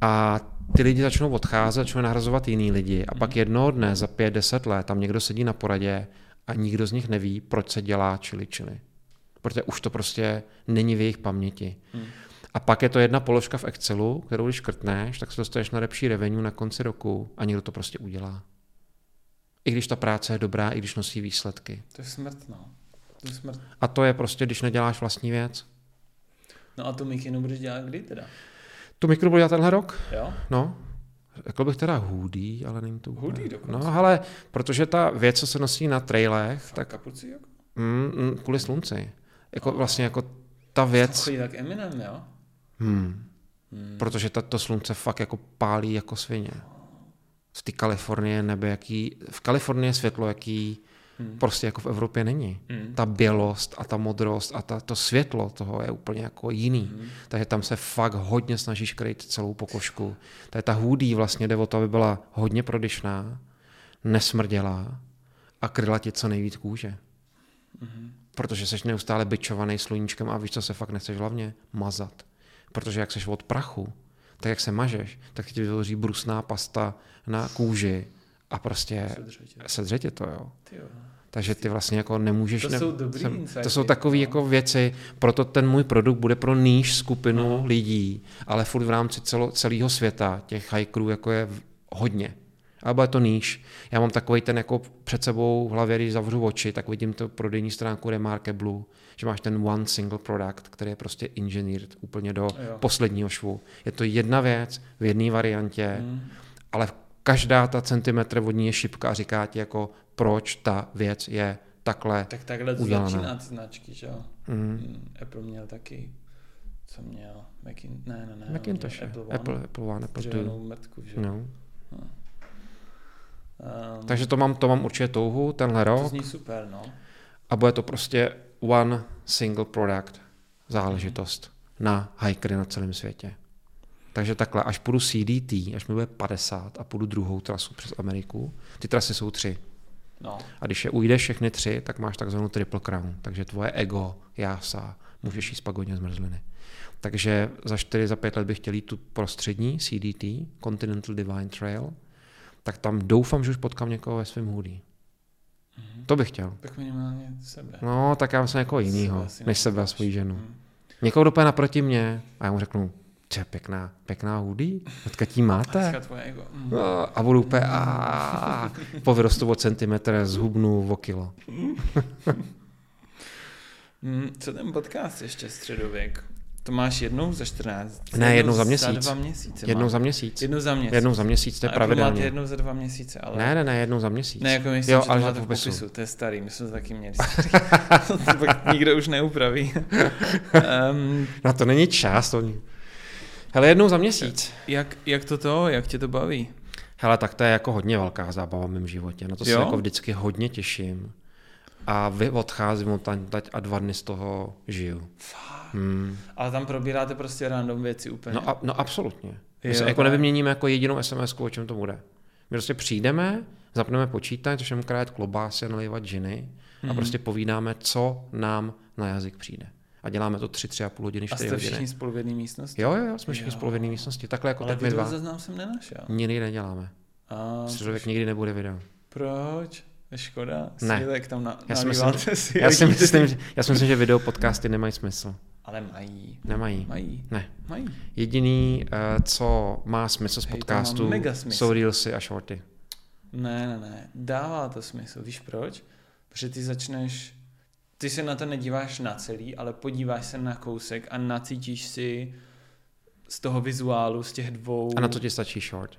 A ty lidi začnou odcházet, začnou nahrazovat jiný lidi a pak jednoho dne za pět, deset let tam někdo sedí na poradě a nikdo z nich neví, proč se dělá čili čili. Protože už to prostě není v jejich paměti. Hmm. A pak je to jedna položka v Excelu, kterou když škrtneš, tak se dostaneš na lepší revenue na konci roku a někdo to prostě udělá. I když ta práce je dobrá, i když nosí výsledky. To je smrt, no. To je smrt. A to je prostě, když neděláš vlastní věc. No a tu mikinu budeš dělat kdy teda? Tu mikro budu dělat tenhle rok, Jo? no. Řekl bych teda hoodie, ale není to úplně- Hoodie dokonce. No, ale protože ta věc, co se nosí na trailech, Tak tak kapuci jako? mm, mm, kvůli slunci. Jako vlastně jako ta To věc, chodí tak Eminem, jo? hmm, Hmm. protože ta, to slunce fakt jako pálí jako svině. V té Kalifornie nebe, jaký, v Kalifornii je světlo, jaký Hmm. prostě jako v Evropě není. Hmm. Ta bělost a ta modrost a ta, to světlo toho je úplně jako jiný. Hmm. Takže tam se fakt hodně snažíš kryt celou pokožku. Takže ta hoodie vlastně jde o to, aby byla hodně prodyšná, nesmrdělá a kryla ti co nejvíc kůže. Mhm. Protože jsi neustále byčovaný sluníčkem a víš, co se fakt nechceš hlavně? Mazat. Protože jak seš od prachu, tak jak se mažeš, tak ti vytvoří brusná pasta na kůži a prostě Sedře tě. to, jo. Ty jo. Takže ty vlastně jako nemůžeš... To ne, jsou dobrý jsem- insighty, To jsou takové no. jako věci, proto ten můj produkt bude pro níž skupinu No. lidí, ale furt v rámci celo, celého světa těch hajkrů jako je hodně. Ale bude to níž. Já mám takový ten jako před sebou v hlavě, když zavřu oči, tak vidím to prodejní stránku Remarkable, že máš ten one single product, který je prostě engineered úplně do Jo. posledního švu. Je to jedna věc v jedné variantě, Hmm. ale každá ta centimetr od ní je šipka a říká ti jako proč ta věc je takhle Tak takhle udělaná. začíná ty značky, že jo? Mm. Mm, Apple měl taky, co měl? Makin, ne, ne, ne. Macintosh, Apple, měl Apple, Apple One, Apple Two. mrtku, že jo? No. Um, Takže to mám, to mám určitě touhu, tenhle to rok. zní super, no. A bude to prostě one single product záležitost na hikery na celém světě. Takže takhle, až půjdu CDT, až mi bude 50 a půjdu druhou trasu přes Ameriku, ty trasy jsou tři. No, A když je ujdeš všechny tři, tak máš takzvanou triple crown. Takže tvoje ego, jása, můžeš jíst pagodně zmrzliny. Takže za 4, za 5 let bych chtěl jít tu prostřední CDT, Continental Divine Trail, tak tam doufám, že už potkám někoho ve svém hoodie. Mhm. To bych chtěl. tak minimálně sebe. No, tak já myslím někoho jiného, než sebe a svoji ženu. Mhm. Někoho dopadne naproti mě a já mu řeknu, je pěkná, pěkná hoodie, odkud tím máte? Mm. No, A budu úplně, a po vyrostu o centimetr, zhubnu o kilo. Mm, co ten podcast ještě středověk? To máš jednou za 14? Ne, jednou za Za měsíc. dva měsíce Jednou máš. za měsíc. Jednou za měsíc. Jednou za měsíc, to je A Apple máte pravidelně. jednou za dva měsíce, ale... Ne, ne, ne, jednou za měsíc. Ne, jako myslím, Jo, že to ale máte v popisu. popisu. To je starý, my jsme to taky měli starý. to pak nikdo už neupraví. um, Na to není čas. To... Hele, jednou za měsíc. jak, jak to to, jak tě to baví? Hele, tak to je jako hodně velká zábava v mém životě. Na to se Jo? jako vždycky hodně těším. A vy odcházím od teď a dva dny z toho žiju. Hmm. Ale tam probíráte prostě random věci úplně. No, a, no absolutně. My Jo, se jako tak. nevyměníme jako jedinou SMS, o čem to bude. My prostě přijdeme, zapneme počítač, začneme krájet klobásy a nalévat džiny a Mhm. prostě povídáme, co nám na jazyk přijde. A děláme to tři, tři a půl hodiny, a čtyři jste hodiny. všichni spolu v jedné místnosti? Jo, jo, jo, jsme všichni spolu v jedné místnosti. Takhle jako Ale teď my dva. zaznám jsem nenašel. Nikdy neděláme. A, Středověk nikdy nebude video. proč? Je škoda? Ne. Sílek tam na, Já si myslím, si já si myslím, že, já si myslím, že video podcasty nemají smysl. Ale mají. Nemají. Mají. Ne. Mají. Jediný, eh, co má smysl z Hej, podcastu, mega smysl. jsou reelsy a shorty. Ne, ne, ne. Dává to smysl. Víš proč? Protože ty začneš, ty se na to nedíváš na celý, ale podíváš se na kousek a nacítíš si z toho vizuálu, z těch dvou... A na to ti stačí short.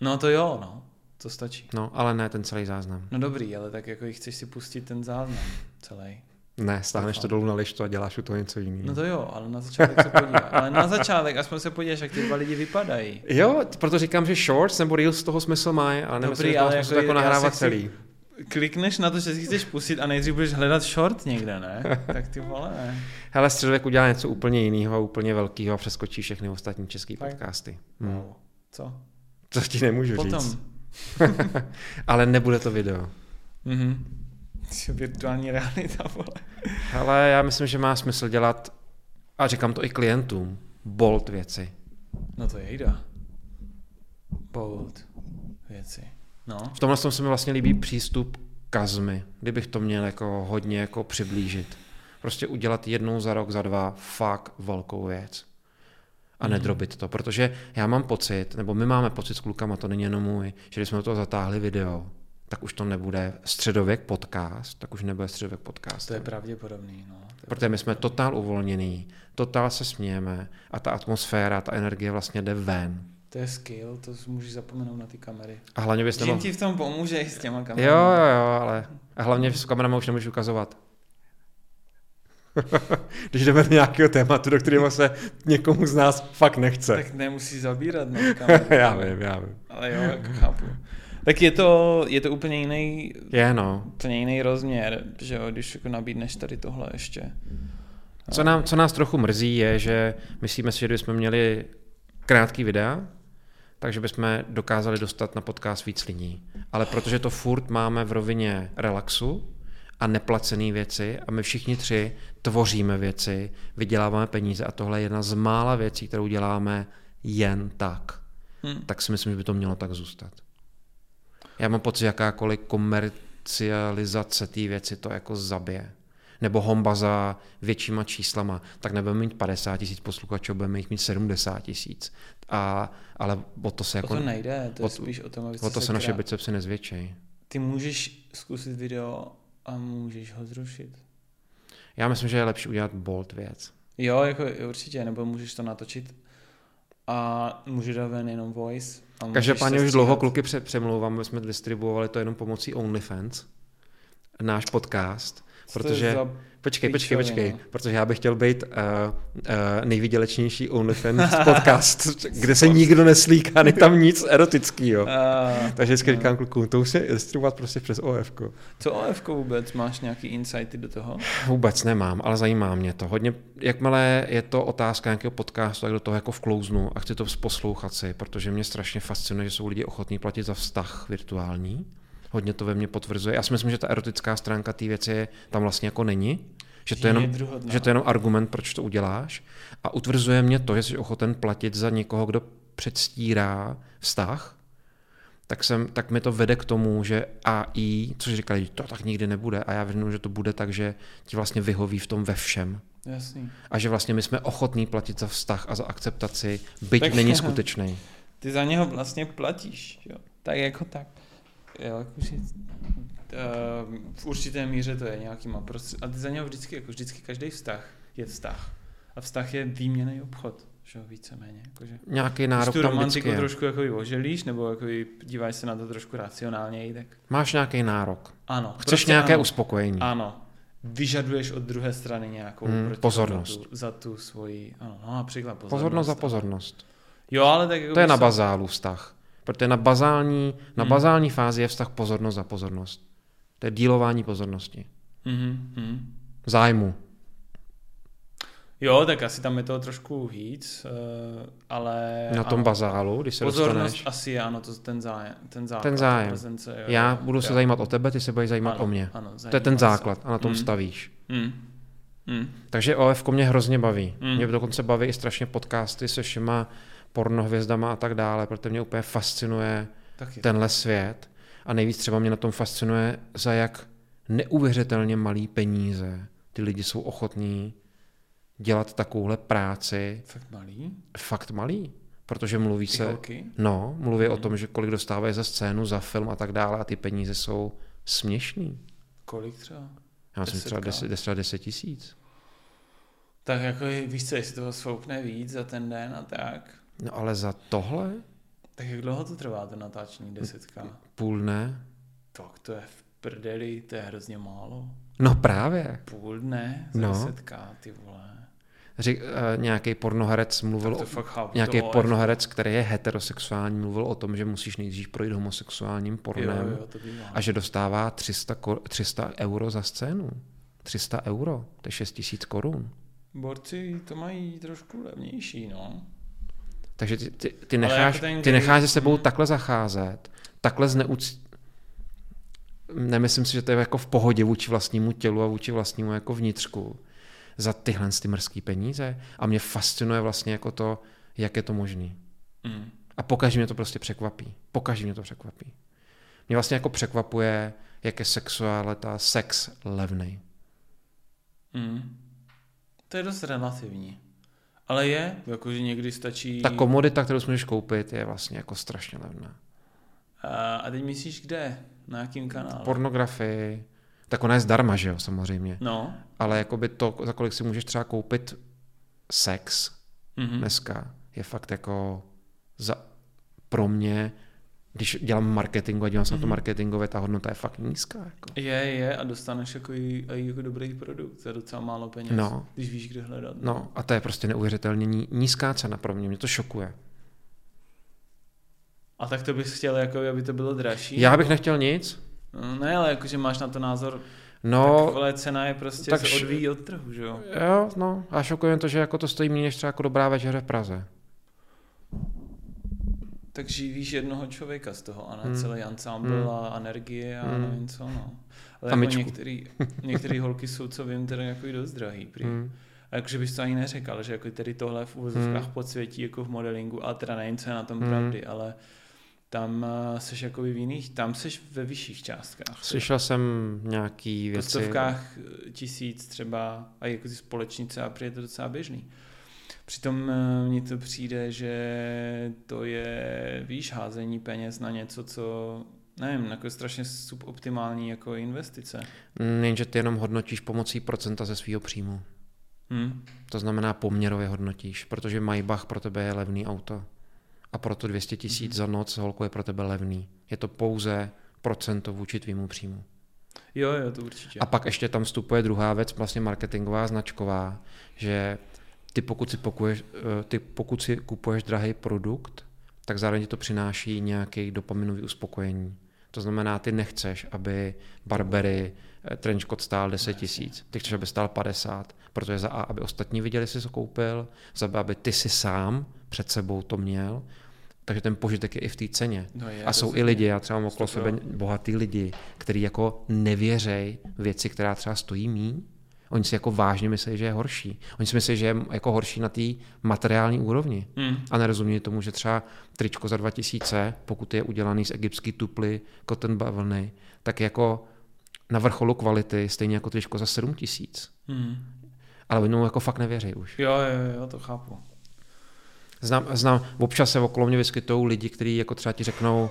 No to jo, no. To stačí. No, ale ne ten celý záznam. No dobrý, ale tak jako chceš si pustit ten záznam celý. Ne, stáhneš to dolů na lištu a děláš u toho něco jiného. No to jo, ale na začátek se podíváš. Ale na začátek aspoň se podíváš, jak ty dva lidi vypadají. Jo, proto říkám, že shorts nebo reels z toho smysl mají, ale nemyslím, Dobrý, že to má ale jako jako nahrávat chci- celý. Klikneš na to, že si chceš pustit a nejdřív budeš hledat short někde, ne? Tak ty vole, ne. Hele, středověk udělá něco úplně jiného a úplně velkého a přeskočí všechny ostatní české podcasty. Hmm. No. Co? To ti nemůžu Potom. říct. ale nebude to video. Mhm. Virtuální realita, vole. Ale já myslím, že má smysl dělat, a říkám to i klientům, bold věci. No to je jda. Bold věci. No. V tomhle tom se mi vlastně líbí přístup kazmy, kdybych to měl jako hodně jako přiblížit. Prostě udělat jednou za rok, za dva fakt velkou věc. A Mhm. nedrobit to, protože já mám pocit, nebo my máme pocit s klukama, to není jenom můj, že když jsme do toho zatáhli video, tak už to nebude středověk podcast, tak už nebude středověk podcast. To je pravděpodobný, no. To je Protože my jsme totál uvolněný, totál se smějeme a ta atmosféra, ta energie vlastně jde ven. To je skill, to můžeš zapomenout na ty kamery. A hlavně bys nemohl... ti v tom pomůže i s těma Jo, kamerami? jo, jo, ale a hlavně s kamerama už nemůžeš ukazovat. Když jdeme do nějakého tématu, do kterého se někomu z nás fakt nechce. Tak nemusíš zabírat na ty kamery. já vím, já vím. Ale jo, jako chápu. Tak je to, je to úplně jiný, Je no. úplně jiný rozměr, že jo, když jako nabídneš tady tohle ještě. Co, nám, co nás trochu mrzí je, že myslíme si, že kdybychom měli krátký videa, takže bychom dokázali dostat na podcast víc lidí. Ale protože to furt máme v rovině relaxu a neplacené věci a my všichni tři tvoříme věci, vyděláváme peníze a tohle je jedna z mála věcí, kterou děláme jen tak, Hm. tak si myslím, že by to mělo tak zůstat. Já mám pocit, že jakákoliv komercializace té věci to jako zabije. Nebo homba za většíma číslama, tak nebudeme mít 50 tisíc posluchačů, budeme jich mít 70 tisíc. A, ale o to se O jako... to nejde, to je o- spíš o tom, aby O to si se naše bicepsy nezvětšejí. Ty můžeš zkusit video a můžeš ho zrušit. Já myslím, že je lepší udělat bold věc. Jo, jako určitě, nebo můžeš to natočit a může dát ven jenom voice. Každopádně už dlouho kluky pře- přemlouvám, aby jsme distribuovali to jenom pomocí OnlyFans. náš podcast, protože... za Počkej, počkej, počkej, protože já bych chtěl být uh, uh, nejvydělečnější OnlyFans podcast, kde se nikdo neslíká, není tam nic erotického. A, Takže vždycky no. říkám klukům, to už se distribuovat prostě přes OF. Co OF vůbec? Máš nějaký insighty do toho? Vůbec nemám, ale zajímá mě to. Hodně, jakmile je to otázka nějakého podcastu, tak do toho jako vklouznu a chci to poslouchat si, protože mě strašně fascinuje, že jsou lidi ochotní platit za vztah virtuální. Hodně to ve mně potvrzuje. Já si myslím, že ta erotická stránka té věci tam vlastně jako není. Že to, je jenom, že to je jenom argument, proč to uděláš. A utvrzuje mě to, že jsi ochoten platit za někoho, kdo předstírá vztah, tak, jsem, tak mi to vede k tomu, že AI, což říkali, to tak nikdy nebude, a já věřím, že to bude tak, že ti vlastně vyhoví v tom ve všem. Jasný. A že vlastně my jsme ochotní platit za vztah a za akceptaci, byť Tak- není skutečný. Ty za něho vlastně platíš, jo. Tak jako tak. Jo, jakože, uh, v určité míře to je nějakýma prostřed... A ty za něho vždycky, jako vždycky každý vztah je vztah. A vztah je výměný obchod, že jo, víceméně. Jakože, Nějaký nárok tu tam vždycky romantiku trošku jako oželíš, nebo jako díváš se na to trošku racionálněji, tak Máš nějaký nárok. ano. Chceš prostě nějaké ano. uspokojení. Ano. Vyžaduješ od druhé strany nějakou Hmm, pozornost. Za tu svoji, ano, no, například pozornost. Pozornost za pozornost. Jo, ale tak jako To je na bazálu vztah. Protože na bazální, na Hmm. bazální fázi je vztah pozornost za pozornost. To je dílování pozornosti. Mhm, mhm. Zájmu. Jo, tak asi tam je toho trošku víc, eh, ale... Na tom ano. bazálu, když se Pozornost dostaneš. asi je, ano, to ten zájem. Ten, základ, Ten zájem. Prezence, jo, Já jo, budu se jo. zajímat o tebe, ty se budeš zajímat ano, o mě. Ano, To je ten zajímá se. základ a na tom Mm. stavíš. Mm. Mm. Takže OF mě hrozně baví. Mm. Mě dokonce baví i strašně podcasty se všema pornohvězdama a tak dále, protože mě úplně fascinuje Taky. tenhle svět. A nejvíc třeba mě na tom fascinuje, za jak neuvěřitelně malý peníze ty lidi jsou ochotní dělat takovouhle práci Fakt malý? fakt malý. Protože mluví Ty se, holky? no, mluví o Mhm. tom, že kolik dostávají za scénu, za film a tak dále a ty peníze jsou směšný. Kolik třeba? Já myslím třeba Desetka? 10, třeba 10 tisíc. Tak jako víš co, jestli toho svoupne víc za ten den a tak. No ale za tohle Tak jak dlouho to trvá, to natáčení desetka? půl dne? Tak to je v prdeli, to je hrozně málo. No právě. Půl dne za No. desetka, ty vole. Řek, uh, nějaký pornoherec mluvil Tak to o, nějaký to pornoherec, který je heterosexuální, mluvil o tom, že musíš nejdřív projít homosexuálním Jo, pornem jo, to bývá. a že dostává 300, kor, 300 euro za scénu. 300 euro, to je 6 tisíc korun. Borci to mají trošku levnější, no. Takže ty, ty, ty, necháš, jako ten, ty necháš se sebou Hmm. takhle zacházet, takhle zneuc... Nemyslím si, že to je jako v pohodě vůči vlastnímu tělu a vůči vlastnímu jako vnitřku za tyhle ty mrzký peníze. A mě fascinuje vlastně jako to, jak je to možný. Mm. A pokaždé mě to prostě překvapí. Pokaždé mě to překvapí. Mě vlastně jako překvapuje, jak je sexualita, sex levnej. Mm. To je dost relativní. Ale je, jakože někdy stačí... Ta komodita, kterou si můžeš koupit, je vlastně jako strašně levná. a, a teď myslíš kde? Na jakým kanále? Pornografii, tak ona je zdarma, že jo, samozřejmě. No. Ale jakoby to, za kolik si můžeš třeba koupit sex Mhm. dneska, je fakt jako za, pro mě, když dělám marketingu a dělám se na to Mhm. marketingové, ta hodnota je fakt nízká. Jako. Je, je a dostaneš jako, i, i jako dobrý produkt za docela málo peněz, No. když víš, kde hledat. No a to je prostě neuvěřitelně ní- nízká cena pro mě, mě to šokuje. A tak to bys chtěl, jako, aby to bylo dražší? Já bych nechtěl nic, No, ne, ale jakože máš na to názor, no, tak vole, cena je prostě, tak se odvíjí od trhu, že jo? jo, no, a šokuje to, že jako to stojí méně než třeba jako dobrá večeře v Praze. Tak živíš jednoho člověka z toho a ne Hmm. celý ansámbl Hmm. a energie a Hmm. nevím co, no. Ale jako některý, některý holky jsou, co vím, teda jako i dost drahý. Prý. Hmm. A jakože bys to ani neřekl, že jako tady tohle v úvozovkách Hmm. podsvětí jako v modelingu a teda nevím, co je na tom Hmm. pravdy, ale tam uh, seš jako v jiných, tam seš ve vyšších částkách. Slyšel jsem nějaký v věci. stovkách eh, tisíc třeba a jako ty společnice a prý je to docela běžný. Přitom eh, mně to přijde, že to je, víš, házení peněz na něco, co nevím, jako strašně suboptimální jako investice. Jenže ty jenom hodnotíš pomocí procenta ze svého příjmu. Hm? To znamená poměrově hodnotíš, protože Maybach pro tebe je levný auto. A proto 200 tisíc Mhm. za noc holku je pro tebe levný. Je to pouze procento vůči tvýmu příjmu. Jo, jo, to určitě. A pak ještě tam vstupuje druhá věc, vlastně marketingová, značková, že ty pokud si, pokuješ, eh, ty pokud si kupuješ drahý produkt, tak zároveň ti to přináší nějaký dopaminový uspokojení. To znamená, ty nechceš, aby Barbery eh, trenchcoat stál 10 tisíc. Ty chceš, aby stál 50, protože za A, aby ostatní viděli, že jsi to koupil, za B, aby ty si sám před sebou to měl, takže ten požitek je i v té ceně. No je, a jsou i lidi, já třeba mám okolo sebe bohatý lidi, kteří jako nevěřej věci, která třeba stojí míň, Oni si jako vážně myslí, že je horší. Oni si myslí, že je jako horší na té materiální úrovni. Hmm. A nerozumí tomu, že třeba tričko za 2000, pokud je udělaný z egyptský tuply, cotton bavlny, tak jako na vrcholu kvality, stejně jako tričko za 7000. Hmm. Ale oni jako fakt nevěří už. Jo, jo, jo, to chápu. Znám, znám, občas se okolo mě vyskytují lidi, kteří jako třeba ti řeknou,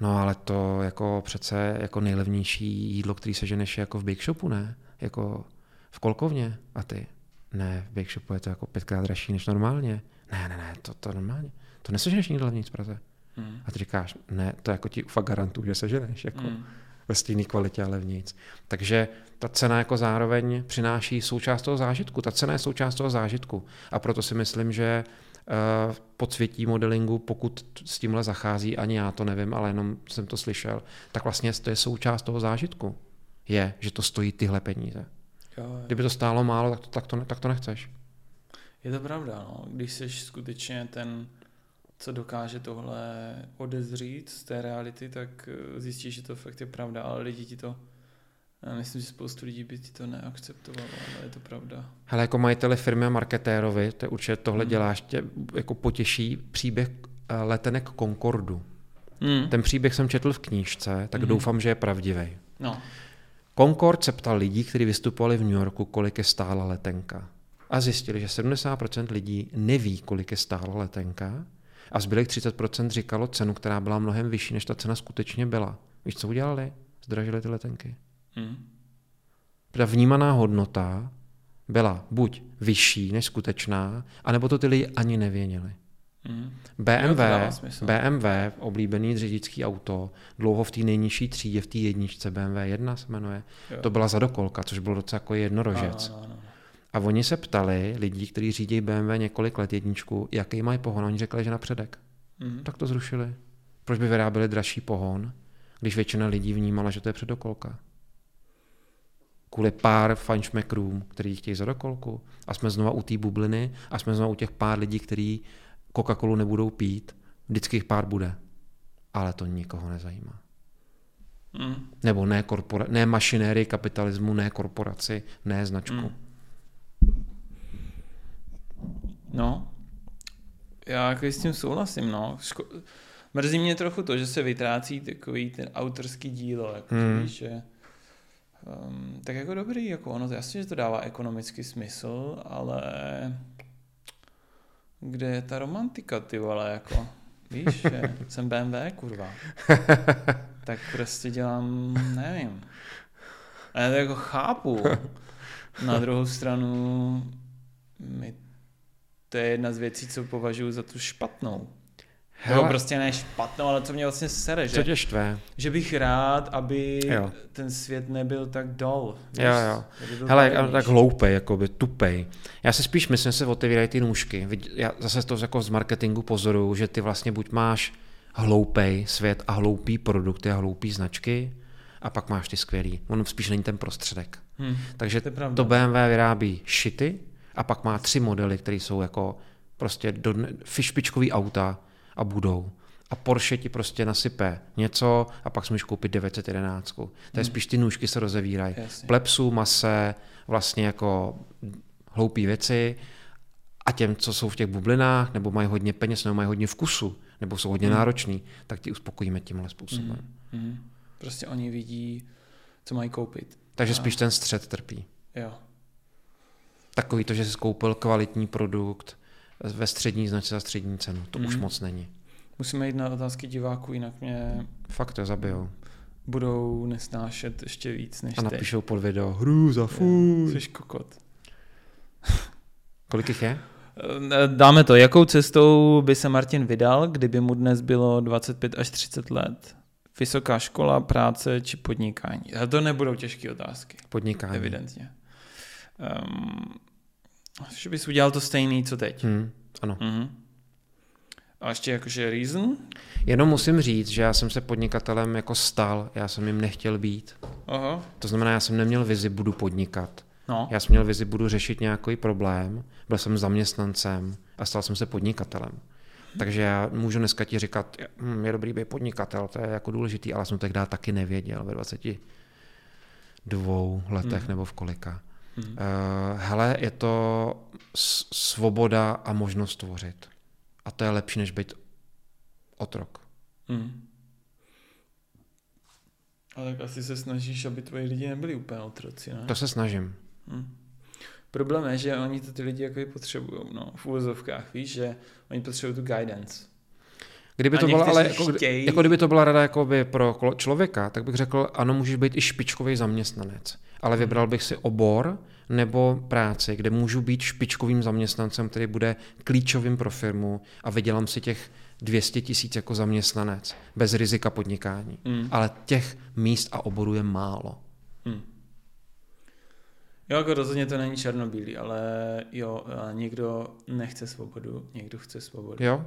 no ale to jako přece jako nejlevnější jídlo, který se ženeš jako v Big Shopu, ne? Jako v kolkovně. A ty, ne, v Big Shopu je to jako pětkrát dražší než normálně. Ne, ne, ne, to, to normálně. To neseženeš nikdo levnějc v Praze. Hmm. A ty říkáš, ne, to jako ti fakt garantuju, že seženeš. Jako. Hmm ve stejné kvalitě, ale vnitř. Takže ta cena jako zároveň přináší součást toho zážitku. Ta cena je součást toho zážitku. A proto si myslím, že uh, podsvětí modelingu, pokud s tímhle zachází, ani já to nevím, ale jenom jsem to slyšel, tak vlastně to je součást toho zážitku. Je, že to stojí tyhle peníze. Jo, jo. Kdyby to stálo málo, tak to, tak to, tak to nechceš. Je to pravda, no. Když jsi skutečně ten, co dokáže tohle odezřít z té reality, tak eh, zjistíš, že to fakt je pravda, ale lidi ti to já myslím, že spoustu lidí by ti to neakceptovalo, ale je to pravda. Hele, jako majitele firmy a marketérovi, to určitě tohle hmm. děláš, tě jako potěší příběh eh, letenek Concordu. Hmm. Ten příběh jsem četl v knížce, tak hmm. doufám, že je pravdivý. No. Concord se ptal lidí, kteří vystupovali v New Yorku, kolik je stála letenka. A zjistili, že 70% lidí neví, kolik je stála letenka a zbylých 30% říkalo cenu, která byla mnohem vyšší, než ta cena skutečně byla. Víš, co udělali? Zdražili ty letenky. Hmm. Ta vnímaná hodnota byla buď vyšší než skutečná, anebo to ty lidi ani nevěděli. Hmm. BMW, BMW, oblíbený řidičský auto, dlouho v té nejnižší třídě, v té jedničce BMW 1 se jmenuje, jo. to byla zadokolka, což bylo docela jako jednorožec. No, no, no. A oni se ptali lidí, kteří řídí BMW několik let jedničku, jaký mají pohon. Oni řekli, že na předek. Mm. Tak to zrušili. Proč by vyráběli dražší pohon, když většina lidí vnímala, že to je předokolka? Kvůli pár fanšmekrům, který chtějí za dokolku. A jsme znova u té bubliny a jsme znova u těch pár lidí, kteří Coca-Colu nebudou pít. Vždycky jich pár bude. Ale to nikoho nezajímá. Mm. Nebo ne, korpora- ne mašinérii kapitalismu, ne korporaci, ne značku. Mm. No, já s tím souhlasím, no. Ško- Mrzí mě trochu to, že se vytrácí takový ten autorský dílo, jako hmm. víš, že um, tak jako dobrý, jako ono, jasně, že to dává ekonomický smysl, ale kde je ta romantika, ty vole, jako, víš, že jsem BMW, kurva. tak prostě dělám, nevím. A já to jako chápu. Na druhou stranu mi to je jedna z věcí, co považuji za tu špatnou. Hele. Nebo prostě ne špatnou, ale co mě vlastně sere, že, co tě štve? že bych rád, aby jo. ten svět nebyl tak dol. Jo, jo. Hele, tak hloupej, jakoby, tupej. Já si spíš myslím, že se otevírají ty nůžky. Já zase to jako z marketingu pozoruju, že ty vlastně buď máš hloupej svět a hloupý produkty a hloupý značky, a pak máš ty skvělý. On spíš není ten prostředek. Hmm, Takže to, to BMW vyrábí šity, a pak má tři modely, které jsou jako prostě do, fišpičkový auta a budou. A Porsche ti prostě nasype něco a pak můžeš koupit 911. To je hmm. spíš ty nůžky se rozevírají. Plepsu, mase, vlastně jako hloupé věci a těm, co jsou v těch bublinách, nebo mají hodně peněz, nebo mají hodně vkusu, nebo jsou hodně hmm. nároční, tak ti uspokojíme tímhle způsobem. Hmm. Hmm. Prostě oni vidí, co mají koupit. Takže a... spíš ten střed trpí. Jo. Takový to, že jsi koupil kvalitní produkt ve střední značce za střední cenu. To mm. už mhm. moc není. Musíme jít na otázky diváků, jinak mě... Fakt to zabijou. Budou nesnášet ještě víc než A napíšou pod video, hrůza, fuj. Jsi kokot. Kolik jich je? Eh, dáme to. Jakou cestou by se Martin vydal, kdyby mu dnes bylo 25 až 30 let? Vysoká škola, práce či podnikání? A to nebudou těžké otázky. Podnikání. Evidentně. Um, že bys udělal to stejný, co teď. Hmm, ano. Uh-huh. A ještě jakože reason? Jenom musím říct, že já jsem se podnikatelem jako stal, já jsem jim nechtěl být. Aha. To znamená, já jsem neměl vizi, budu podnikat. No. Já jsem měl vizi, budu řešit nějaký problém, byl jsem zaměstnancem a stal jsem se podnikatelem. Takže já můžu dneska ti říkat, hm, je dobrý být podnikatel, to je jako důležitý, ale jsem tehdy taky nevěděl ve 22 letech Hmm. nebo v kolika. Hmm. Uh, hele, je to svoboda a možnost tvořit. A to je lepší, než být otrok. Hmm. Ale tak asi se snažíš, aby tvoji lidi nebyli úplně otroci, ne? To se snažím. Hmm. Problém je, že oni to ty lidi jako potřebují, no, v úvozovkách, víš, že oni potřebují tu guidance. Kdyby A to byla, ale jako, chtějí- jako kdyby to byla rada jakoby pro člověka, tak bych řekl, ano, můžeš být i špičkový zaměstnanec, ale vybral bych si obor nebo práci, kde můžu být špičkovým zaměstnancem, který bude klíčovým pro firmu a vydělám si těch 200 tisíc jako zaměstnanec bez rizika podnikání. Hmm. Ale těch míst a oborů je málo. Hmm. Jo, jako rozhodně to není černobílý, ale jo, někdo nechce svobodu, někdo chce svobodu. Jo?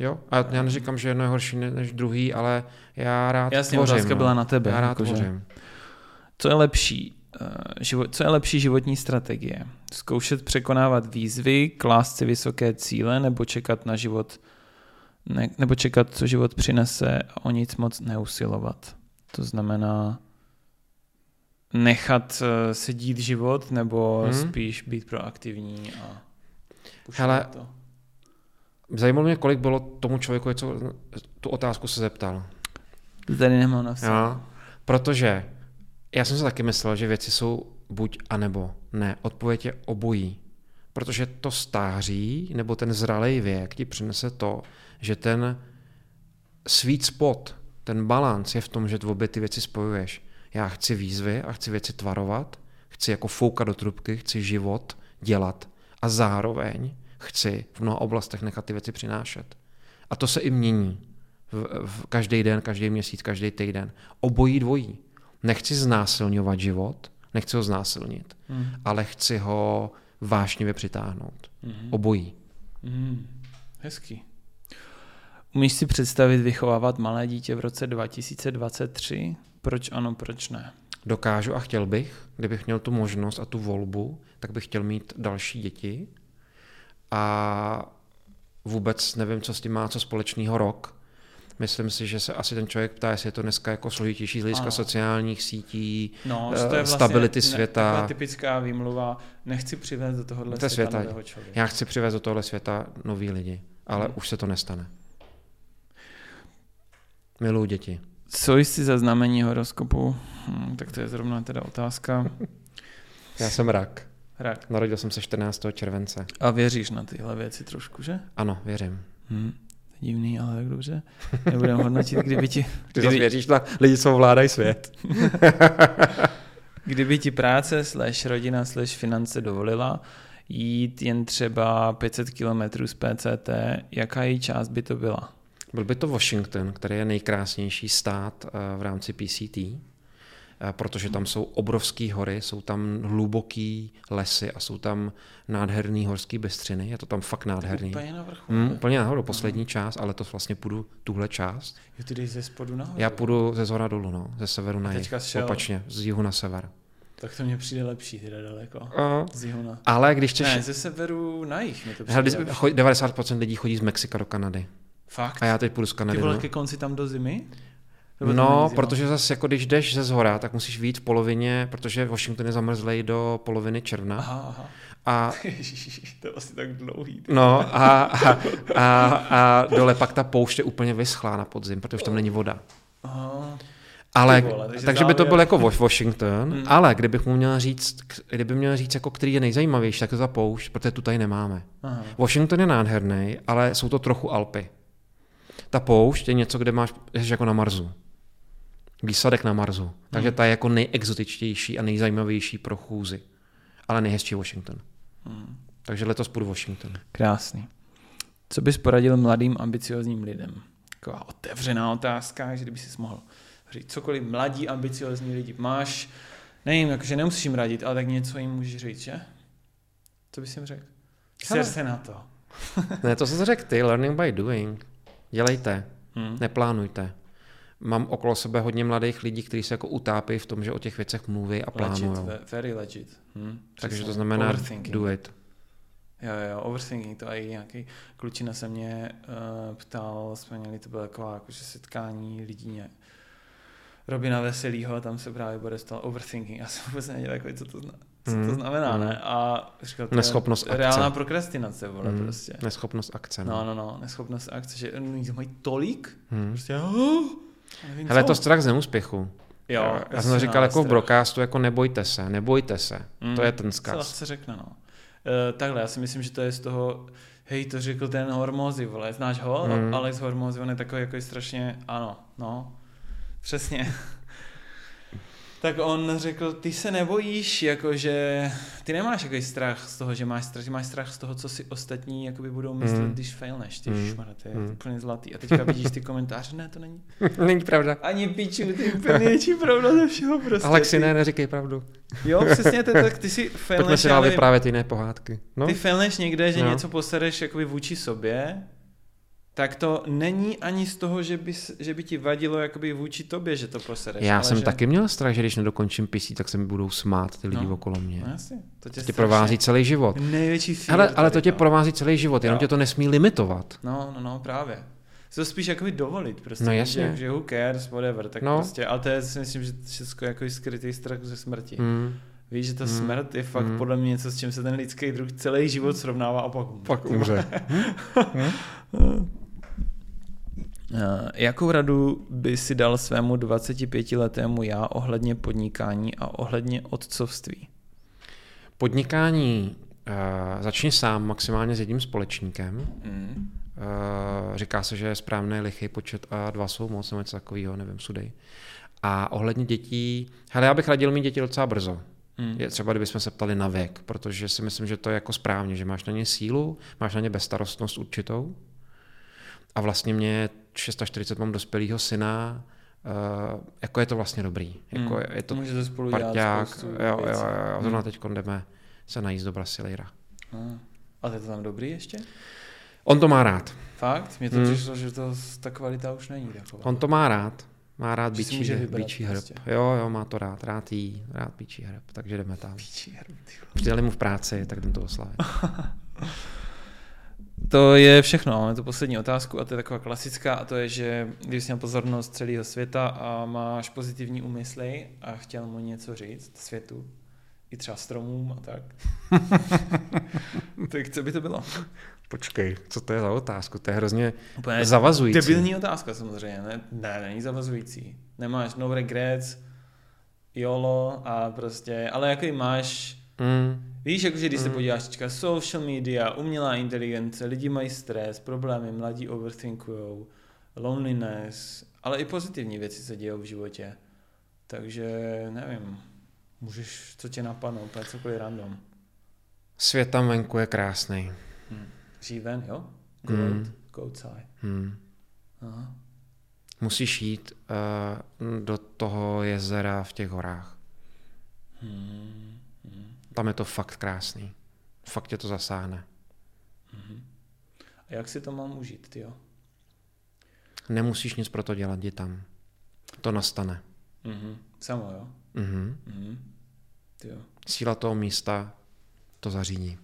Jo? A já neříkám, že jedno je horší ne- než druhý, ale já rád Jasně, tvořím. otázka no. byla na tebe. Já rád jakože. tvořím. Co je lepší? eh, Život, co je lepší životní strategie? Zkoušet překonávat výzvy, klást si vysoké cíle nebo čekat na život, ne, nebo čekat, co život přinese a o nic moc neusilovat. To znamená nechat eh, se dít život nebo Hmm. spíš být proaktivní a Hele, to. Zajímalo mě, kolik bylo tomu člověku, co tu otázku se zeptal. Tady nemám napsáno. Jo? Protože já jsem si taky myslel, že věci jsou buď a nebo ne. Odpověď je obojí. Protože to stáří nebo ten zralý věk ti přinese to, že ten sweet spot, ten balans je v tom, že obě ty věci spojuješ. Já chci výzvy a chci věci tvarovat, chci jako foukat do trubky, chci život dělat a zároveň chci v mnoha oblastech nechat ty věci přinášet. A to se i mění v, v každý den, každý měsíc, každý týden. Obojí dvojí. Nechci znásilňovat život, nechci ho znásilnit, Hmm. ale chci ho vášnivě přitáhnout. Mhm. Obojí. Hmm. Hezký. Umíš si představit vychovávat malé dítě v roce 2023? Proč ano, proč ne? Dokážu a chtěl bych, kdybych měl tu možnost a tu volbu, tak bych chtěl mít další děti. A vůbec nevím, co s tím má co společného rok. Myslím si, že se asi ten člověk ptá, jestli je to dneska jako složitější z hlediska Ano. sociálních sítí, No, Eh, to je vlastně stability ne- světa. taková typická výmluva, nechci přivést do tohohle To světa, světa. nového člověka. Já chci přivést do tohle světa nový lidi, ale Hmm. už se to nestane. Miluji děti. Co jsi za znamení horoskopu? Hm, tak to je zrovna teda otázka. Já jsem rak. Rak. Narodil jsem se 14. července. A věříš na tyhle věci trošku, že? Ano, věřím. Hm. Divný, ale tak dobře. Nebudeme hodnotit, kdyby ti, Ty kdyby, věříš na lidi, co ovládají svět. kdyby ti práce slash rodina slash finance dovolila jít jen třeba 500 km z PCT, jaká její část by to byla? Byl by to Washington, který je nejkrásnější stát eh, v rámci PCT, protože tam jsou obrovské hory, jsou tam hluboký lesy a jsou tam nádherný horský bystřiny. Je to tam fakt nádherný. Úplně na vrchu. Hmm, úplně nahoru, poslední část, ale to vlastně půjdu tuhle část. Jo, ty jdeš ze spodu nahoru. Já půjdu ze zhora dolů, no, ze severu na jih, šel- opačně, z jihu na sever. Tak to mně přijde lepší, teda daleko. A, Z jihu na... ale když chceš... Ne, ze severu na jih mi to přijde Hele, když- lepší. cho- 90% lidí chodí z Mexika do Kanady. Fakt? A já teď půjdu z Ty Kanady. vole, no. ke konci tam do zimy? No, protože zase jako když jdeš ze zhora, tak musíš vyjít v polovině, protože Washington je zamrzlej do poloviny června. Aha, aha. A to je asi tak dlouhý. ty. no a, a, a, a dole pak ta poušť je úplně vyschlá na podzim, protože už tam není voda. Aha. Ale, vole, takže takže by to byl jako Wa- Washington, Hmm. ale kdybych mu měl říct, kdyby měl říct, jako který je nejzajímavější, tak to ta poušť, protože tu tady nemáme. Aha. Washington je nádherný, ale jsou to trochu Alpy. Ta poušť je něco, kde máš, jsi jako na Marsu. Výsadek na Marsu. Takže Hmm. ta je jako nejexotičtější a nejzajímavější pro chůzi. Ale nejhezčí Washington. Hmm. Takže letos půjdu Washington. Krásný. Co bys poradil mladým ambiciozním lidem? taková otevřená otázka, že kdyby si mohl říct cokoliv mladí, ambiciozní lidi máš, nevím, jakože nemusíš jim radit, ale tak něco jim můžeš říct, že? Co bys jim řekl? Ser se na to. ne, to jsem řekl ty, learning by doing. Dělejte, hmm. neplánujte. Mám okolo sebe hodně mladých lidí, kteří se jako utápí v tom, že o těch věcech mluví a plánují. Legit, very legit. Hmm. Takže to znamená do it. Jo, jo, overthinking, to i nějaký klučina se mě uh, ptal, jsme měli, to bylo taková jakože setkání lidí nějak, Robina Veselýho, tam se právě bude stal overthinking. Já jsem vůbec nevěděl, jako, co to, zna, co to hmm. znamená, mm. ne? A říkal, to Neschopnost je reálná prokrastinace, vole, mm. prostě. Neschopnost akce. No. no, no, no, neschopnost akce, že oni to mají tolik, mm. prostě, oh, nevím, Hele, co? to strach z neúspěchu. Jo, já jsem to říkal jako strach. v broadcastu, jako nebojte se, nebojte se. Mm. To je ten zkaz. Co se řekne, no. Uh, takhle, já si myslím, že to je z toho, hej, to řekl ten Hormozy, vole, znáš ho? Mm. Alex Hormozy, on je takový jako strašně, ano, no, Přesně. Tak on řekl, ty se nebojíš, jakože ty nemáš jaký strach z toho, že máš strach, že máš strach z toho, co si ostatní jakoby budou myslet, mm. když failneš, ty mm. šmara, to je mm. úplně zlatý. A teďka vidíš ty komentáře, ne, to není. není pravda. Ani píču, ty úplně největší pravda ze všeho prostě. Alexi, ne, neříkej pravdu. jo, přesně, to, tak ty si failneš. Pojďme si dál vyprávět jiné pohádky. No? Ty failneš někde, že no. něco posereš jakoby vůči sobě, tak to není ani z toho, že by, že by ti vadilo jakoby vůči tobě, že to posereš. Já jsem že... taky měl strach, že když nedokončím PC, tak se mi budou smát ty lidi no, okolo mě. No jasně. To tě, to tě provází celý život. Největší fear ale, ale to tě no. provází celý život, jenom jo. tě to nesmí limitovat. No, no, no, právě. To spíš jakoby dovolit, prostě. No jasně. Že, že who cares, whatever, tak no. prostě, ale to je si myslím, že všechno jako skrytý strach ze smrti. Mm. Víš, že ta mm. smrt je fakt mm. podle mě něco, s čím se ten lidský druh celý život srovnává a pak umře. Pak umře. Eh, jakou radu by si dal svému 25-letému já ohledně podnikání a ohledně otcovství? Podnikání uh, začni sám maximálně s jedním společníkem. Mm. Uh, říká se, že je správný lichý počet a dva jsou moc, nebo něco takového, nevím, sudej. A ohledně dětí, hele, já bych radil mít děti docela brzo. Mm. Je třeba, kdybychom se ptali na věk, protože si myslím, že to je jako správně, že máš na ně sílu, máš na ně bezstarostnost určitou. A vlastně mě 640 mám dospělého syna, uh, jako je to vlastně dobrý. Jako hmm. je to Můžete spolu parťák, jo, jo, jo, jo, zrovna hmm. teď jdeme se najíst do Brasilejra. Hmm. A je to tam dobrý ještě? On to má rád. Fakt? Mně to hmm. přišlo, že to, ta kvalita už není taková. On to má rád. Má rád bíčí, bíčí hrb. Prostě. Jo, jo, má to rád. Rád jí, rád bíčí hrb. Takže jdeme tam. Bíčí hrb, Přidali mu v práci, tak jdem to oslavit. To je všechno, máme tu poslední otázku a to je taková klasická a to je, že když jsi měl pozornost celého světa a máš pozitivní úmysly a chtěl mu něco říct světu, i třeba stromům a tak, tak co by to bylo? Počkej, co to je za otázku? To je hrozně Úplně zavazující. Debilní otázka samozřejmě, ne? Ne, není zavazující. Nemáš no regrets, YOLO a prostě, ale jaký máš mm Víš, jakože když mm. se podíváš teďka social media, umělá inteligence, lidi mají stres, problémy, mladí overthinkujou, loneliness, ale i pozitivní věci se dějou v životě. Takže nevím, můžeš, co tě napadne, úplně cokoliv random. Svět tam venku je krásný. Hmm. Žij ven, jo? Go, hmm. out, go outside. Hmm. Aha. Musíš jít uh, do toho jezera v těch horách. Hmm. Tam je to fakt krásný. Fakt tě to zasáhne. Mm-hmm. A jak si to mám užít, ty jo? Nemusíš nic pro to dělat, jdi tam. To nastane. Mm-hmm. Samo, jo? Mm-hmm. Mm-hmm. jo. Síla toho místa to zařídí.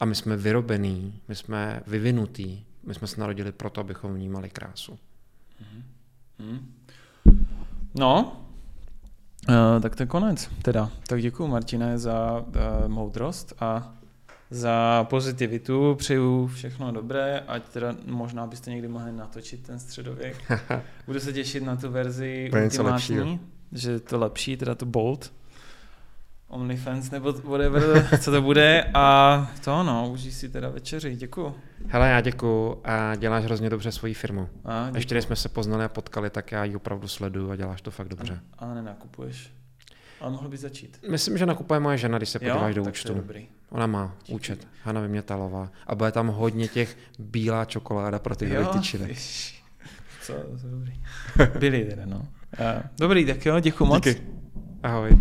A my jsme vyrobení, my jsme vyvinutí, my jsme se narodili proto, abychom vnímali krásu. Mm-hmm. No, Uh, tak to je konec teda. Tak děkuji Martine za uh, moudrost a za pozitivitu. Přeju všechno dobré, ať teda možná byste někdy mohli natočit ten středověk. Budu se těšit na tu verzi ultimátní, že je to lepší, teda to bold. OnlyFans nebo whatever, co to bude a to no, užij si teda večeři, děkuju. Hele, já děkuju a děláš hrozně dobře svoji firmu. A, Ještě když jsme se poznali a potkali, tak já ji opravdu sleduju a děláš to fakt dobře. A, ale nenakupuješ. Ale mohl bys začít. Myslím, že nakupuje moje žena, když se podíváš jo, do účtu. dobrý. Ona má Díky. účet, Hanna Vymětalová. A bude tam hodně těch bílá čokoláda pro ty tyčiny. Co, co dobrý. Byli teda, no. Dobrý, tak jo, děkuji moc. Díky. Ahoj.